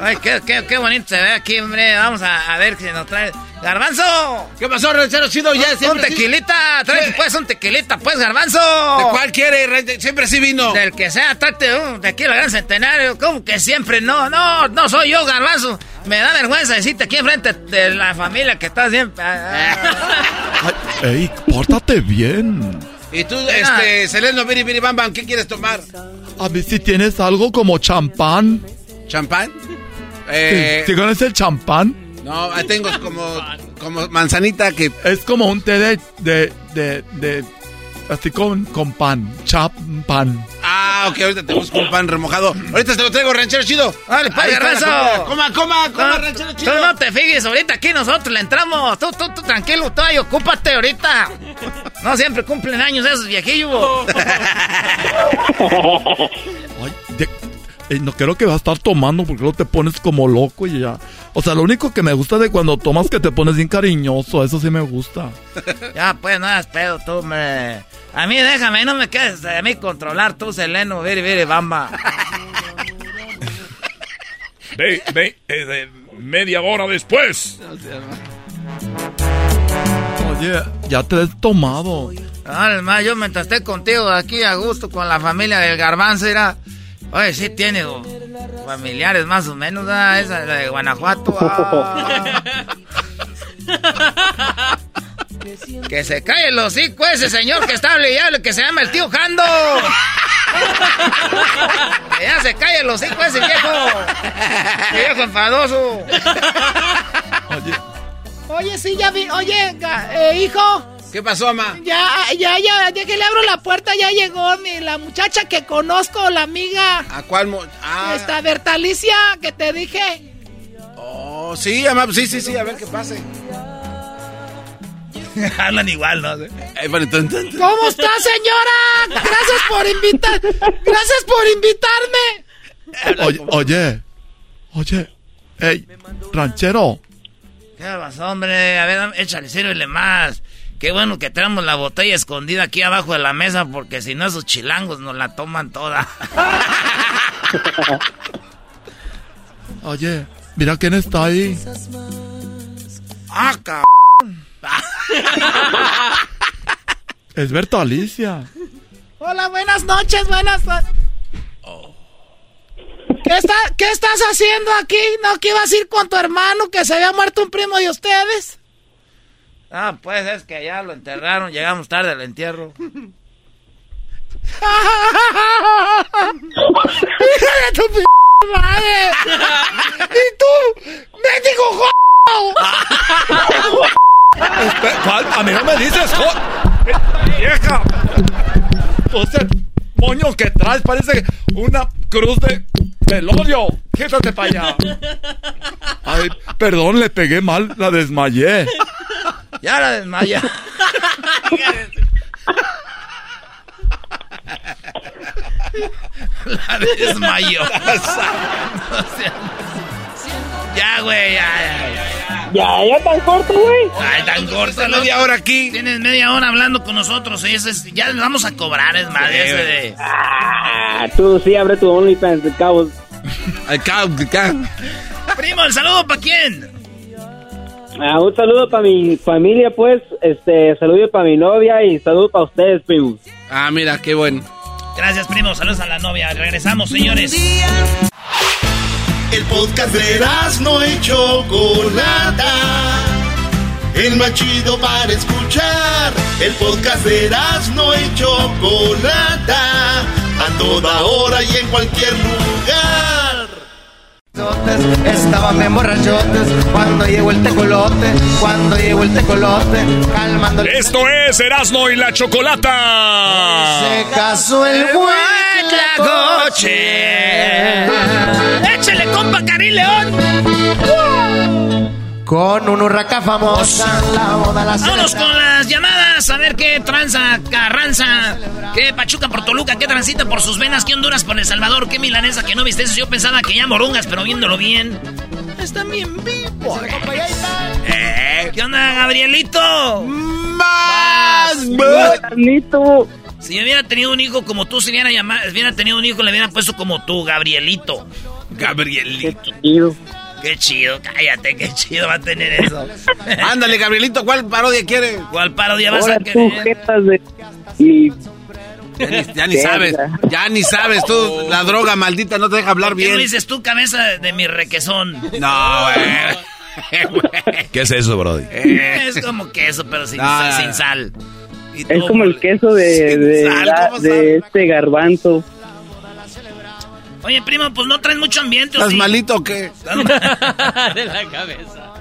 Ay, qué, qué, qué bonito se ve aquí, hombre. Vamos a, a ver qué nos trae. ¡Garbanzo! ¿Qué pasó, ranchero chido? Ya Un tequilita, tráete pues un tequilita, pues, Garbanzo. ¿De cuál quiere? Siempre sí vino. Del que sea, tráete un tequila gran centenario. ¿Cómo que siempre? No, no, no soy yo, Garbanzo. Me da vergüenza decirte aquí enfrente de la familia que estás siempre. <laughs> ey, pórtate bien. Y tú, este, Seleno, Biri, Biri, Bam, Bam, ¿qué quieres tomar? A ver si tienes algo como champán. ¿Champán? Eh... ¿Sí, conoces el champán? No, tengo como, como manzanita que... Es como un té de, de, de, de así con, con pan, champán. Ah, ok, ahorita te busco un pan remojado. Ahorita te lo traigo, ranchero chido. Dale, padre, Coma, coma, coma, ranchero chido. Tú no te fijes, ahorita aquí nosotros le entramos. Tú, tú, tú, tranquilo, tú ahí, ocúpate ahorita. No siempre cumplen años esos viejillos. Ay, <laughs> <laughs> no quiero que vas a estar tomando porque luego te pones como loco y ya. O sea, lo único que me gusta de cuando tomas que te pones bien cariñoso, eso sí me gusta. <laughs> ya, pues no hagas pedo tú, me. A mí déjame, no me quedes a mí controlar tú, Seleno, viri, viri, bamba. <laughs> ve, ve, eh, media hora después. Oye, ya te has tomado. Además, yo mientras esté contigo aquí a gusto con la familia del garbanzo, era... Oye, sí tiene familiares más o menos, ¿ah? esa de Guanajuato. Ah. <laughs> que se cae el hocico ese señor que está hablando, que se llama el tío Jando. que ya se cae el hocico ese viejo. viejo enfadoso. Oye. Oye, sí, ya vi. Oye, eh, hijo. ¿Qué pasó, mamá? Ya, ya, ya, ya que le abro la puerta, ya llegó mi, la muchacha que conozco, la amiga. ¿A cuál? Mo ah. Esta Bertalicia que te dije. Oh, sí, mamá, sí, sí, sí, a ver qué pase. <laughs> Hablan igual, ¿no? ¿Cómo está, señora? Gracias por invitar. Gracias por invitarme. Oye, oye, oye, hey, ranchero. ¿Qué pasó, hombre? A ver, échale, sírvele más. Qué bueno que tenemos la botella escondida aquí abajo de la mesa porque si no esos chilangos nos la toman toda. <laughs> Oye, mira quién está ahí. Ah, <laughs> Es Berta Alicia. Hola, buenas noches, buenas ¿Qué, está, ¿Qué estás haciendo aquí? ¿No que ibas a ir con tu hermano que se había muerto un primo de ustedes? Ah, pues es que ya lo enterraron, llegamos tarde al entierro. <laughs> ¡Hija de tu p madre! ¡Y tú! ¡Médico ¿Cuál? A mí no me dices ¡Vieja! Entonces, moño que traes parece una cruz de velorio. Quítate para allá. Ay, perdón, le pegué mal, la desmayé. Ya la desmaya. <laughs> la desmayó. <laughs> ya, güey, ya, ya, ya. Ya, tan corto, güey. Ay, tan corto. media hora aquí. Tienes media hora hablando con nosotros. Y es, ya les vamos a cobrar, es más. de... Ah, tú sí abre tu OnlyFans de cabos. Al cabo, Primo, ¿el saludo para quién? Ah, un saludo para mi familia, pues. Este, saludo para mi novia y saludo para ustedes, primo. Ah, mira, qué bueno. Gracias, primo. Saludos a la novia. Regresamos, señores. El podcast de no hecho Chocolata. El más chido para escuchar. El podcast de no hecho Chocolata. A toda hora y en cualquier lugar. Estaban bien borrachotes cuando llegó el tecolote, cuando llegó el tecolote, calmando. Esto es Erasmo y la Chocolata. Se casó el coche. Échale, compa, Cari León. Con un hurraca famosa, la boda la Vámonos con las llamadas, a ver qué tranza, carranza, qué pachuca por Toluca, qué transita por sus venas, qué Honduras por El Salvador, qué milanesa que no viste eso. Yo pensaba que ya morungas, pero viéndolo bien. Están bien vivos. Eh, ¿Qué onda, Gabrielito? Más. Si yo hubiera tenido un hijo como tú, si hubiera, llamado, hubiera tenido un hijo, le hubiera puesto como tú, Gabrielito. Gabrielito. Qué chido, cállate, qué chido va a tener eso. <laughs> Ándale, Gabrielito, ¿cuál parodia quiere? ¿Cuál parodia vas Ahora a tú, querer? jetas de... Y... Ya ni, ya ni <laughs> sabes, ya ni sabes, tú, la droga maldita no te deja hablar ¿Por qué bien. no dices tú, cabeza de mi requesón? No, güey. <laughs> ¿Qué es eso, Brody? Es como queso, pero sin, sal, no, sin no. sal. Y Es todo como el queso de, de, sal, la- ¿cómo de sabe? este garbanzo. Oye, primo, pues no traes mucho ambiente, ¿o ¿Estás sí? malito o qué? <laughs> de la cabeza.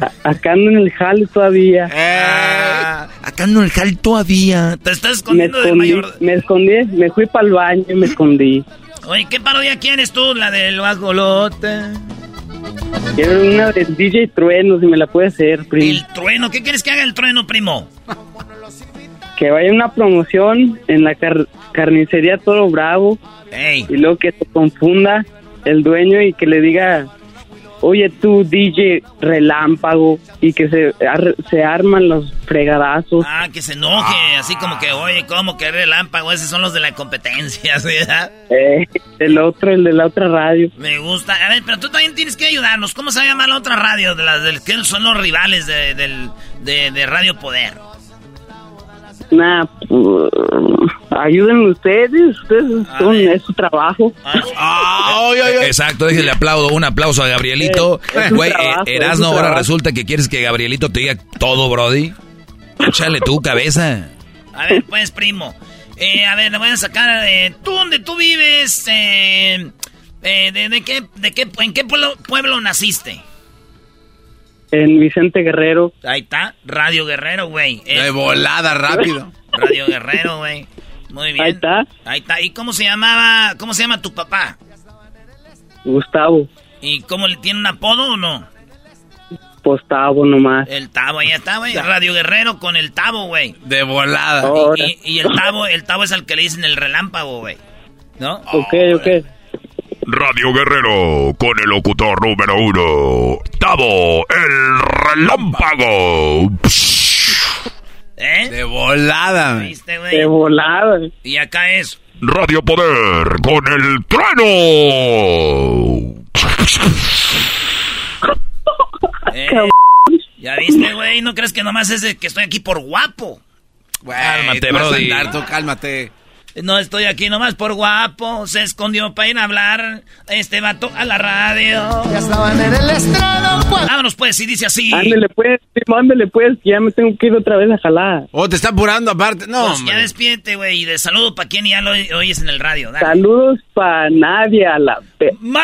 A- Acá ando en el jale todavía. Ah, Acá no el jal todavía. te estás escondiendo del escondí, mayor. me escondí, me fui para el baño y me escondí. Oye, ¿qué parodia quieres tú? La del guajolote. Quiero una de DJ Trueno, si me la puede hacer, primo. El trueno, ¿qué quieres que haga el trueno, primo? Que vaya una promoción en la car- carnicería Toro Bravo Ey. y luego que se confunda el dueño y que le diga, oye tú DJ Relámpago y que se, ar- se arman los fregadazos. Ah, que se enoje, así como que, oye, ¿cómo que relámpago? Esos son los de la competencia, <laughs> ¿sí, verdad? Eh, el otro, el de la otra radio. Me gusta. A ver, pero tú también tienes que ayudarnos. ¿Cómo se llama la otra radio? De las del que son los rivales de, del, de, de Radio Poder. Nah, uh, ayúdenme ustedes, ustedes son, es su trabajo. Exacto, déjenle aplaudo, un aplauso a Gabrielito. Eh, es Güey, eh, trabajo, Erasno, ahora trabajo. resulta que quieres que Gabrielito te diga todo, Brody. Échale tu cabeza. A ver, pues, primo. Eh, a ver, le voy a sacar. Eh, ¿Tú dónde tú vives? Eh, eh, de, de qué, de qué, ¿En qué pueblo, pueblo naciste? En Vicente Guerrero. Ahí está, Radio Guerrero, güey. De volada, rápido. Radio Guerrero, güey. Muy bien. Ahí está. Ahí está. ¿Y cómo se llamaba? ¿Cómo se llama tu papá? Gustavo, ¿Y cómo le tiene un apodo o no? Postavo nomás. El Tabo, ahí está, güey. Radio Guerrero con el Tabo, güey. De volada. Y, y- y el Tabo, el Tabo es al que le dicen el relámpago, güey. ¿No? Ok, ok. Radio Guerrero con el locutor número uno, Tavo, el relámpago. ¿Eh? De volada. ¿Viste, güey? De volada. Y acá es. Radio Poder con el trueno. eh, ¿Ya viste, güey? ¿No crees que nomás es de que estoy aquí por guapo? Cálmate, Te vas a Brody. andar, tú cálmate. No estoy aquí nomás por guapo. Se escondió para ir a hablar este vato a la radio. Ya estaban en el estrado. pues. Vámonos, pues, y dice así. Ándele pues, ándele pues, que ya me tengo que ir otra vez a jalar. Oh, te está apurando aparte. No, Pues ya despídete, güey. Y de saludo para quien ya lo oy- oyes en el radio. Dale. Saludos para nadie a la... pe- ¡Más!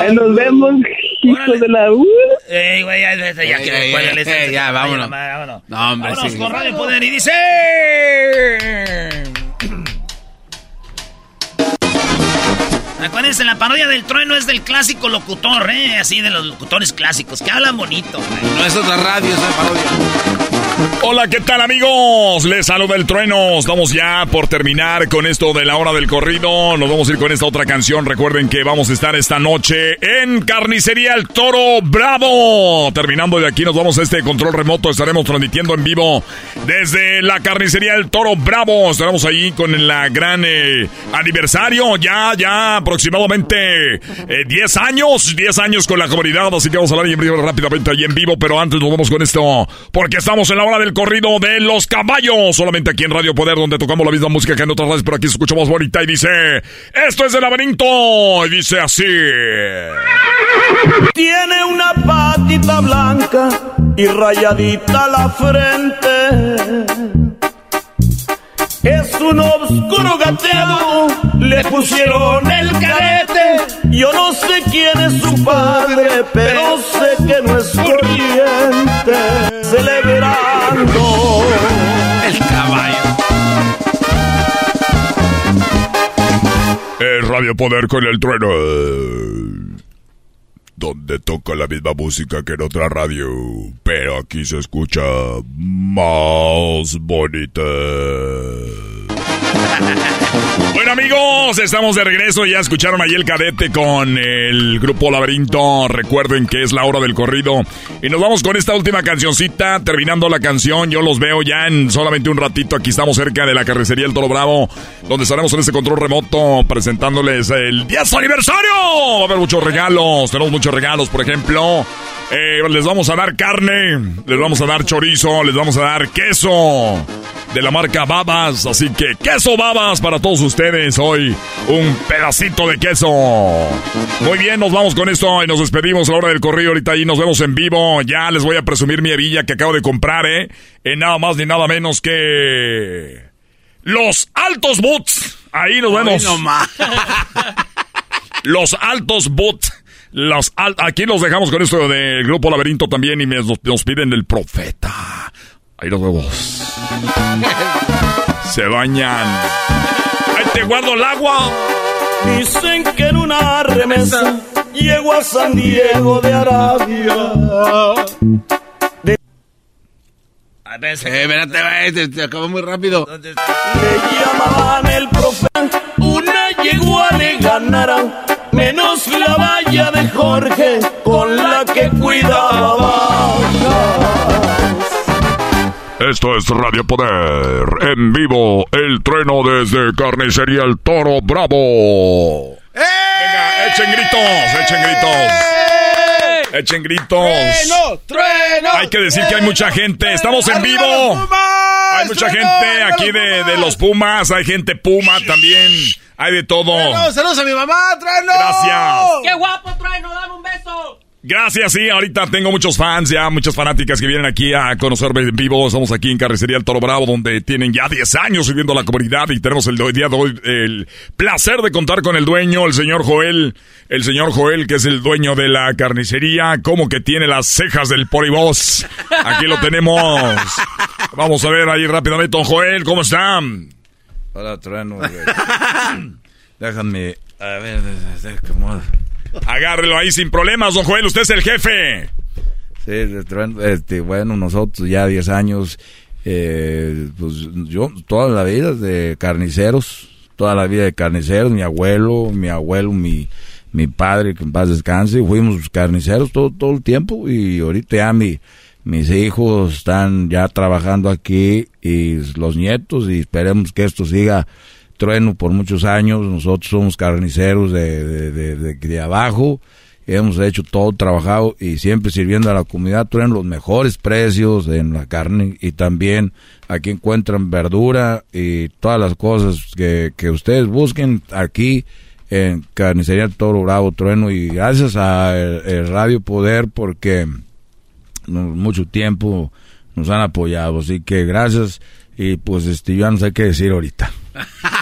Ahí nos vemos, hijos de la... Uh. Ey, güey, ya, ya, ya, Ey, que ey, ey, ya, ese- vámonos. vámonos, vámonos. No, hombre, Vámonos sí. con Radio Poder y dice... Acuérdense, la parodia del trueno es del clásico locutor, ¿eh? Así de los locutores clásicos, que hablan bonito, güey. No es otra radio, es una parodia. Hola, ¿qué tal amigos? Les saluda el trueno. Estamos ya por terminar con esto de la hora del corrido. Nos vamos a ir con esta otra canción. Recuerden que vamos a estar esta noche en Carnicería El Toro Bravo. Terminando de aquí nos vamos a este control remoto. Estaremos transmitiendo en vivo desde la Carnicería El Toro Bravo. Estaremos ahí con el gran eh, aniversario. Ya, ya aproximadamente eh, 10 años. 10 años con la comunidad. Así que vamos a hablar rápidamente ahí en vivo. Pero antes nos vamos con esto. Porque estamos en la hora del corrido de los caballos. Solamente aquí en Radio Poder, donde tocamos la misma música que en otras radios, pero aquí se escucha más bonita. Y dice: Esto es el laberinto. Y dice así. Tiene una patita blanca y rayadita la frente. Es un oscuro gateado le pusieron el carete. Yo no sé quién es su padre, pero sé que no es corriente. Celebrando el caballo. Es Radio Poder con el trueno. Donde toca la misma música que en otra radio. Pero aquí se escucha más bonita. <laughs> Bueno amigos, estamos de regreso. Ya escucharon ahí el cadete con el grupo Laberinto. Recuerden que es la hora del corrido. Y nos vamos con esta última cancioncita. Terminando la canción, yo los veo ya en solamente un ratito. Aquí estamos cerca de la carrecería El Toro Bravo, donde estaremos en ese control remoto presentándoles el 10 aniversario. Va a haber muchos regalos. Tenemos muchos regalos, por ejemplo. Eh, les vamos a dar carne, les vamos a dar chorizo, les vamos a dar queso de la marca Babas. Así que queso Babas para todos ustedes hoy. Un pedacito de queso. Muy bien, nos vamos con esto y nos despedimos a la hora del corrido. Ahorita ahí nos vemos en vivo. Ya les voy a presumir mi hebilla que acabo de comprar, ¿eh? En nada más ni nada menos que... Los Altos Boots. Ahí nos vemos. Los Altos Boots. Los aquí los dejamos con esto del Grupo Laberinto también y nos, nos piden el profeta. Ahí los vemos. <laughs> Se bañan. Ahí te guardo el agua. Dicen que en una remesa llego a San Diego de Arabia. Eh, espérate, te, muy rápido. Le llamaban el profeta. Una yegua le ganaron menos la valla de Jorge con la que cuidaba. Esto es Radio Poder, en vivo, el trueno desde Carnicería El Toro Bravo. Venga, echen gritos, echen gritos. Echen gritos. ¡Trueno! ¡Trueno! Hay que decir que hay mucha gente. Estamos en vivo. Hay mucha gente aquí de, de los Pumas. Hay gente Puma también. Hay de todo. ¡Trueno! ¡Saludos a mi mamá! ¡Trueno! Gracias. ¡Qué guapo, Trueno! ¡Dame un beso! Gracias, sí, ahorita tengo muchos fans ya, muchas fanáticas que vienen aquí a conocerme en vivo. Estamos aquí en Carrecería El Toro Bravo, donde tienen ya 10 años viviendo la comunidad y tenemos el día de hoy el placer de contar con el dueño, el señor Joel. El señor Joel, que es el dueño de la carnicería, como que tiene las cejas del poribos. Aquí lo tenemos. Vamos a ver ahí rápidamente, don Joel, ¿cómo están? Hola, trueno. Déjame. A ver, ¿cómo? Agárrelo ahí sin problemas, don Joel, usted es el jefe. Sí, este, bueno, nosotros ya 10 años, eh, pues yo toda la vida de carniceros, toda la vida de carniceros, mi abuelo, mi abuelo, mi, mi padre, que en paz descanse, fuimos carniceros todo, todo el tiempo y ahorita ya mi, mis hijos están ya trabajando aquí y los nietos y esperemos que esto siga trueno por muchos años. Nosotros somos carniceros de, de, de, abajo. Hemos hecho todo, trabajado y siempre sirviendo a la comunidad. Trueno los mejores precios en la carne y también aquí encuentran verdura y todas las cosas que, que ustedes busquen aquí en Carnicería Toro Bravo Trueno y gracias a el, Radio Poder porque mucho tiempo nos han apoyado. Así que gracias y pues este, yo no sé qué decir ahorita. <laughs>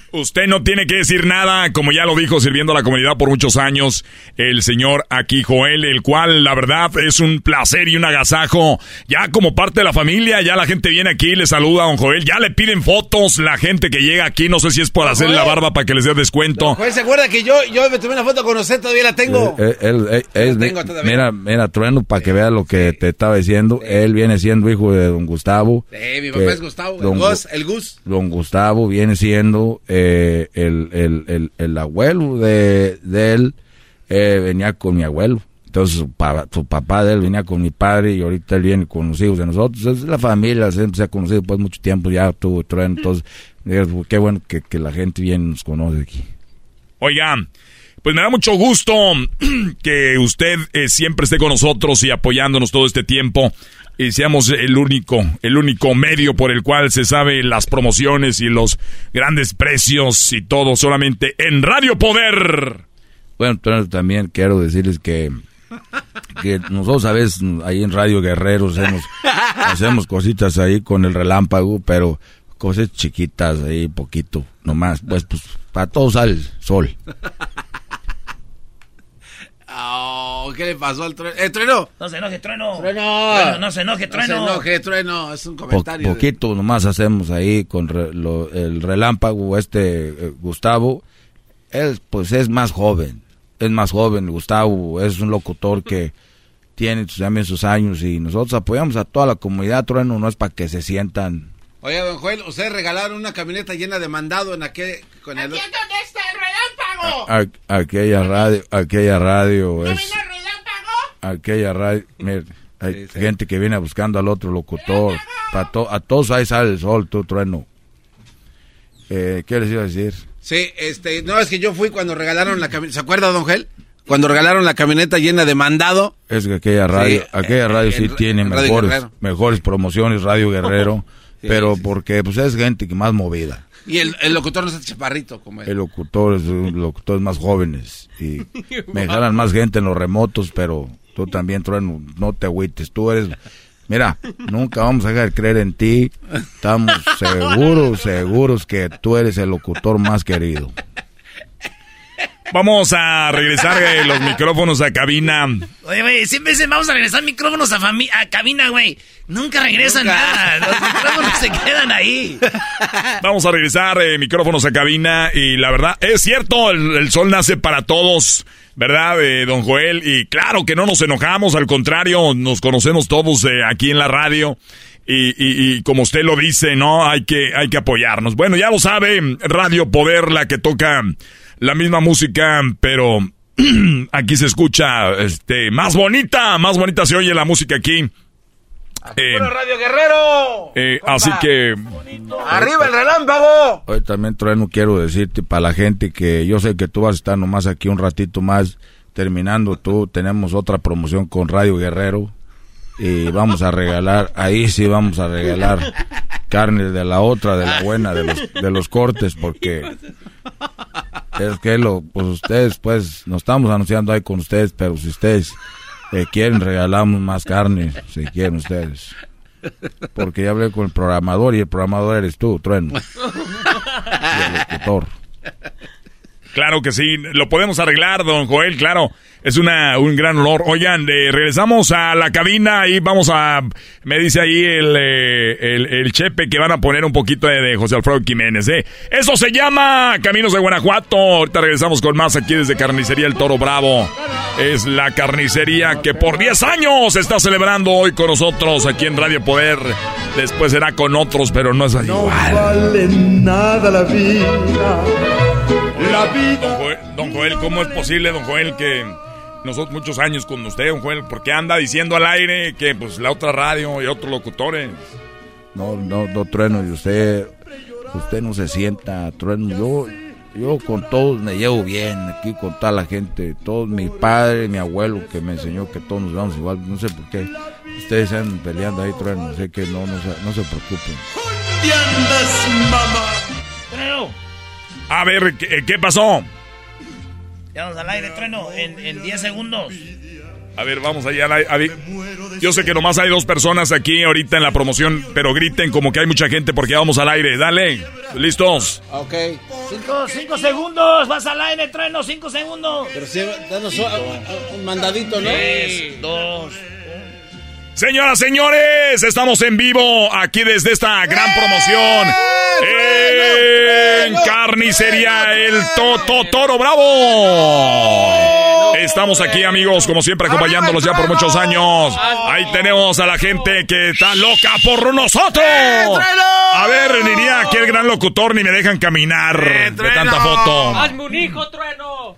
Usted no tiene que decir nada, como ya lo dijo, sirviendo a la comunidad por muchos años, el señor aquí Joel, el cual la verdad es un placer y un agasajo. Ya como parte de la familia, ya la gente viene aquí, le saluda a don Joel, ya le piden fotos la gente que llega aquí, no sé si es por hacer la barba para que les dé descuento. Joel, ¿se acuerda que yo, yo me tomé una foto con usted? Todavía la tengo. Eh, él, él, él, tengo todavía. mira, mira, Trueno, para que vea lo que te estaba diciendo, él viene siendo hijo de don Gustavo. Sí, mi papá es Gustavo, el don, Gus, el Gus. Don Gustavo viene siendo eh, el, el, el, el, abuelo de, de él, eh, venía con mi abuelo. Entonces su, pa, su, papá de él venía con mi padre y ahorita él viene con los hijos de nosotros. Es la familia, siempre se ha conocido pues mucho tiempo, ya tuvo trueno. Entonces, qué bueno que, que la gente bien nos conoce aquí. Oigan, pues me da mucho gusto <clears throat> que usted eh, siempre esté con nosotros y apoyándonos todo este tiempo y seamos el único, el único medio por el cual se sabe las promociones y los grandes precios y todo solamente en Radio Poder. Bueno, también quiero decirles que nosotros a veces ahí en Radio Guerrero hacemos, cositas ahí con el relámpago, pero cosas chiquitas ahí, poquito, nomás, pues, pues, para todos al sol. Oh, ¿Qué le pasó al trueno? ¡Eh, trueno! No se enoje, trueno. ¡Trueno! no se enoje, trueno. No se enoje, trueno. Es un comentario. Po poquito nomás hacemos ahí con re lo, el relámpago, este eh, Gustavo. Él, pues, es más joven. Es más joven, Gustavo. Es un locutor que tiene también sus años y nosotros apoyamos a toda la comunidad. Trueno no es para que se sientan. Oye, don Joel, ustedes regalaron una camioneta llena de mandado en aquel... Con el... ¿Aquí dónde está el relámpago? A, aquella radio, aquella radio es... Aquella radio, mire, hay sí, sí. gente que viene buscando al otro locutor. Para to, a todos ahí sale el sol, tú, trueno. Eh, ¿Qué les iba a decir? Sí, este, no, es que yo fui cuando regalaron la camioneta. ¿Se acuerda, don Gel? Cuando regalaron la camioneta llena de mandado. Es que aquella radio, sí, aquella radio eh, sí en, tiene en mejores, mejores promociones, Radio Guerrero. <laughs> Sí, pero sí. porque pues es gente que más movida. Y el, el locutor no es el chaparrito como él. El locutor es locutores más jóvenes y <laughs> me jalan más gente en los remotos, pero tú también, Trueno, no te agüites, tú eres... Mira, nunca vamos a dejar de creer en ti. Estamos <laughs> seguros, seguros que tú eres el locutor más querido. Vamos a regresar eh, los micrófonos a cabina. Oye, güey, siempre dicen vamos a regresar micrófonos a, a cabina, güey. Nunca regresan Nunca. nada. Los micrófonos se quedan ahí. Vamos a regresar eh, micrófonos a cabina. Y la verdad, es cierto, el, el sol nace para todos. ¿Verdad, eh, don Joel? Y claro que no nos enojamos, al contrario, nos conocemos todos eh, aquí en la radio. Y, y, y, como usted lo dice, ¿no? Hay que, hay que apoyarnos. Bueno, ya lo sabe, Radio Poder, la que toca la misma música, pero <clears throat> aquí se escucha este más bonita, más bonita se oye la música aquí. Eh, Radio Guerrero. Eh, así que. ¡Arriba el relámpago! Hoy también, Trueno, quiero decirte para la gente que yo sé que tú vas a estar nomás aquí un ratito más. Terminando tú, tenemos otra promoción con Radio Guerrero. Y vamos a regalar, ahí sí vamos a regalar carne de la otra, de la buena, de los, de los cortes, porque es que lo, pues ustedes, pues, nos estamos anunciando ahí con ustedes, pero si ustedes eh, quieren, regalamos más carne, si quieren ustedes. Porque ya hablé con el programador y el programador eres tú, Trueno. Y el locutor. Claro que sí, lo podemos arreglar, don Joel, claro. Es una, un gran honor. Oigan, eh, regresamos a la cabina y vamos a... Me dice ahí el, eh, el, el, chepe que van a poner un poquito de, de José Alfredo Jiménez. ¿eh? Eso se llama Caminos de Guanajuato. Ahorita regresamos con más aquí desde Carnicería El Toro Bravo. Es la carnicería que por 10 años está celebrando hoy con nosotros aquí en Radio Poder. Después será con otros, pero no es así. No igual. vale nada la vida. La vida. Don Joel, don Joel, ¿cómo es posible, don Joel, que nosotros muchos años con usted, don Joel, porque anda diciendo al aire que pues la otra radio y otros locutores. No, no, no, Trueno, y usted, usted no se sienta, Trueno, yo, yo con todos me llevo bien, aquí con toda la gente, todos, mi padre, mi abuelo que me enseñó que todos nos vamos igual, no sé por qué, ustedes andan peleando ahí, Trueno, sé que no, no, se, no se preocupen. ¿Dónde andas, mamá? A ver, ¿qué, qué pasó? Ya vamos al aire, trueno, en 10 segundos. A ver, vamos allá al aire. Yo sé que nomás hay dos personas aquí ahorita en la promoción, pero griten como que hay mucha gente porque vamos al aire. Dale, ¿listos? Ok. Cinco, cinco segundos, vas al aire, trueno, cinco segundos. Pero sí, danos un, un mandadito, ¿no? Tres, dos, Señoras, señores, estamos en vivo aquí desde esta gran promoción en Carnicería El Toto Toro Bravo. Estamos aquí, amigos, como siempre, acompañándolos ya por muchos años. Ahí tenemos a la gente que está loca por nosotros. A ver, diría aquel gran locutor, ni me dejan caminar de tanta foto. ¡Hazme un hijo, trueno!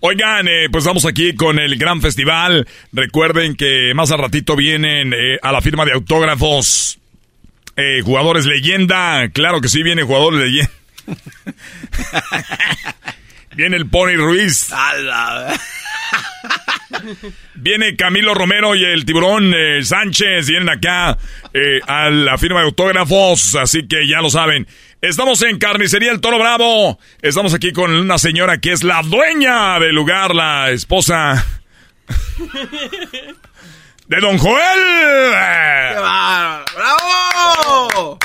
Oigan, eh, pues vamos aquí con el gran festival. Recuerden que más al ratito vienen eh, a la firma de autógrafos eh, jugadores leyenda. Claro que sí, viene jugadores leyenda. <laughs> viene el Pony Ruiz. Viene Camilo Romero y el tiburón eh, Sánchez. Vienen acá eh, a la firma de autógrafos. Así que ya lo saben. Estamos en Carnicería El Toro Bravo. Estamos aquí con una señora que es la dueña del lugar, la esposa <laughs> de Don Joel. ¡Qué bárbaro! ¡Bravo!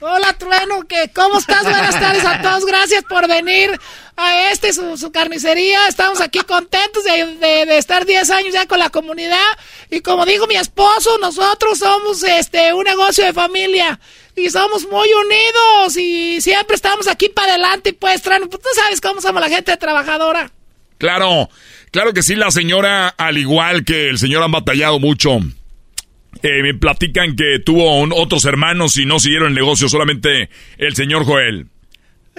Hola, Trueno, que ¿cómo estás? Buenas tardes a todos, gracias por venir a este, su, carnicería. Estamos aquí contentos de, estar 10 años ya con la comunidad. Y como dijo mi esposo, nosotros somos este un negocio de familia. Y somos muy unidos y siempre estamos aquí para adelante. Y pues, Trueno, pues, tú sabes cómo somos la gente trabajadora. Claro, claro que sí, la señora, al igual que el señor, han batallado mucho. Eh, me platican que tuvo otros hermanos y no siguieron el negocio, solamente el señor Joel.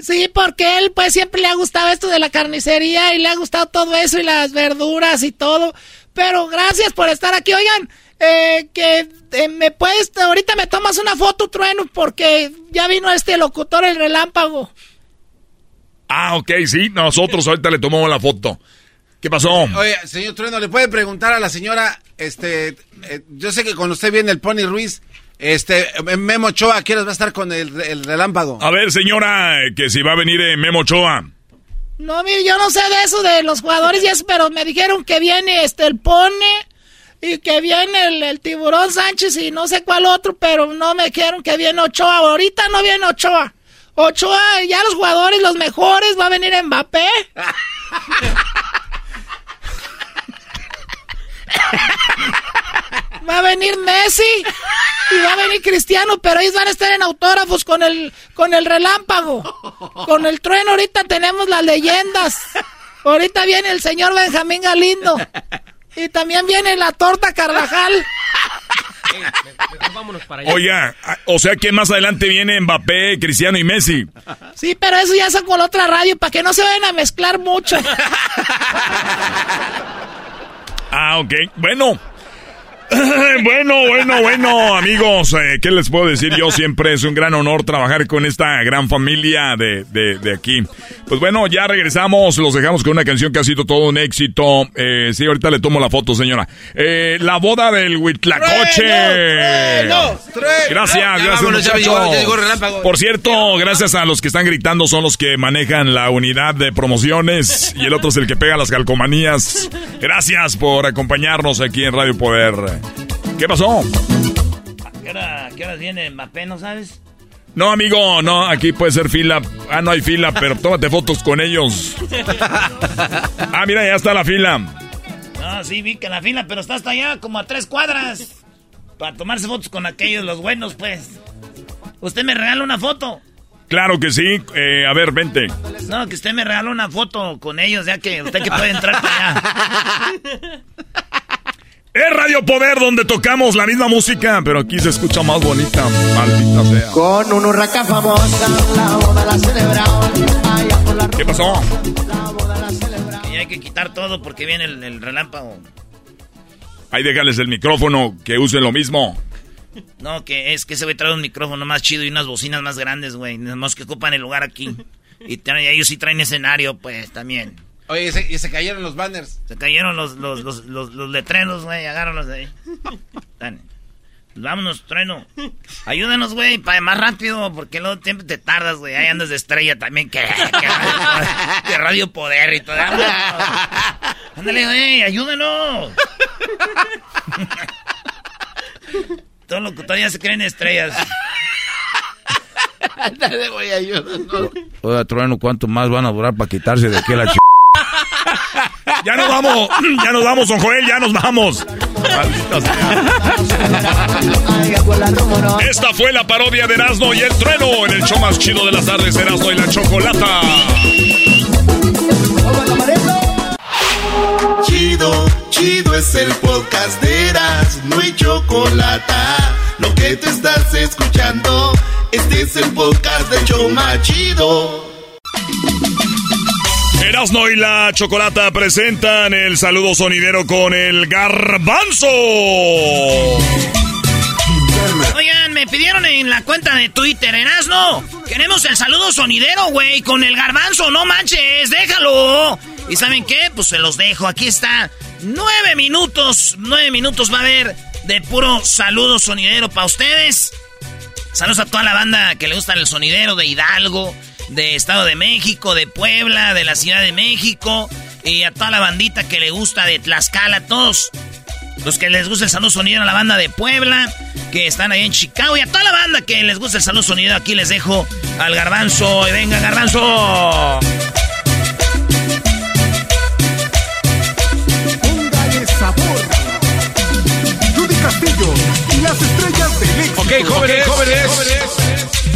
Sí, porque él pues siempre le ha gustado esto de la carnicería y le ha gustado todo eso y las verduras y todo. Pero gracias por estar aquí. Oigan, eh, que eh, me puedes, ahorita me tomas una foto, Trueno, porque ya vino este locutor, el relámpago. Ah, ok, sí, nosotros ahorita le tomamos la foto. ¿Qué pasó? Oye, señor Trueno, ¿le puede preguntar a la señora, este, eh, yo sé que con usted viene el Pony Ruiz, este, Memo Ochoa, ¿quieres va a estar con el, relámpago? A ver, señora, que si va a venir eh, Memo Ochoa. No, mire, yo no sé de eso, de los jugadores y eso, pero me dijeron que viene este, el Pony y que viene el, el, tiburón Sánchez y no sé cuál otro, pero no me dijeron que viene Ochoa. Ahorita no viene Ochoa. Ochoa, ya los jugadores, los mejores, va a venir Mbappé. <laughs> va a venir Messi y va a venir Cristiano, pero ellos van a estar en autógrafos con el, con el relámpago. Con el trueno ahorita tenemos las leyendas. Ahorita viene el señor Benjamín Galindo. Y también viene la torta Carvajal. <laughs> Oye, o sea que más adelante viene Mbappé, Cristiano y Messi. Sí, pero eso ya son con la otra radio para que no se vayan a mezclar mucho. <laughs> ah, ok. Bueno, <laughs> bueno, bueno, bueno, amigos, eh, ¿qué les puedo decir? Yo siempre es un gran honor trabajar con esta gran familia de, de, aquí. Pues bueno, ya regresamos, los dejamos con una canción que ha sido todo un éxito. Eh, sí, ahorita le tomo la foto, señora. Eh, la boda del Huitlacoche. Gracias, gracias, muchachos. Por cierto, gracias a los que están gritando, son los que manejan la unidad de promociones y el otro es el que pega las calcomanías. Gracias por acompañarnos aquí en Radio Poder. ¿Qué pasó? qué, hora, horas viene Mbappé, no sabes? No, amigo, no, aquí puede ser fila. Ah, no hay fila, pero tómate fotos con ellos. <laughs> Ah, mira, ya está la fila. No, sí, vi que la fila, pero está hasta allá, como a tres cuadras. Para tomarse fotos con aquellos, los buenos, pues. ¿Usted me regala una foto? Claro que sí. Eh, a ver, vente. No, que usted me regala una foto con ellos, ya que usted que puede entrar para allá. <laughs> Es Radio Poder donde tocamos la misma música, pero aquí se escucha más bonita, maldita sea. Con un huracán famosa, la boda la celebraron. ¿Qué pasó? Y hay que quitar todo porque viene el, relámpago. Ahí déjales el micrófono, que usen lo mismo. No, que es que se va a traer un micrófono más chido y unas bocinas más grandes, güey. Más que ocupan el lugar aquí. Y ellos sí traen escenario, pues, también. Oye, y se, cayeron los banners. Se cayeron los, los, los, los, letreros, güey. Agárralos de ahí. Dale. Vámonos, trueno. Ayúdanos, güey, para más rápido, porque luego siempre te tardas, güey. Ahí andas de estrella también, que, que, radio, poder y todo. Ándale, güey, ayúdanos. Todo lo que todavía se creen estrellas. Ándale, güey, ayúdanos. Oiga, trueno, ¿cuánto más van a durar para quitarse de aquí la ch... Ya nos vamos, <clears throat> ya nos vamos, don Joel, ya nos vamos. Esta fue la parodia de Erasmo y el trueno en el show más chido de las tardes, Erasmo y la chocolata. Chido, chido es el podcast de Erasmo y chocolata. Lo que te estás escuchando, este es el podcast de Choma Chido. Erasno y la Chocolata presentan el saludo sonidero con el garbanzo. Oigan, me pidieron en la cuenta de Twitter, Erasno, queremos el saludo sonidero, güey, con el garbanzo, no manches, déjalo. ¿Y saben qué? Pues se los dejo, aquí está. Nueve minutos, nueve minutos va a haber de puro saludo sonidero para ustedes. Saludos a toda la banda que le gusta el sonidero de Hidalgo, de Estado de México, de Puebla, de la Ciudad de México y a toda la bandita que le gusta de Tlaxcala, todos. Los que les gusta el salud sonido a la banda de Puebla, que están ahí en Chicago y a toda la banda que les gusta el salud sonido, aquí les dejo al garbanzo. Y venga, garbanzo. Póngale sabor. Judy Castillo y las estrellas del éxito. Ok, jóvenes, jóvenes.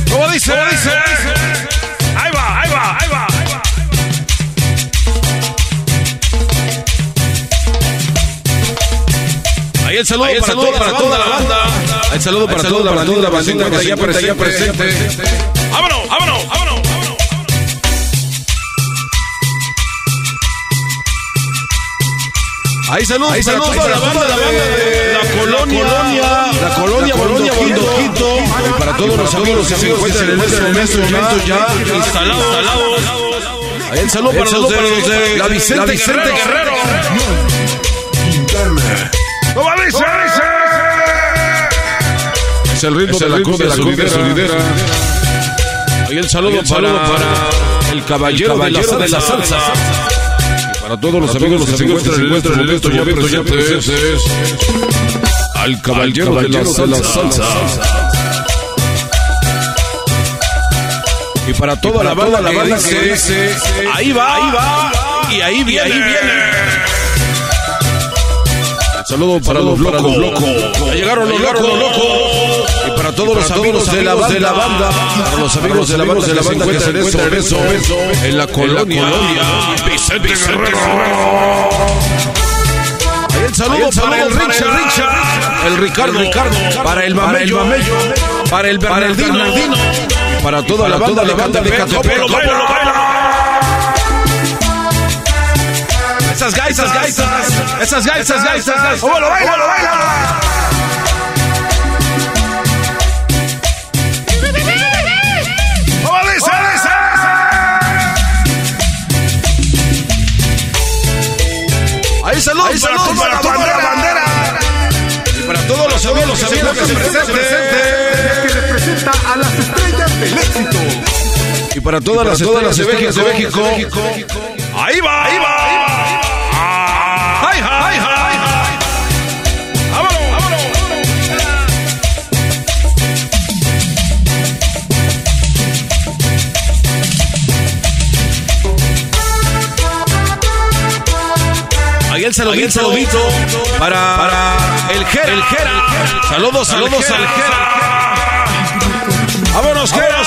¿Cómo dice? ¿Cómo dice? Ahí va, ahí va, ahí va. Ahí el saludo, para, toda, para toda la banda. El saludo para toda la banda, la bandita que está allá presente. ¡Vámonos, vámonos, Ahí saludos, Ahí saludos para, la banda, la banda de la colonia, la colonia, la colonia Bondoquito, y para todos los amigos que se encuentran en este momento ya instalados. Ahí el saludo para los de la Vicente Guerrero. ¿Cómo dice? Es el ritmo de la cruz de la solidera. Ahí el saludo para el caballero de la salsa. Para todos los amigos que se encuentran en este momento ya presentes. Al caballero de la salsa. Y para toda la banda, la banda que dice, ahí va, ahí va, y ahí viene. Saludo para los locos. Ya llegaron los locos. Y para todos los amigos de la banda. Para los amigos de la banda de la banda que se encuentran en eso. En la colonia. Vicente Guerrero. Ahí el saludo para el Richard. El Ricardo. Ricardo. Para el Mamello. Para el Bernardino. Y para toda la banda de banda de Catepec. Esas gaitas, gaitas, esas gaitas, gaitas. ¡Oh, lo baila, lo baila! Ahí saludos, Ahí saludos para, toda la bandera. Y para todos los amigos, los amigos que se presenten. Que representa a las estrellas del éxito. Y para todas las estrellas de México. Ahí va, ahí va. Saludito, para, para el Jera. El Jera. Saludos, saludos al Jera. ¡Vámonos, Jera,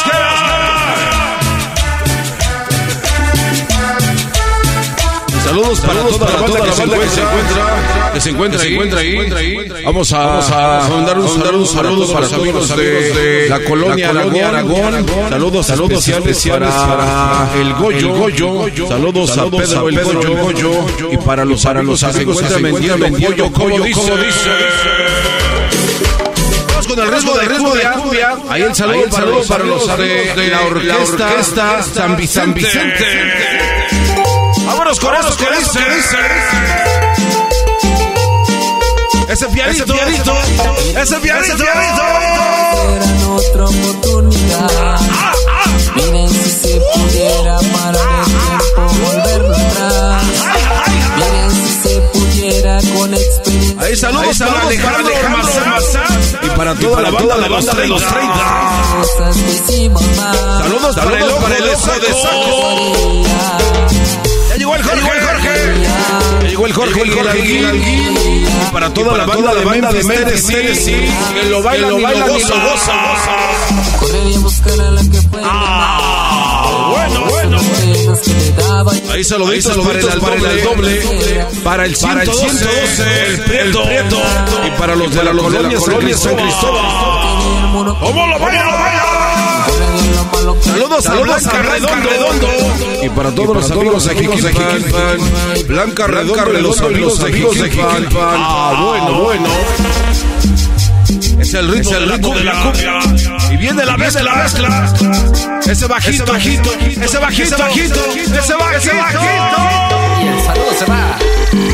Saludos para toda la banda que se encuentra, que se encuentra, ahí. Vamos a mandar un saludo para los amigos de la colonia Aragón. Saludos, saludos especiales para el Goyo, Goyo. Saludos a Pedro el Goyo, y para los para los que se encuentran vendiendo Goyo, Goyo, como dice. Con el riesgo de cumbia. Ahí el saludo para los de la orquesta San Vicente. Vámonos con eso, que dice. Ese pianito, ese pianito, ese pianito. Otra oportunidad. Miren si se pudiera parar el tiempo, volverlo atrás. Miren si se pudiera con experiencia. Ahí saludos, para Alejandro Marzán. Y para toda la banda de los 30. Saludos para el ojo de saco. Ya llegó el Jorge, Jorge. Ya llegó el Jorge, el Jorge Para toda la banda de banda de Tennessee. Que lo bailan y lo goza. Ah, bueno, bueno. Ahí saluditos para el, para el doble, para el 112, el Prieto, y para los de la colonia San Cristóbal. ¿Cómo lo bailan, lo bailan? Saludos, saludos a Blanca Redondo. Y para todos los amigos de Jiquilpan. Blanca Redondo y los amigos de Jiquilpan. Ah, bueno, bueno. Es el ritmo, el ritmo de la cumbia. Y viene la mezcla, la mezcla. Ese bajito, ese bajito, ese bajito, ese bajito, ese bajito. Y el saludo se va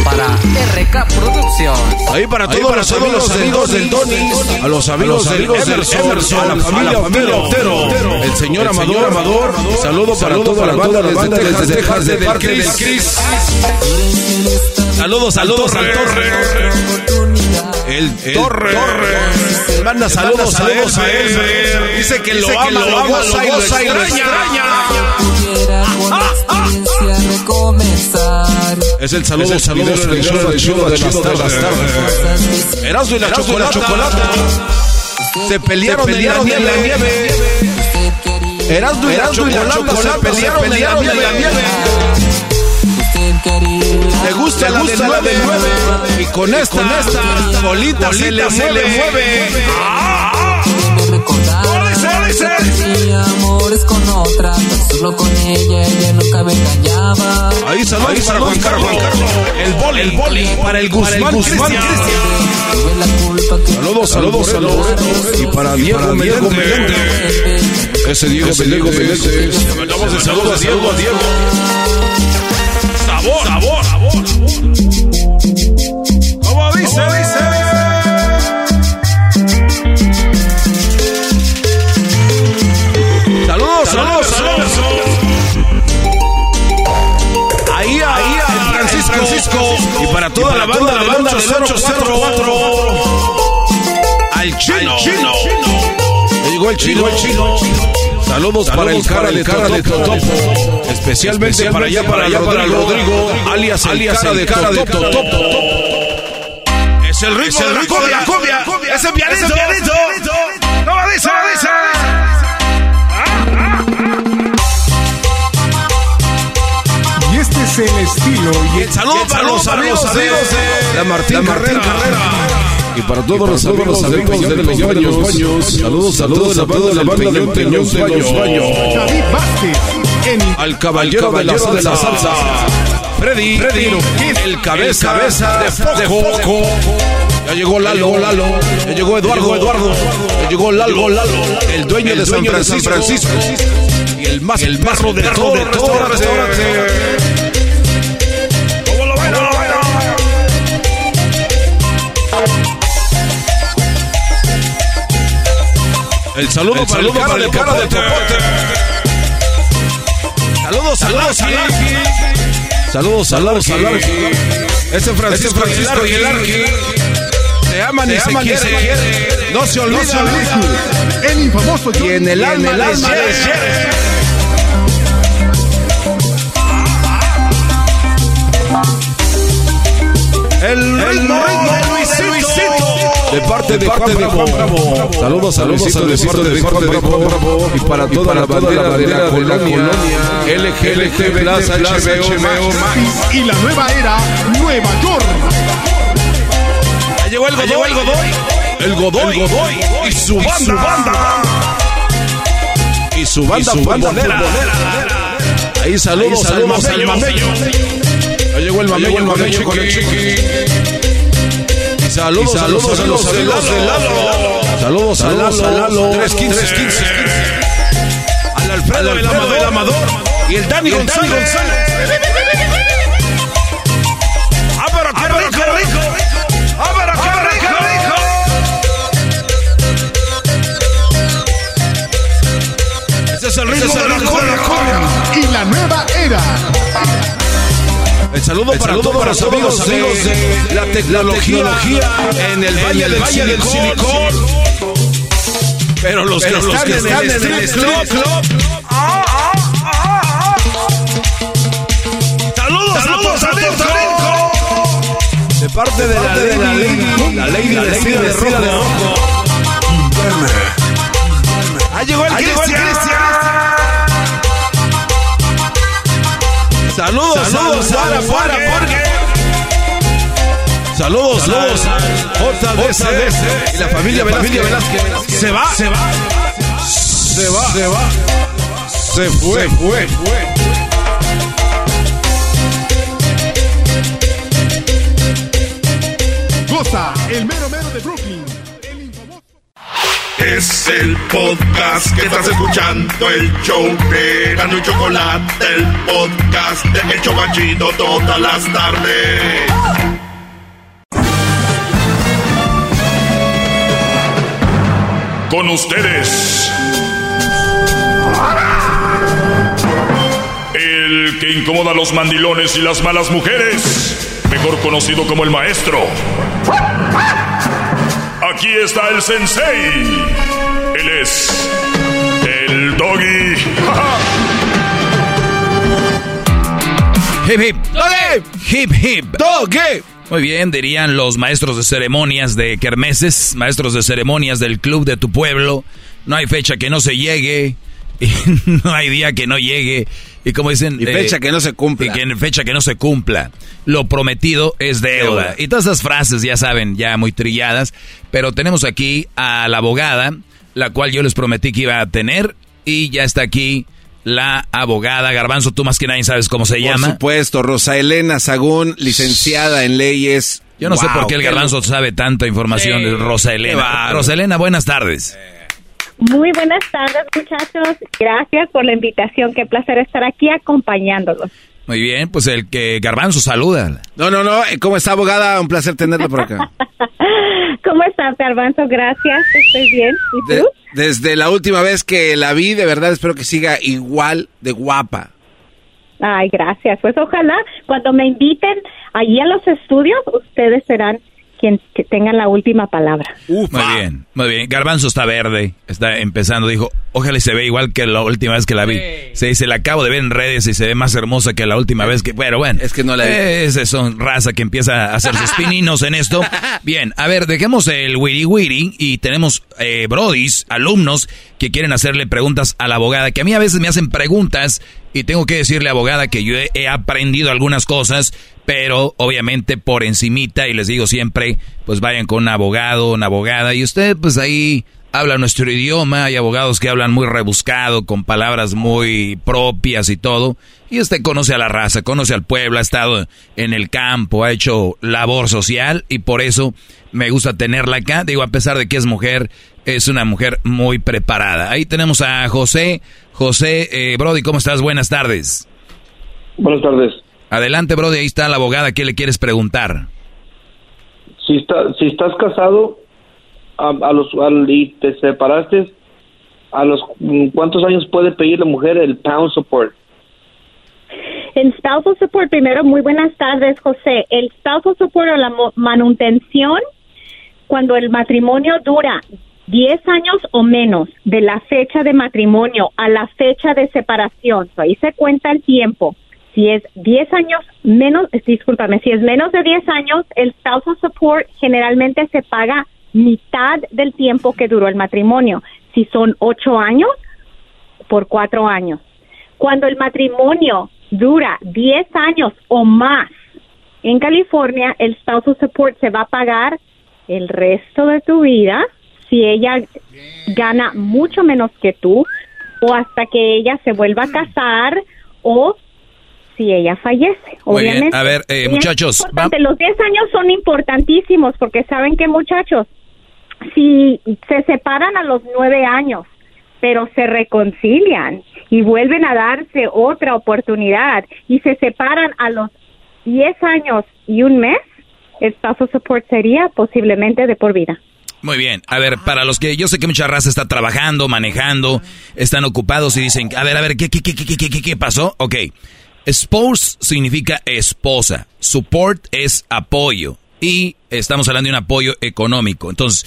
para RK Productions. Ahí para todos los amigos, los amigos del Tony, a los amigos del Emerson, a la familia Otero, el señor Amador, Amador, saludo para toda la banda desde Texas, de parte del Chris. Saludos, saludos al Torre. El, Torre. Manda saludos, saludos a él. Dice que lo ama, lo goza y lo extraña. Es el saludo, del show, del show de las tardes. Erasmo y la chocolata. Se pelearon en la nieve. Erasmo y la chocolata se pelearon en la nieve. Le gusta la de nueve, y con esta, con esta bolita, se le mueve. Mi amor es con otra, solo con ella, ella nunca me engañaba. Ahí saludos, Ahí para Juan Carlos. El boli, el boli para el Guzmán, Guzmán Saludos, saludos, saludos. Y para Diego Meléndez. Ese Diego Meléndez. Le mandamos el saludo a Diego, a Diego. Sabor, sabor, Y para toda la banda, la banda del 804. Al chino. Llegó el chino, el chino. Saludos, para el cara de cara de Totopo. Especialmente, para allá, para allá, para Rodrigo, alias, alias el cara de Totopo. Es el ritmo de la cumbia, cumbia. Es el pianito. ¿Cómo dice? ¿Cómo dice? Y este es el estilo y el Saludos para los amigos de la Martín Carrera. Y para todos los amigos de los baños. Saludos a todos la banda de la banda de Peñón de los baños. David Vázquez en Al caballero de la de la salsa. Freddy, el cabeza, de foco. Ya llegó Lalo, Lalo. Ya llegó Eduardo, Eduardo. Ya llegó Lalo, Lalo. El dueño de San Francisco. Y el más el perro de todo el restaurante. El saludo para el cara de cara de Topote. Saludos, saludos, saludos, saludos, saludos. Ese Francisco, Francisco y el Arqui. Se aman y se quieren. No se olvidan. el infamoso Y en el alma les hiere. El ritmo de parte de Juan Bravo. Saludos, saludos a Luisito de parte de Juan Bravo. Y para toda la bandera de la colonia. LGBT Plus HBO y la nueva era Nueva York. Ya llegó el Godoy. El Godoy. El Godoy. Y su banda. Y su banda futbolera. Ahí saludos, saludos al mamello. Ya llegó el mamello, el mamello con el chiqui. Y saludos, saludos, a los amigos de Lalo. Saludos, saludos a Lalo. 315. Al Alfredo, el Amador, el Amador. Y el Dani González. ¡Ah, pero qué rico! ¡Ah, pero qué rico! Ese es el ritmo de la cumbia. Y la nueva era. El saludo para todos los amigos, de la tecnología en el Valle del Silicón. Pero los que están en el strip club. Saludos, saludos a. De parte de la ley, la ley de vestida de rojo. Ahí llegó el Cristian. Saludos, saludos, para, para, porque. Saludos, saludos, JDC y la familia Velázquez. Se va, se va, se va, se va, se fue, se fue. Goza, el mero. Es el podcast que estás escuchando, el show de Gano y Chocolate, el podcast de El Chocachito todas las tardes. Con ustedes. El que incomoda a los mandilones y las malas mujeres. Mejor conocido como el maestro. Aquí está el sensei. Él es el doggy. <laughs> hip hip. Doggy. Hip hip. Doggy. Muy bien, dirían los maestros de ceremonias de Kermeses, maestros de ceremonias del club de tu pueblo. No hay fecha que no se llegue. Y <laughs> no hay día que no llegue. Y como dicen... Y fecha que no se cumpla. Y que fecha que no se cumpla. Lo prometido es deuda. Y todas esas frases, ya saben, ya muy trilladas. Pero tenemos aquí a la abogada, la cual yo les prometí que iba a tener. Y ya está aquí la abogada. Garbanzo, tú más que nadie sabes cómo se llama. Por supuesto, Rosa Elena Sagún, licenciada en leyes. Yo no sé por qué el qué garbanzo sabe tanta información de Rosa Elena. Rosa Elena, buenas tardes. Muy buenas tardes, muchachos. Gracias por la invitación. Qué placer estar aquí acompañándolos. Muy bien, pues el que Garbanzo saluda. No, no, no. ¿Cómo está, abogada? Un placer tenerla por acá. <laughs> ¿Cómo estás, Garbanzo? Gracias. Estoy bien. ¿Y De- tú? desde la última vez que la vi, de verdad espero que siga igual de guapa. Ay, gracias. Pues ojalá cuando me inviten allí a los estudios, ustedes serán quien que tengan la última palabra. Muy bien, muy bien. Garbanzo está verde, está empezando. Dijo, ojalá y se ve igual que la última vez que la vi. Se dice, la acabo de ver en redes y se ve más hermosa que la última vez que... Pero bueno, es que no la vi. Esa son raza que empieza a hacer sus pininos en esto. <laughs> Bien, a ver, dejemos el wiri wiri y tenemos eh, brodis, alumnos que quieren hacerle preguntas a la abogada, que a mí a veces me hacen preguntas y tengo que decirle, abogada, que yo he, aprendido algunas cosas, pero obviamente por encimita y les digo siempre, pues vayan con un abogado, una abogada y usted pues ahí habla nuestro idioma, hay abogados que hablan muy rebuscado, con palabras muy propias y todo, y usted conoce a la raza, conoce al pueblo, ha estado en el campo, ha hecho labor social y por eso me gusta tenerla acá, digo, a pesar de que es mujer, es una mujer muy preparada. Ahí tenemos a José, José, eh, Brody, ¿cómo estás? Buenas tardes. Buenas tardes. Adelante, Brody, ahí está la abogada, ¿qué le quieres preguntar? Si, está, si estás casado a, a los, al- y te separaste, ¿a los cuántos años puede pedir la mujer el pound support? El spousal support, primero, muy buenas tardes, José. El spousal support o la mo- manutención, cuando el matrimonio dura 10 años o menos de la fecha de matrimonio a la fecha de separación, ahí se cuenta el tiempo. Si es 10 años menos, discúlpame, si es menos de 10 años, el spousal support generalmente se paga mitad del tiempo que duró el matrimonio. Si son 8 años, por 4 años. Cuando el matrimonio dura 10 años o más en California, el spousal support se va a pagar el resto de tu vida si ella gana mucho menos que tú o hasta que ella se vuelva a casar o si ella fallece. Muy bien, a ver, eh, muchachos, Los 10 años son importantísimos porque saben que muchachos, si se separan a los 9 años, pero se reconcilian y vuelven a darse otra oportunidad y se separan a los 10 años y un mes, el spousal support sería posiblemente de por vida. Muy bien, a ver, para los que yo sé que mucha raza está trabajando, manejando, están ocupados y dicen, a ver, a ver, ¿qué, qué, qué, qué, qué, qué, pasó? Ok, spouse significa esposa, support es apoyo y estamos hablando de un apoyo económico. Entonces,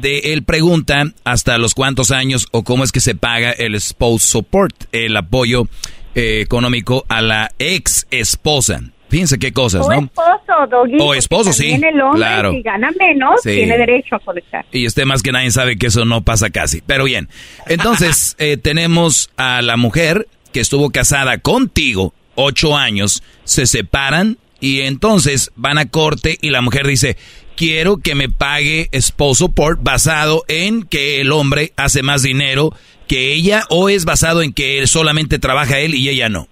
de él pregunta hasta los cuántos años o cómo es que se paga el spouse support, el apoyo eh, económico a la ex esposa. Fíjense qué cosas, O ¿no? esposo, Doggy, O esposo, sí, el hombre, claro. si gana menos, Sí. tiene derecho a colectar. Y usted más que nadie sabe que eso no pasa casi. Pero bien, entonces <laughs> eh, tenemos a la mujer que estuvo casada contigo ocho años, se separan y entonces van a corte y la mujer dice, quiero que me pague esposo por basado en que el hombre hace más dinero que ella o es basado en que él solamente trabaja él y ella no.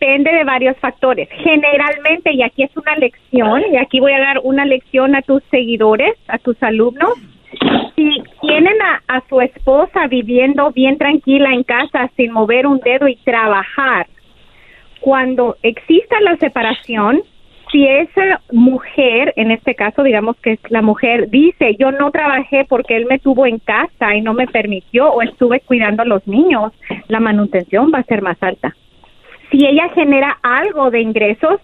Depende de varios factores. Generalmente, y aquí es una lección, y aquí voy a dar una lección a tus seguidores, a tus alumnos, si tienen a, a su esposa viviendo bien tranquila en casa sin mover un dedo y trabajar, cuando exista la separación, si esa mujer, en este caso digamos que es la mujer, dice yo no trabajé porque él me tuvo en casa y no me permitió o estuve cuidando a los niños, la manutención va a ser más alta. Si ella genera algo de ingresos,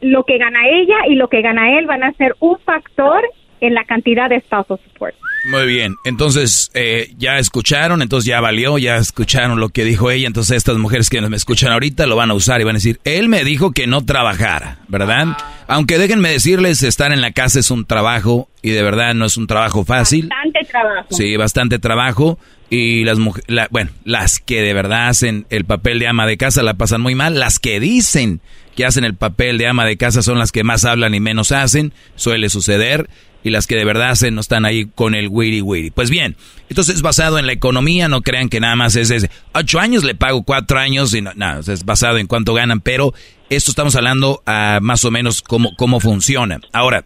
lo que gana ella y lo que gana él van a ser un factor en la cantidad de spousal support. Muy bien, entonces eh, ya escucharon, entonces ya valió, ya escucharon lo que dijo ella, entonces estas mujeres que me escuchan ahorita lo van a usar y van a decir, él me dijo que no trabajara, ¿verdad? Aunque déjenme decirles, estar en la casa es un trabajo y de verdad no es un trabajo fácil. Bastante trabajo. Sí, bastante trabajo y las mujeres, bueno, las que de verdad hacen el papel de ama de casa la pasan muy mal, las que dicen que hacen el papel de ama de casa son las que más hablan y menos hacen, suele suceder y las que de verdad se no están ahí con el wiri wiri. Pues bien, entonces es basado en la economía, no crean que nada más es, ese. ocho años, le pago cuatro años y no, nada, es basado en cuánto ganan, pero esto estamos hablando a más o menos cómo, cómo funciona. Ahora,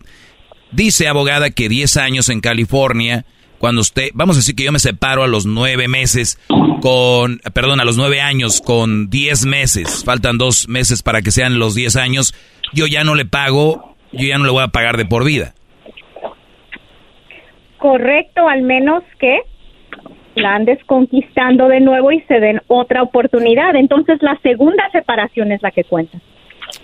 dice abogada que 10 años en California, cuando usted, vamos a decir que yo me separo a los nueve meses con, perdón, a los nueve años con 10 meses, faltan dos meses para que sean los 10 años, yo ya no le pago, yo ya no le voy a pagar de por vida correcto, al menos que la andes conquistando de nuevo y se den otra oportunidad. Entonces la segunda separación es la que cuenta.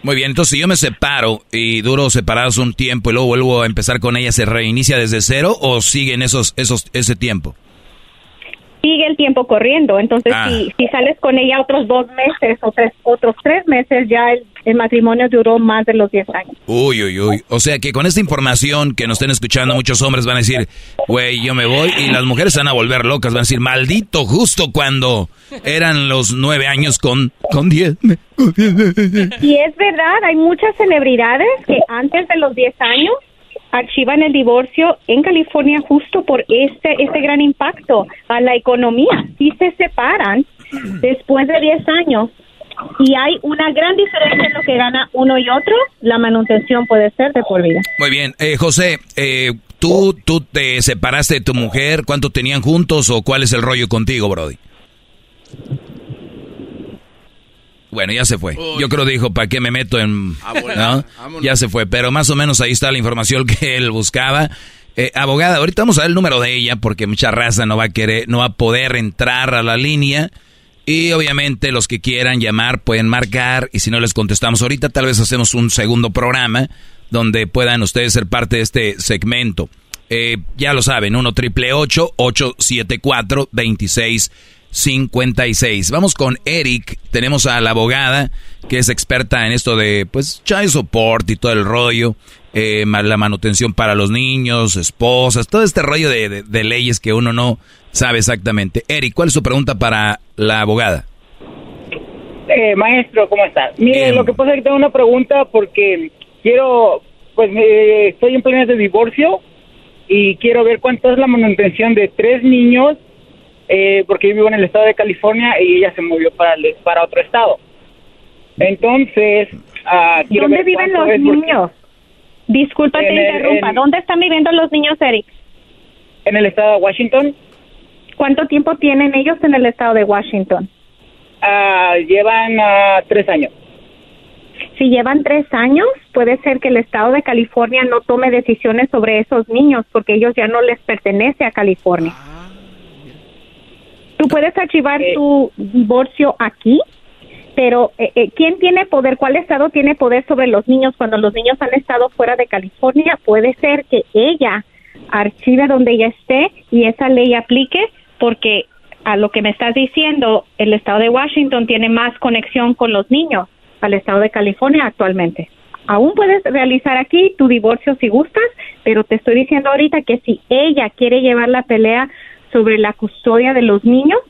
Muy bien, entonces si yo me separo y duro separados un tiempo y luego vuelvo a empezar con ella, ¿se reinicia desde cero o siguen esos, esos, ese tiempo? Sigue el tiempo corriendo. Entonces, Ah. si, si sales con ella otros dos meses o tres, otros tres meses, ya el, el matrimonio duró más de los 10 años. Uy, uy, uy. O sea que con esta información que nos estén escuchando, muchos hombres van a decir, güey, yo me voy. Y las mujeres van a volver locas, van a decir, maldito, justo cuando eran los nueve años con, con diez. diez". Y es verdad, hay muchas celebridades que antes de los 10 años archivan el divorcio en California justo por este, este gran impacto a la economía. Si se separan después de 10 años y hay una gran diferencia en lo que gana uno y otro, la manutención puede ser de por vida. Muy bien. Eh, José, eh, ¿tú, ¿tú te separaste de tu mujer? ¿Cuánto tenían juntos o cuál es el rollo contigo, Brody? Bueno, ya se fue. Yo creo dijo, ¿para qué me meto en...? ¿no? Ya se fue, pero más o menos ahí está la información <laughs> que él buscaba. Eh, abogada, ahorita vamos a ver el número de ella porque mucha raza no va a querer, no va a poder entrar a la línea. Y obviamente los que quieran llamar pueden marcar y si no les contestamos ahorita, tal vez hacemos un segundo programa donde puedan ustedes ser parte de este segmento. Eh, ya lo saben, 1 triple 874 2656. Vamos con Eric. Tenemos a la abogada que es experta en esto de, pues, child support y todo el rollo. eh, la manutención para los niños, esposas, todo este rollo de, de- de leyes que uno no sabe exactamente. Eric, ¿cuál es su pregunta para la abogada? Eh, maestro, ¿cómo estás? Mire, lo que pasa es que tengo una pregunta porque quiero, pues estoy en planes de divorcio y quiero ver cuánto es la manutención de tres niños, eh, porque yo vivo en el estado de California y ella se movió para, el- para otro estado. Entonces, quiero ¿Dónde viven los niños? Disculpa, el- interrumpa. en- ¿Dónde están viviendo los niños, Eric? En el estado de Washington. ¿Cuánto tiempo tienen ellos en el estado de Washington? Ah, llevan ah, tres años. Si llevan tres años, puede ser que el estado de California no tome decisiones sobre esos niños porque ellos ya no les pertenece a California. Tú puedes archivar tu divorcio aquí, pero eh, eh, ¿quién tiene poder? ¿Cuál estado tiene poder sobre los niños cuando los niños han estado fuera de California? Puede ser que ella archive donde ella esté y esa ley aplique porque a lo que me estás diciendo, el estado de Washington tiene más conexión con los niños al estado de California actualmente. Aún puedes realizar aquí tu divorcio si gustas, pero te estoy diciendo ahorita que si ella quiere llevar la pelea sobre la custodia de los niños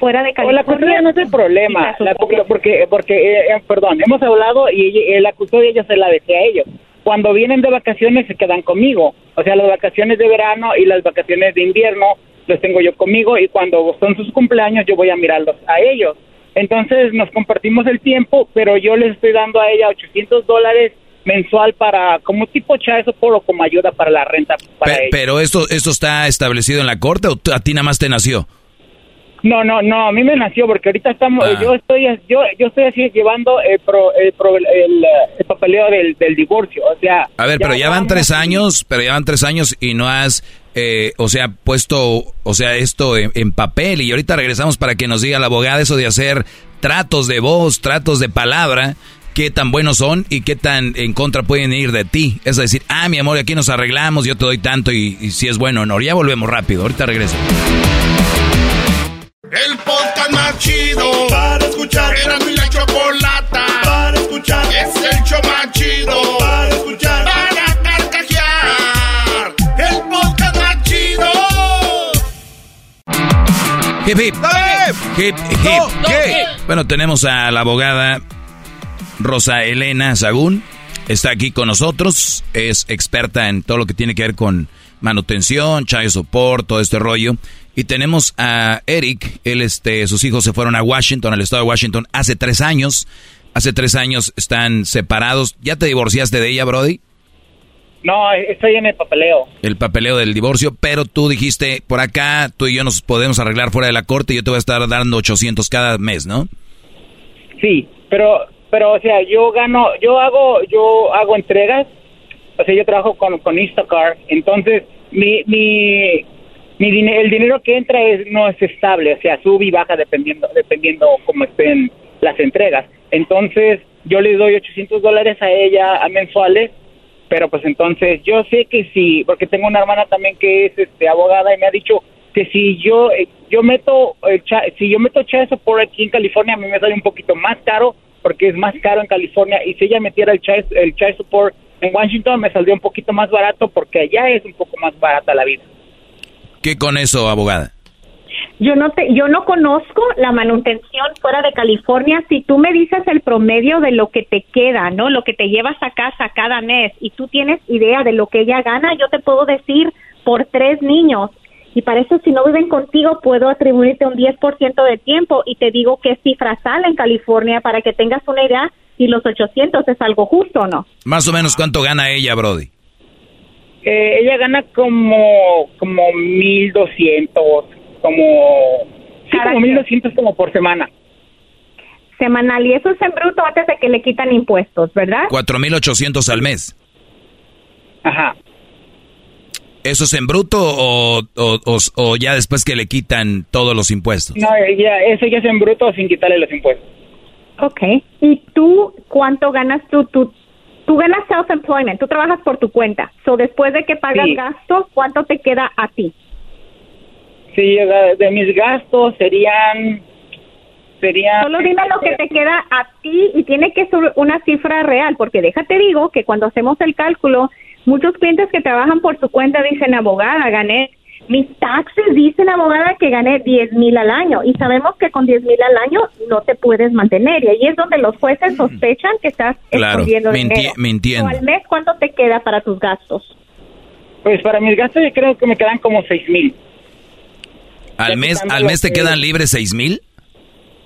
fuera de O California, la custodia no es el problema, la- porque, porque eh, eh, perdón, hemos hablado y eh, la custodia yo se la dejé a ellos. Cuando vienen de vacaciones se quedan conmigo, o sea, las vacaciones de verano y las vacaciones de invierno los tengo yo conmigo y cuando son sus cumpleaños yo voy a mirarlos a ellos. Entonces nos compartimos el tiempo, pero yo les estoy dando a ella 800 dólares mensual para como tipo child support o como ayuda para la renta para Pe- pero esto, esto está establecido en la corte o a ti nada más te nació? No, no, no, a mí me nació porque ahorita estamos, Ah. yo estoy, yo, yo estoy así llevando el, pro- el, pro- el, el papeleo del, del divorcio, o sea. A ver, pero ya van tres años, pero ya van tres años y no has, eh, o sea, puesto, o sea, esto en, en papel. Y ahorita regresamos para que nos diga la abogada eso de hacer tratos de voz, tratos de palabra. Qué tan buenos son y qué tan en contra pueden ir de ti. Es decir, ah, mi amor, aquí nos arreglamos, yo te doy tanto y, si es bueno o no. Ya volvemos rápido, ahorita regreso. El podcast más chido para escuchar. Era mi la chocolata para escuchar. Es el show más chido para escuchar. Para carcajear. El podcast más chido. Hip, hip. Hip, hip, Bueno, tenemos a la abogada Rosa Elena Sagún. Está aquí con nosotros. Es experta en todo lo que tiene que ver con manutención, child support, todo este rollo. Y tenemos a Eric, él, este, sus hijos se fueron a Washington, al estado de Washington, hace tres años. Hace tres años están separados. ¿Ya te divorciaste de ella, Brody? No, estoy en el papeleo. El papeleo del divorcio, pero tú dijiste, por acá tú y yo nos podemos arreglar fuera de la corte y yo te voy a estar dando 800 cada mes, ¿no? Sí, pero, pero, o sea, yo gano, yo hago, yo hago entregas, o sea, yo trabajo con, con Instacart, entonces mi, mi, mi el dinero que entra es, no es estable, o sea, sube y baja dependiendo, dependiendo cómo estén las entregas. Entonces, yo le doy 800 dólares a ella a mensuales, pero pues entonces yo sé que si, porque tengo una hermana también que es este, abogada y me ha dicho que si yo eh, yo meto el si yo meto por aquí en California a mí me sale un poquito más caro porque es más caro en California y si ella metiera el child, el child support en Washington me saldría un poquito más barato porque allá es un poco más barata la vida. ¿Qué con eso, abogada? Yo no te, yo no conozco la manutención fuera de California. Si tú me dices el promedio de lo que te queda, ¿no? Lo que te llevas a casa cada mes y tú tienes idea de lo que ella gana, yo te puedo decir por tres niños. Y para eso, si no viven contigo, puedo atribuirte un 10% de tiempo y te digo qué cifra sale en California para que tengas una idea si los 800 es algo justo o no. Más o menos, ¿cuánto gana ella, Brody? Eh, ella gana como, como 1200, como, sí, como 1200 como por semana. Semanal, y eso es en bruto antes de que le quitan impuestos, ¿verdad? 4800 al mes. Ajá. ¿Eso es en bruto o, o, o, ya después que le quitan todos los impuestos? No, ya, eso ya es en bruto sin quitarle los impuestos. Ok. ¿Y tú cuánto ganas tú? Tú, tú ganas self-employment, tú trabajas por tu cuenta. So, después de que pagas gastos, ¿cuánto te queda a ti? Sí, de mis gastos serían... serían Solo dime lo que te queda a ti y tiene que ser una cifra real, porque déjate digo que cuando hacemos el cálculo, muchos clientes que trabajan por su cuenta dicen, abogada, gané mis taxes dicen, abogada, que gané 10 mil al año y sabemos que con 10 mil al año no te puedes mantener y ahí es donde los jueces mm. sospechan que estás claro, escondiendo dinero. al mes cuánto te queda para tus gastos? Pues para mis gastos yo creo que me quedan como 6 mil. ¿Al mes, al mes te quedan libres 6 mil?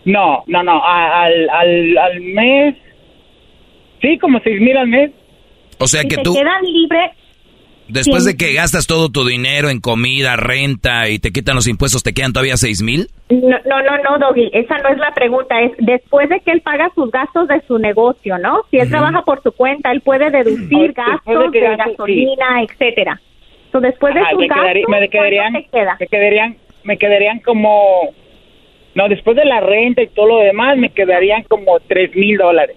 No, no, no, al, al, al mes, sí, como 6 mil al mes. O sea que tú... quedan libres Después de que gastas todo tu dinero en comida, renta y te quitan los impuestos, ¿te quedan todavía seis mil? No, no, no, no, Doggy, esa no es la pregunta. Es después de que él paga sus gastos de su negocio, ¿no? Si él trabaja por su cuenta, él puede deducir gastos de, gasolina, etcétera. Entonces, después de sus gastos, me quedarían, te queda? Me quedarían, me quedarían como... No, después de la renta y todo lo demás, me quedarían como tres mil dólares.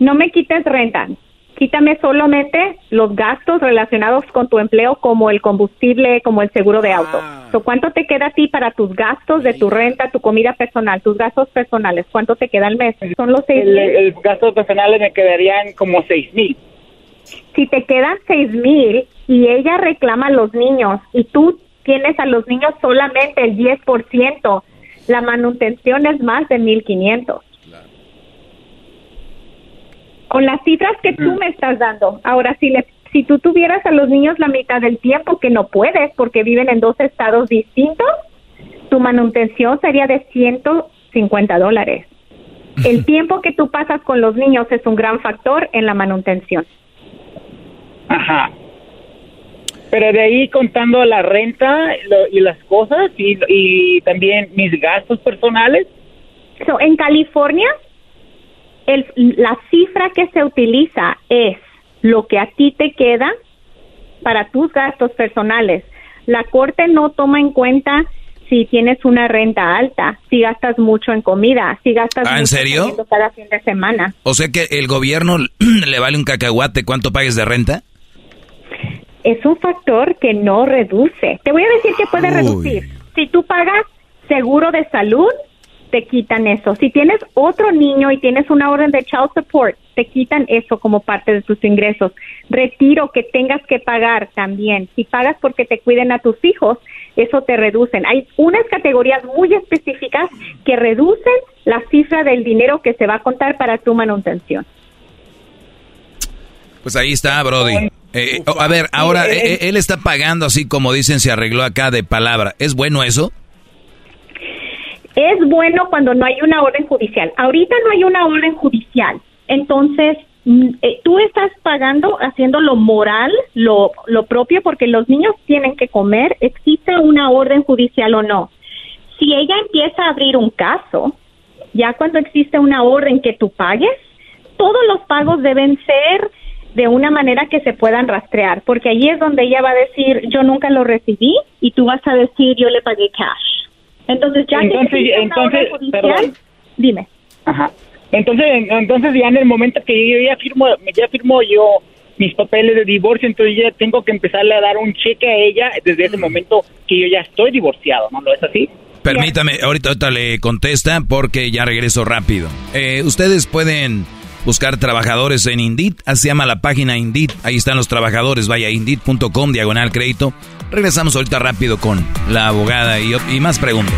No me quites renta quítame solamente los gastos relacionados con tu empleo como el combustible, como el seguro de auto. Ah. ¿Cuánto te queda a ti para tus gastos de tu renta, tu comida personal, tus gastos personales? ¿Cuánto te queda al mes? Son los seis mil. El, gastos personales me quedarían como seis mil. Si te quedan seis mil y ella reclama a los niños y tú tienes a los niños solamente el 10%, la manutención es más de mil quinientos con las cifras que tú me estás dando. Ahora, si, le, si tú tuvieras a los niños la mitad del tiempo, que no puedes porque viven en dos estados distintos, tu manutención sería de 150 dólares. El tiempo que tú pasas con los niños es un gran factor en la manutención. Ajá. Pero de ahí contando la renta y las cosas y, y también mis gastos personales. So, en California, el, la cifra que se utiliza es lo que a ti te queda para tus gastos personales. La corte no toma en cuenta si tienes una renta alta, si gastas mucho en comida, si gastas ¿Ah, en mucho serio? comiendo cada fin de semana. O sea que el gobierno <clears throat> le vale un cacahuate cuánto pagues de renta. Es un factor que no reduce. Te voy a decir que puede Uy. reducir. Si tú pagas seguro de salud, te quitan eso. Si tienes otro niño y tienes una orden de child support, te quitan eso como parte de tus ingresos. Retiro que tengas que pagar también. Si pagas porque te cuiden a tus hijos, eso te reducen. Hay unas categorías muy específicas que reducen la cifra del dinero que se va a contar para tu manutención. Pues ahí está, Brody. Eh, oh, a ver, ahora eh, eh, él está pagando así como dicen, se arregló acá de palabra. ¿Es bueno eso? Es bueno cuando no hay una orden judicial. Ahorita no hay una orden judicial. Entonces, mm, eh, tú estás pagando, haciendo lo moral, lo, lo propio, porque los niños tienen que comer, existe una orden judicial o no. Si ella empieza a abrir un caso, ya cuando existe una orden que tú pagues, todos los pagos deben ser de una manera que se puedan rastrear, porque ahí es donde ella va a decir, yo nunca lo recibí, y tú vas a decir, yo le pagué cash. Entonces, ya Entonces, que existe una entonces, orden judicial, perdón. dime. Ajá. Entonces, entonces ya en el momento que yo ya firmo, ya firmo yo mis papeles de divorcio, entonces ya tengo que empezarle a dar un cheque a ella desde ese momento que yo ya estoy divorciado, ¿no? ¿No es así? Permítame, ahorita, ahorita le contesta porque ya regreso rápido. Eh, ustedes pueden buscar trabajadores en Indeed, así llama la página Indeed, ahí están los trabajadores, vaya indeed.com, diagonal crédito. Regresamos ahorita rápido con la abogada y, más preguntas.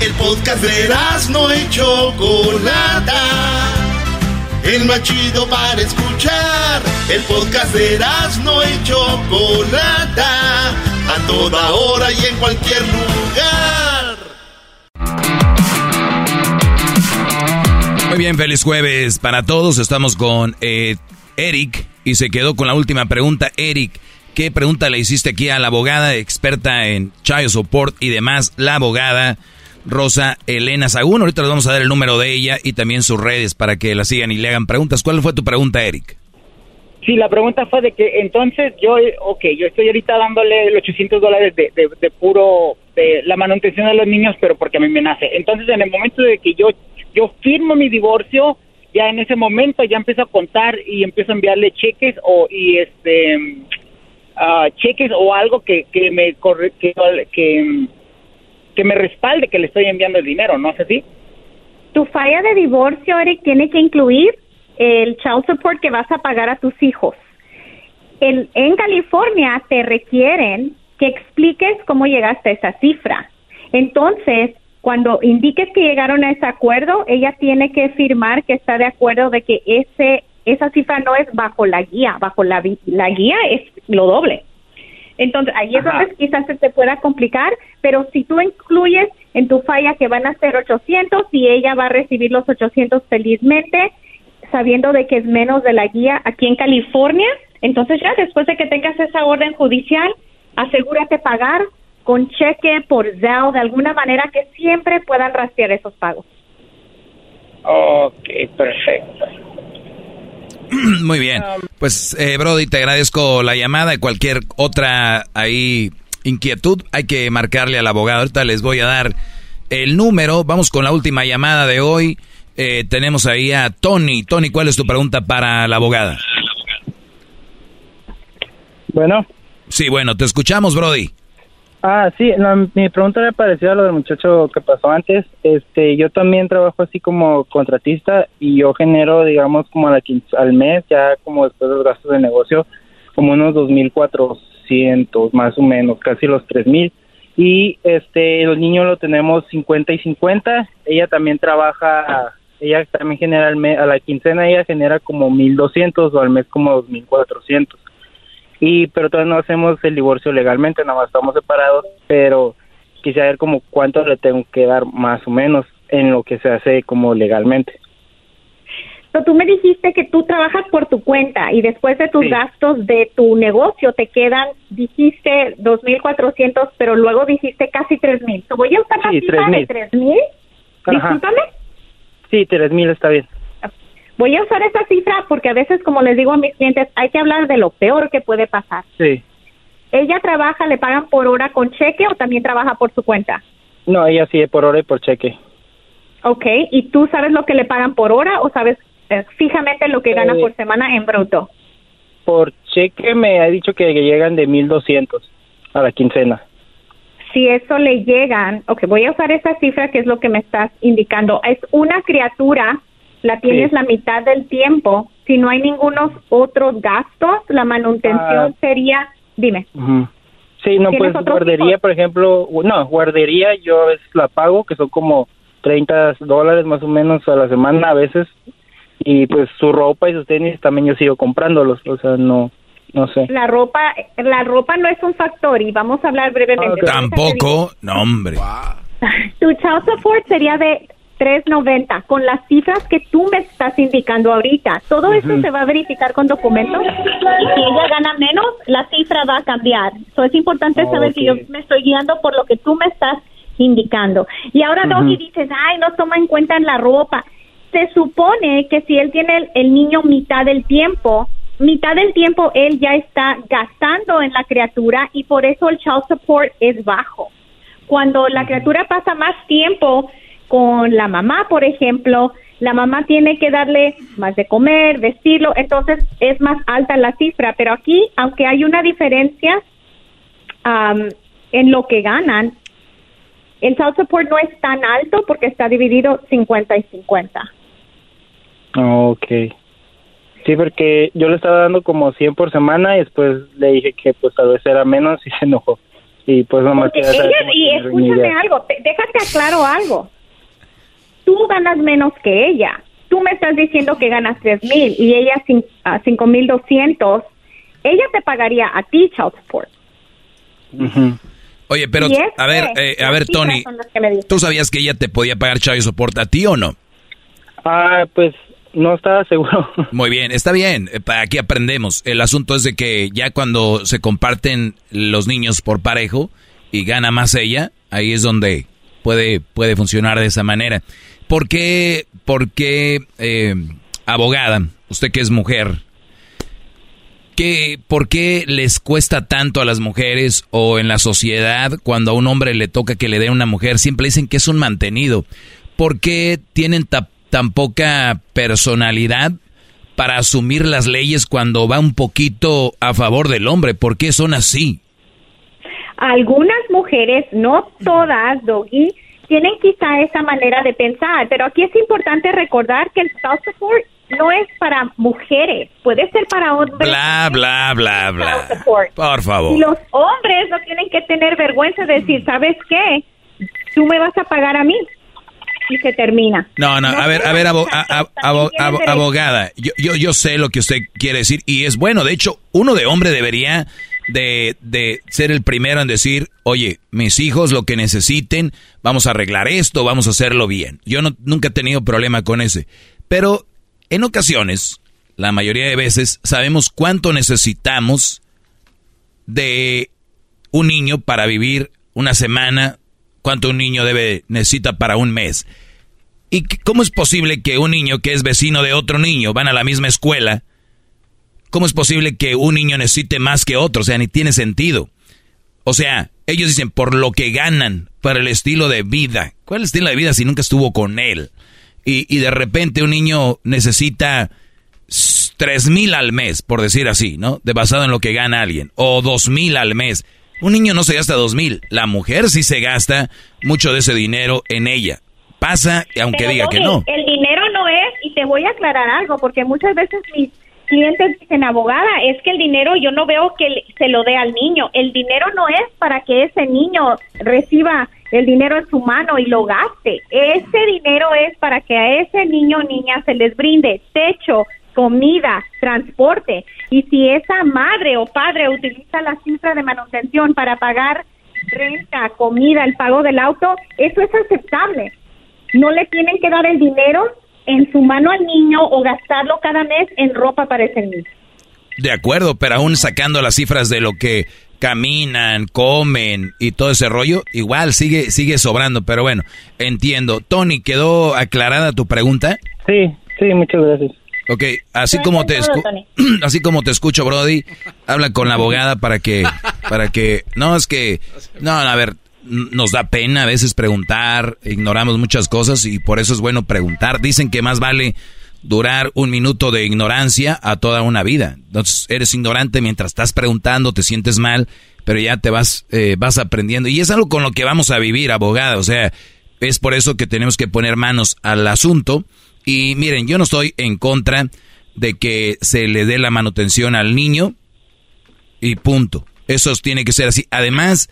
El podcast de no y Chocolata. El más chido para escuchar. El podcast de no y Chocolata. A toda hora y en cualquier lugar. Muy bien, feliz jueves para todos. Estamos con eh, Eric y se quedó con la última pregunta. Eric, ¿qué pregunta le hiciste aquí a la abogada experta en child support y demás? La abogada Rosa Elena Sagún. Ahorita les vamos a dar el número de ella y también sus redes para que la sigan y le hagan preguntas. ¿Cuál fue tu pregunta, Eric? Sí, la pregunta fue de que entonces yo, ok, yo estoy ahorita dándole los 800 dólares de, de, de puro, de la manutención de los niños, pero porque a mí me nace. Entonces, en el momento de que yo, yo firmo mi divorcio, ya en ese momento ya empiezo a contar y empiezo a enviarle cheques o, y este, ah, cheques o algo que, que me corre, que, que, me respalde que le estoy enviando el dinero, ¿no es así? Tu falla de divorcio, Eric, tiene que incluir el child support que vas a pagar a tus hijos. El, en California te requieren que expliques cómo llegaste a esa cifra. Entonces, cuando indiques que llegaron a ese acuerdo, ella tiene que firmar que está de acuerdo de que ese esa cifra no es bajo la guía, bajo la, la guía es lo doble. Entonces, ahí es Ajá. donde quizás se te pueda complicar, pero si tú incluyes en tu falla que van a ser 800 y ella va a recibir los 800 felizmente, sabiendo de que es menos de la guía aquí en California, entonces ya después de que tengas esa orden judicial, asegúrate pagar con cheque por Zelle, de alguna manera que siempre puedan rastrear esos pagos. Ok, perfecto. <clears throat> Muy bien. Pues, eh, Brody, te agradezco la llamada y cualquier otra ahí inquietud. Hay que marcarle al abogado. Ahorita les voy a dar el número. Vamos con la última llamada de hoy. Eh, tenemos ahí a Tony. Tony, ¿cuál es tu pregunta para la abogada? Bueno. Sí, bueno, te escuchamos, Brody. Ah, sí, la- mi pregunta era parecida a lo del muchacho que pasó antes. Este, yo también trabajo así como contratista y yo genero, digamos, como a la quince- al mes, ya como después de los gastos de negocio, como unos 2.400 más o menos, casi los 3.000. Y este, los niños lo tenemos 50 y 50. Ella también trabaja, ella también genera al mes, a la quincena ella genera como 1.200 o al mes como 2.400 y pero todavía no hacemos el divorcio legalmente, nada más estamos separados, pero quisiera ver como cuánto le tengo que dar más o menos en lo que se hace como legalmente. Pero tú me dijiste que tú trabajas por tu cuenta y después de tus Sí. gastos de tu negocio te quedan, dijiste 2.400, pero luego dijiste casi 3.000. So, voy a usar la Sí, cifra de 3,000. 3.000. Ajá. Discúlpame. Sí, tres mil está bien. Voy a usar esa cifra porque a veces, como les digo a mis clientes, hay que hablar de lo peor que puede pasar. Sí. ¿Ella trabaja, le pagan por hora con cheque o también trabaja por su cuenta? No, ella sí, por hora y por cheque. Ok, ¿y tú sabes lo que le pagan por hora o sabes eh, fijamente lo que gana Eh, por semana en bruto? Por cheque me ha dicho que llegan de 1200 a la quincena. Si eso le llegan, ok, voy a usar esa cifra que es lo que me estás indicando. Es una criatura, la tienes Sí. la mitad del tiempo. Si no hay ningunos otros gastos, la manutención Ah. sería, dime. Ujú. Sí, no, ¿Tienes pues guardería, hijos? por ejemplo, no, guardería yo a veces la pago, que son como 30 dólares más o menos a la semana a veces, y pues su ropa y sus tenis también yo sigo comprándolos, o sea, no, no sé. La ropa, la ropa no es un factor y vamos a hablar brevemente. Tampoco, no hombre. <laughs> Tu child support sería de 3.90 con las cifras que tú me estás indicando ahorita. Todo eso Ujú. se va a verificar con documentos y si ella gana menos, la cifra va a cambiar. So, es importante Oh, saber que yo me estoy guiando por lo que tú me estás indicando. Y ahora, Ujú. Doggy, dices, ay, no toma en cuenta en la ropa. Se supone que si él tiene el, el niño mitad del tiempo, mitad del tiempo él ya está gastando en la criatura y por eso el child support es bajo. Cuando la criatura pasa más tiempo con la mamá, por ejemplo, la mamá tiene que darle más de comer, vestirlo, entonces es más alta la cifra. Pero aquí, aunque hay una diferencia en lo que ganan, el child support no es tan alto porque está dividido 50 y 50. Ok. Sí, porque yo le estaba dando como 100 por semana y después le dije que pues tal vez era menos y <laughs> se enojó. Y pues nomás ella, y escúchame algo, te- déjate aclaro algo. Tú ganas menos que ella. Tú me estás diciendo que ganas tres mil y ella ah, cinco mil doscientos. Ella te pagaría a ti child support. Oye, pero a ver, eh, a ver, Tony. ¿tú sabías que ella te podía pagar Chayo Soporte a ti o no? Ah, pues no estaba seguro. <laughs> Muy bien, está bien, eh, aquí aprendemos. El asunto es de que ya cuando se comparten los niños por parejo y gana más ella, ahí es donde puede, puede funcionar de esa manera. ¿Por qué, por qué, eh, abogada, usted que es mujer, ¿qué, ¿por qué les cuesta tanto a las mujeres o en la sociedad cuando a un hombre le toca que le dé a una mujer? Siempre dicen que es un mantenido. ¿Por qué tienen ta- tan poca personalidad para asumir las leyes cuando va un poquito a favor del hombre? ¿Por qué son así? Algunas mujeres, no todas, Doggy, tienen quizá esa manera de pensar, pero aquí es importante recordar que el child support no es para mujeres, puede ser para hombres. Bla, bla, bla, bla. Por Y favor. los hombres no tienen que tener vergüenza de decir, ¿sabes qué? Tú me vas a pagar a mí. Y se termina. No, no, a ver, a ver, abo- a- abo- abo- abogada, yo, yo, yo sé lo que usted quiere decir y es bueno, de hecho, uno de hombre debería de, de ser el primero en decir, oye, mis hijos lo que necesiten, vamos a arreglar esto, vamos a hacerlo bien. Yo no, nunca he tenido problema con ese, pero en ocasiones, la mayoría de veces, sabemos cuánto necesitamos de un niño para vivir una semana, cuánto un niño debe necesita para un mes. ¿Y cómo es posible que un niño que es vecino de otro niño van a la misma escuela? ¿Cómo es posible que un niño necesite más que otro? O sea, ni tiene sentido. O sea, ellos dicen por lo que ganan, por el estilo de vida. ¿Cuál es el estilo de vida si nunca estuvo con él? Y, y de repente un niño necesita tres mil al mes, por decir así, ¿no? De basado en lo que gana alguien. O dos mil al mes. Un niño no se gasta dos mil. La mujer sí se gasta mucho de ese dinero en ella. Pasa, aunque Pero, diga que no. El dinero no es, y te voy a aclarar algo, porque muchas veces mis clientes dicen, abogada, es que el dinero yo no veo que se lo dé al niño. El dinero no es para que ese niño reciba el dinero en su mano y lo gaste. Ese dinero es para que a ese niño o niña se les brinde techo, comida, transporte. Y si esa madre o padre utiliza la cifra de manutención para pagar renta, comida, el pago del auto, eso es aceptable no le tienen que dar el dinero en su mano al niño o gastarlo cada mes en ropa para ese niño. De acuerdo, pero aún sacando las cifras de lo que caminan, comen y todo ese rollo, igual sigue sigue sobrando, pero bueno, entiendo. Tony, ¿quedó aclarada tu pregunta? Sí, sí, muchas gracias. Ok, así como te <clears throat> así como te escucho, Brody, habla con la abogada para que para que no es que no, a ver, nos da pena a veces preguntar, ignoramos muchas cosas y por eso es bueno preguntar. Dicen que más vale durar un minuto de ignorancia a toda una vida. Entonces, eres ignorante mientras estás preguntando, te sientes mal, pero ya te vas eh, vas aprendiendo y es algo con lo que vamos a vivir, abogada, o sea, es por eso que tenemos que poner manos al asunto y miren, yo no estoy en contra de que se le dé la manutención al niño y punto. Eso tiene que ser así. Además,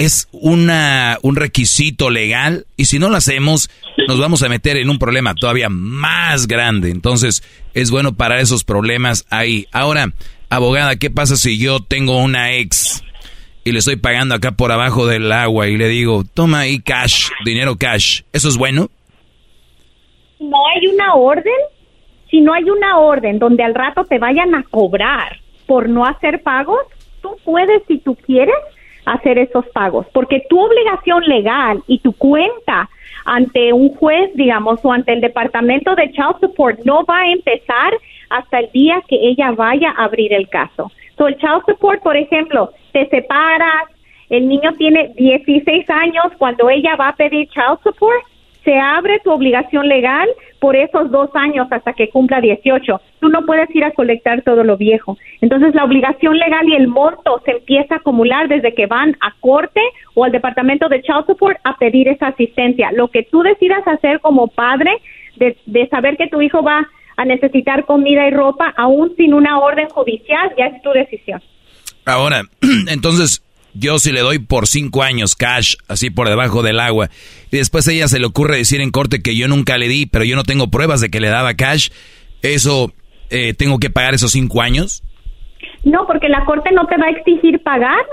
es una, un requisito legal y si no lo hacemos, nos vamos a meter en un problema todavía más grande. Entonces, es bueno para esos problemas ahí. Ahora, abogada, ¿qué pasa si yo tengo una ex y le estoy pagando acá por abajo del agua y le digo, toma ahí cash, dinero cash? ¿Eso es bueno? no hay una orden, si no hay una orden donde al rato te vayan a cobrar por no hacer pagos, tú puedes, si tú quieres, hacer esos pagos, porque tu obligación legal y tu cuenta ante un juez, digamos, o ante el departamento de Child Support no va a empezar hasta el día que ella vaya a abrir el caso. So, el Child Support, por ejemplo, te separas, el niño tiene 16 años cuando ella va a pedir Child Support, se abre tu obligación legal por esos dos años hasta que cumpla 18. Tú no puedes ir a colectar todo lo viejo. Entonces la obligación legal y el monto se empieza a acumular desde que van a corte o al departamento de Child Support a pedir esa asistencia. Lo que tú decidas hacer como padre de, de saber que tu hijo va a necesitar comida y ropa aún sin una orden judicial ya es tu decisión. Ahora, <clears throat> entonces yo si le doy por cinco años cash, así por debajo del agua, y después a ella se le ocurre decir en corte que yo nunca le di, pero yo no tengo pruebas de que le daba cash, ¿eso eh, tengo que pagar esos cinco años? No, porque la corte no te va a exigir pagar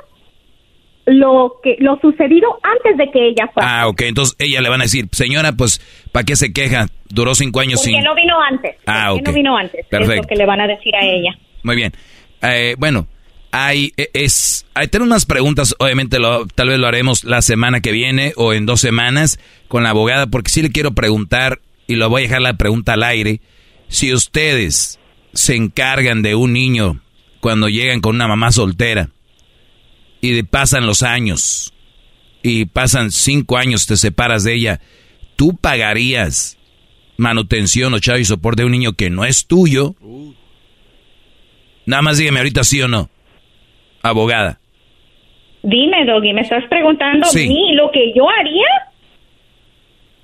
lo que lo sucedido antes de que ella fuera. Ah, ok, entonces ella le van a decir, señora, pues, ¿para qué se queja? Duró cinco años porque sin... no vino antes. Ah, porque no vino antes. Perfecto. Es lo que le van a decir a ella. Muy bien. Eh, bueno, hay, e, es, hay tengo unas preguntas, obviamente lo, tal vez lo haremos la semana que viene o en dos semanas con la abogada, porque sí le quiero preguntar, y lo voy a dejar la pregunta al aire, si ustedes se encargan de un niño cuando llegan con una mamá soltera y pasan los años y pasan cinco años, te separas de ella, ¿tú pagarías manutención o chavo y soporte de un niño que no es tuyo? Nada más dígame ahorita sí o no abogada. Dime, Doggy, ¿me estás preguntando a mí lo que yo haría?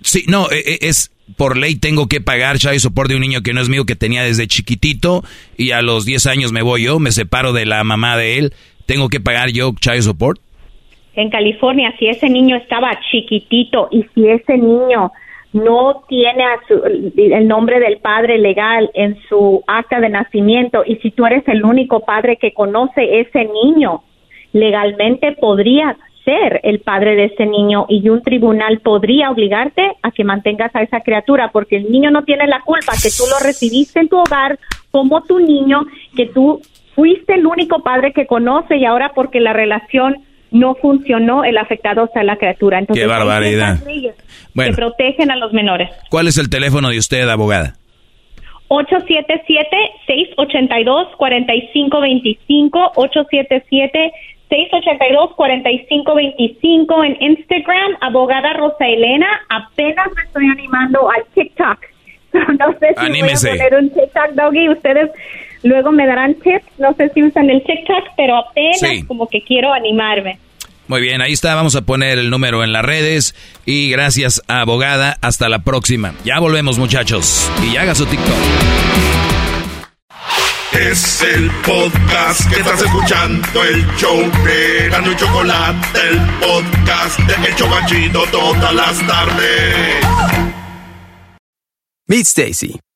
Sí, no, e, e, es por ley tengo que pagar child support de un niño que no es mío, que tenía desde chiquitito y a los 10 años me voy yo, me separo de la mamá de él, ¿tengo que pagar yo child support? En California, si ese niño estaba chiquitito y si ese niño no tiene el nombre del padre legal en su acta de nacimiento. Y si tú eres el único padre que conoce ese niño, legalmente podría ser el padre de ese niño y un tribunal podría obligarte a que mantengas a esa criatura porque el niño no tiene la culpa que tú lo recibiste en tu hogar como tu niño, que tú fuiste el único padre que conoce y ahora porque la relación no funcionó, el afectado está la criatura. Entonces, Qué barbaridad. Bueno. Que protegen a los menores. ¿Cuál es el teléfono de usted, abogada? 877-682-4525, 877-682-4525 en Instagram, abogada Rosa Elena. Apenas me estoy animando al TikTok. <laughs> No sé si voy a poner un TikTok, Doggy. Ustedes luego me darán tips. No sé si usan el TikTok, pero apenas como que quiero animarme. Muy bien, ahí está, vamos a poner el número en las redes y gracias abogada, hasta la próxima. Ya volvemos muchachos y haga su TikTok. Es el podcast que estás escuchando, el show de y Chocolate, el podcast de El Chocachito todas las tardes. Meet Stacy.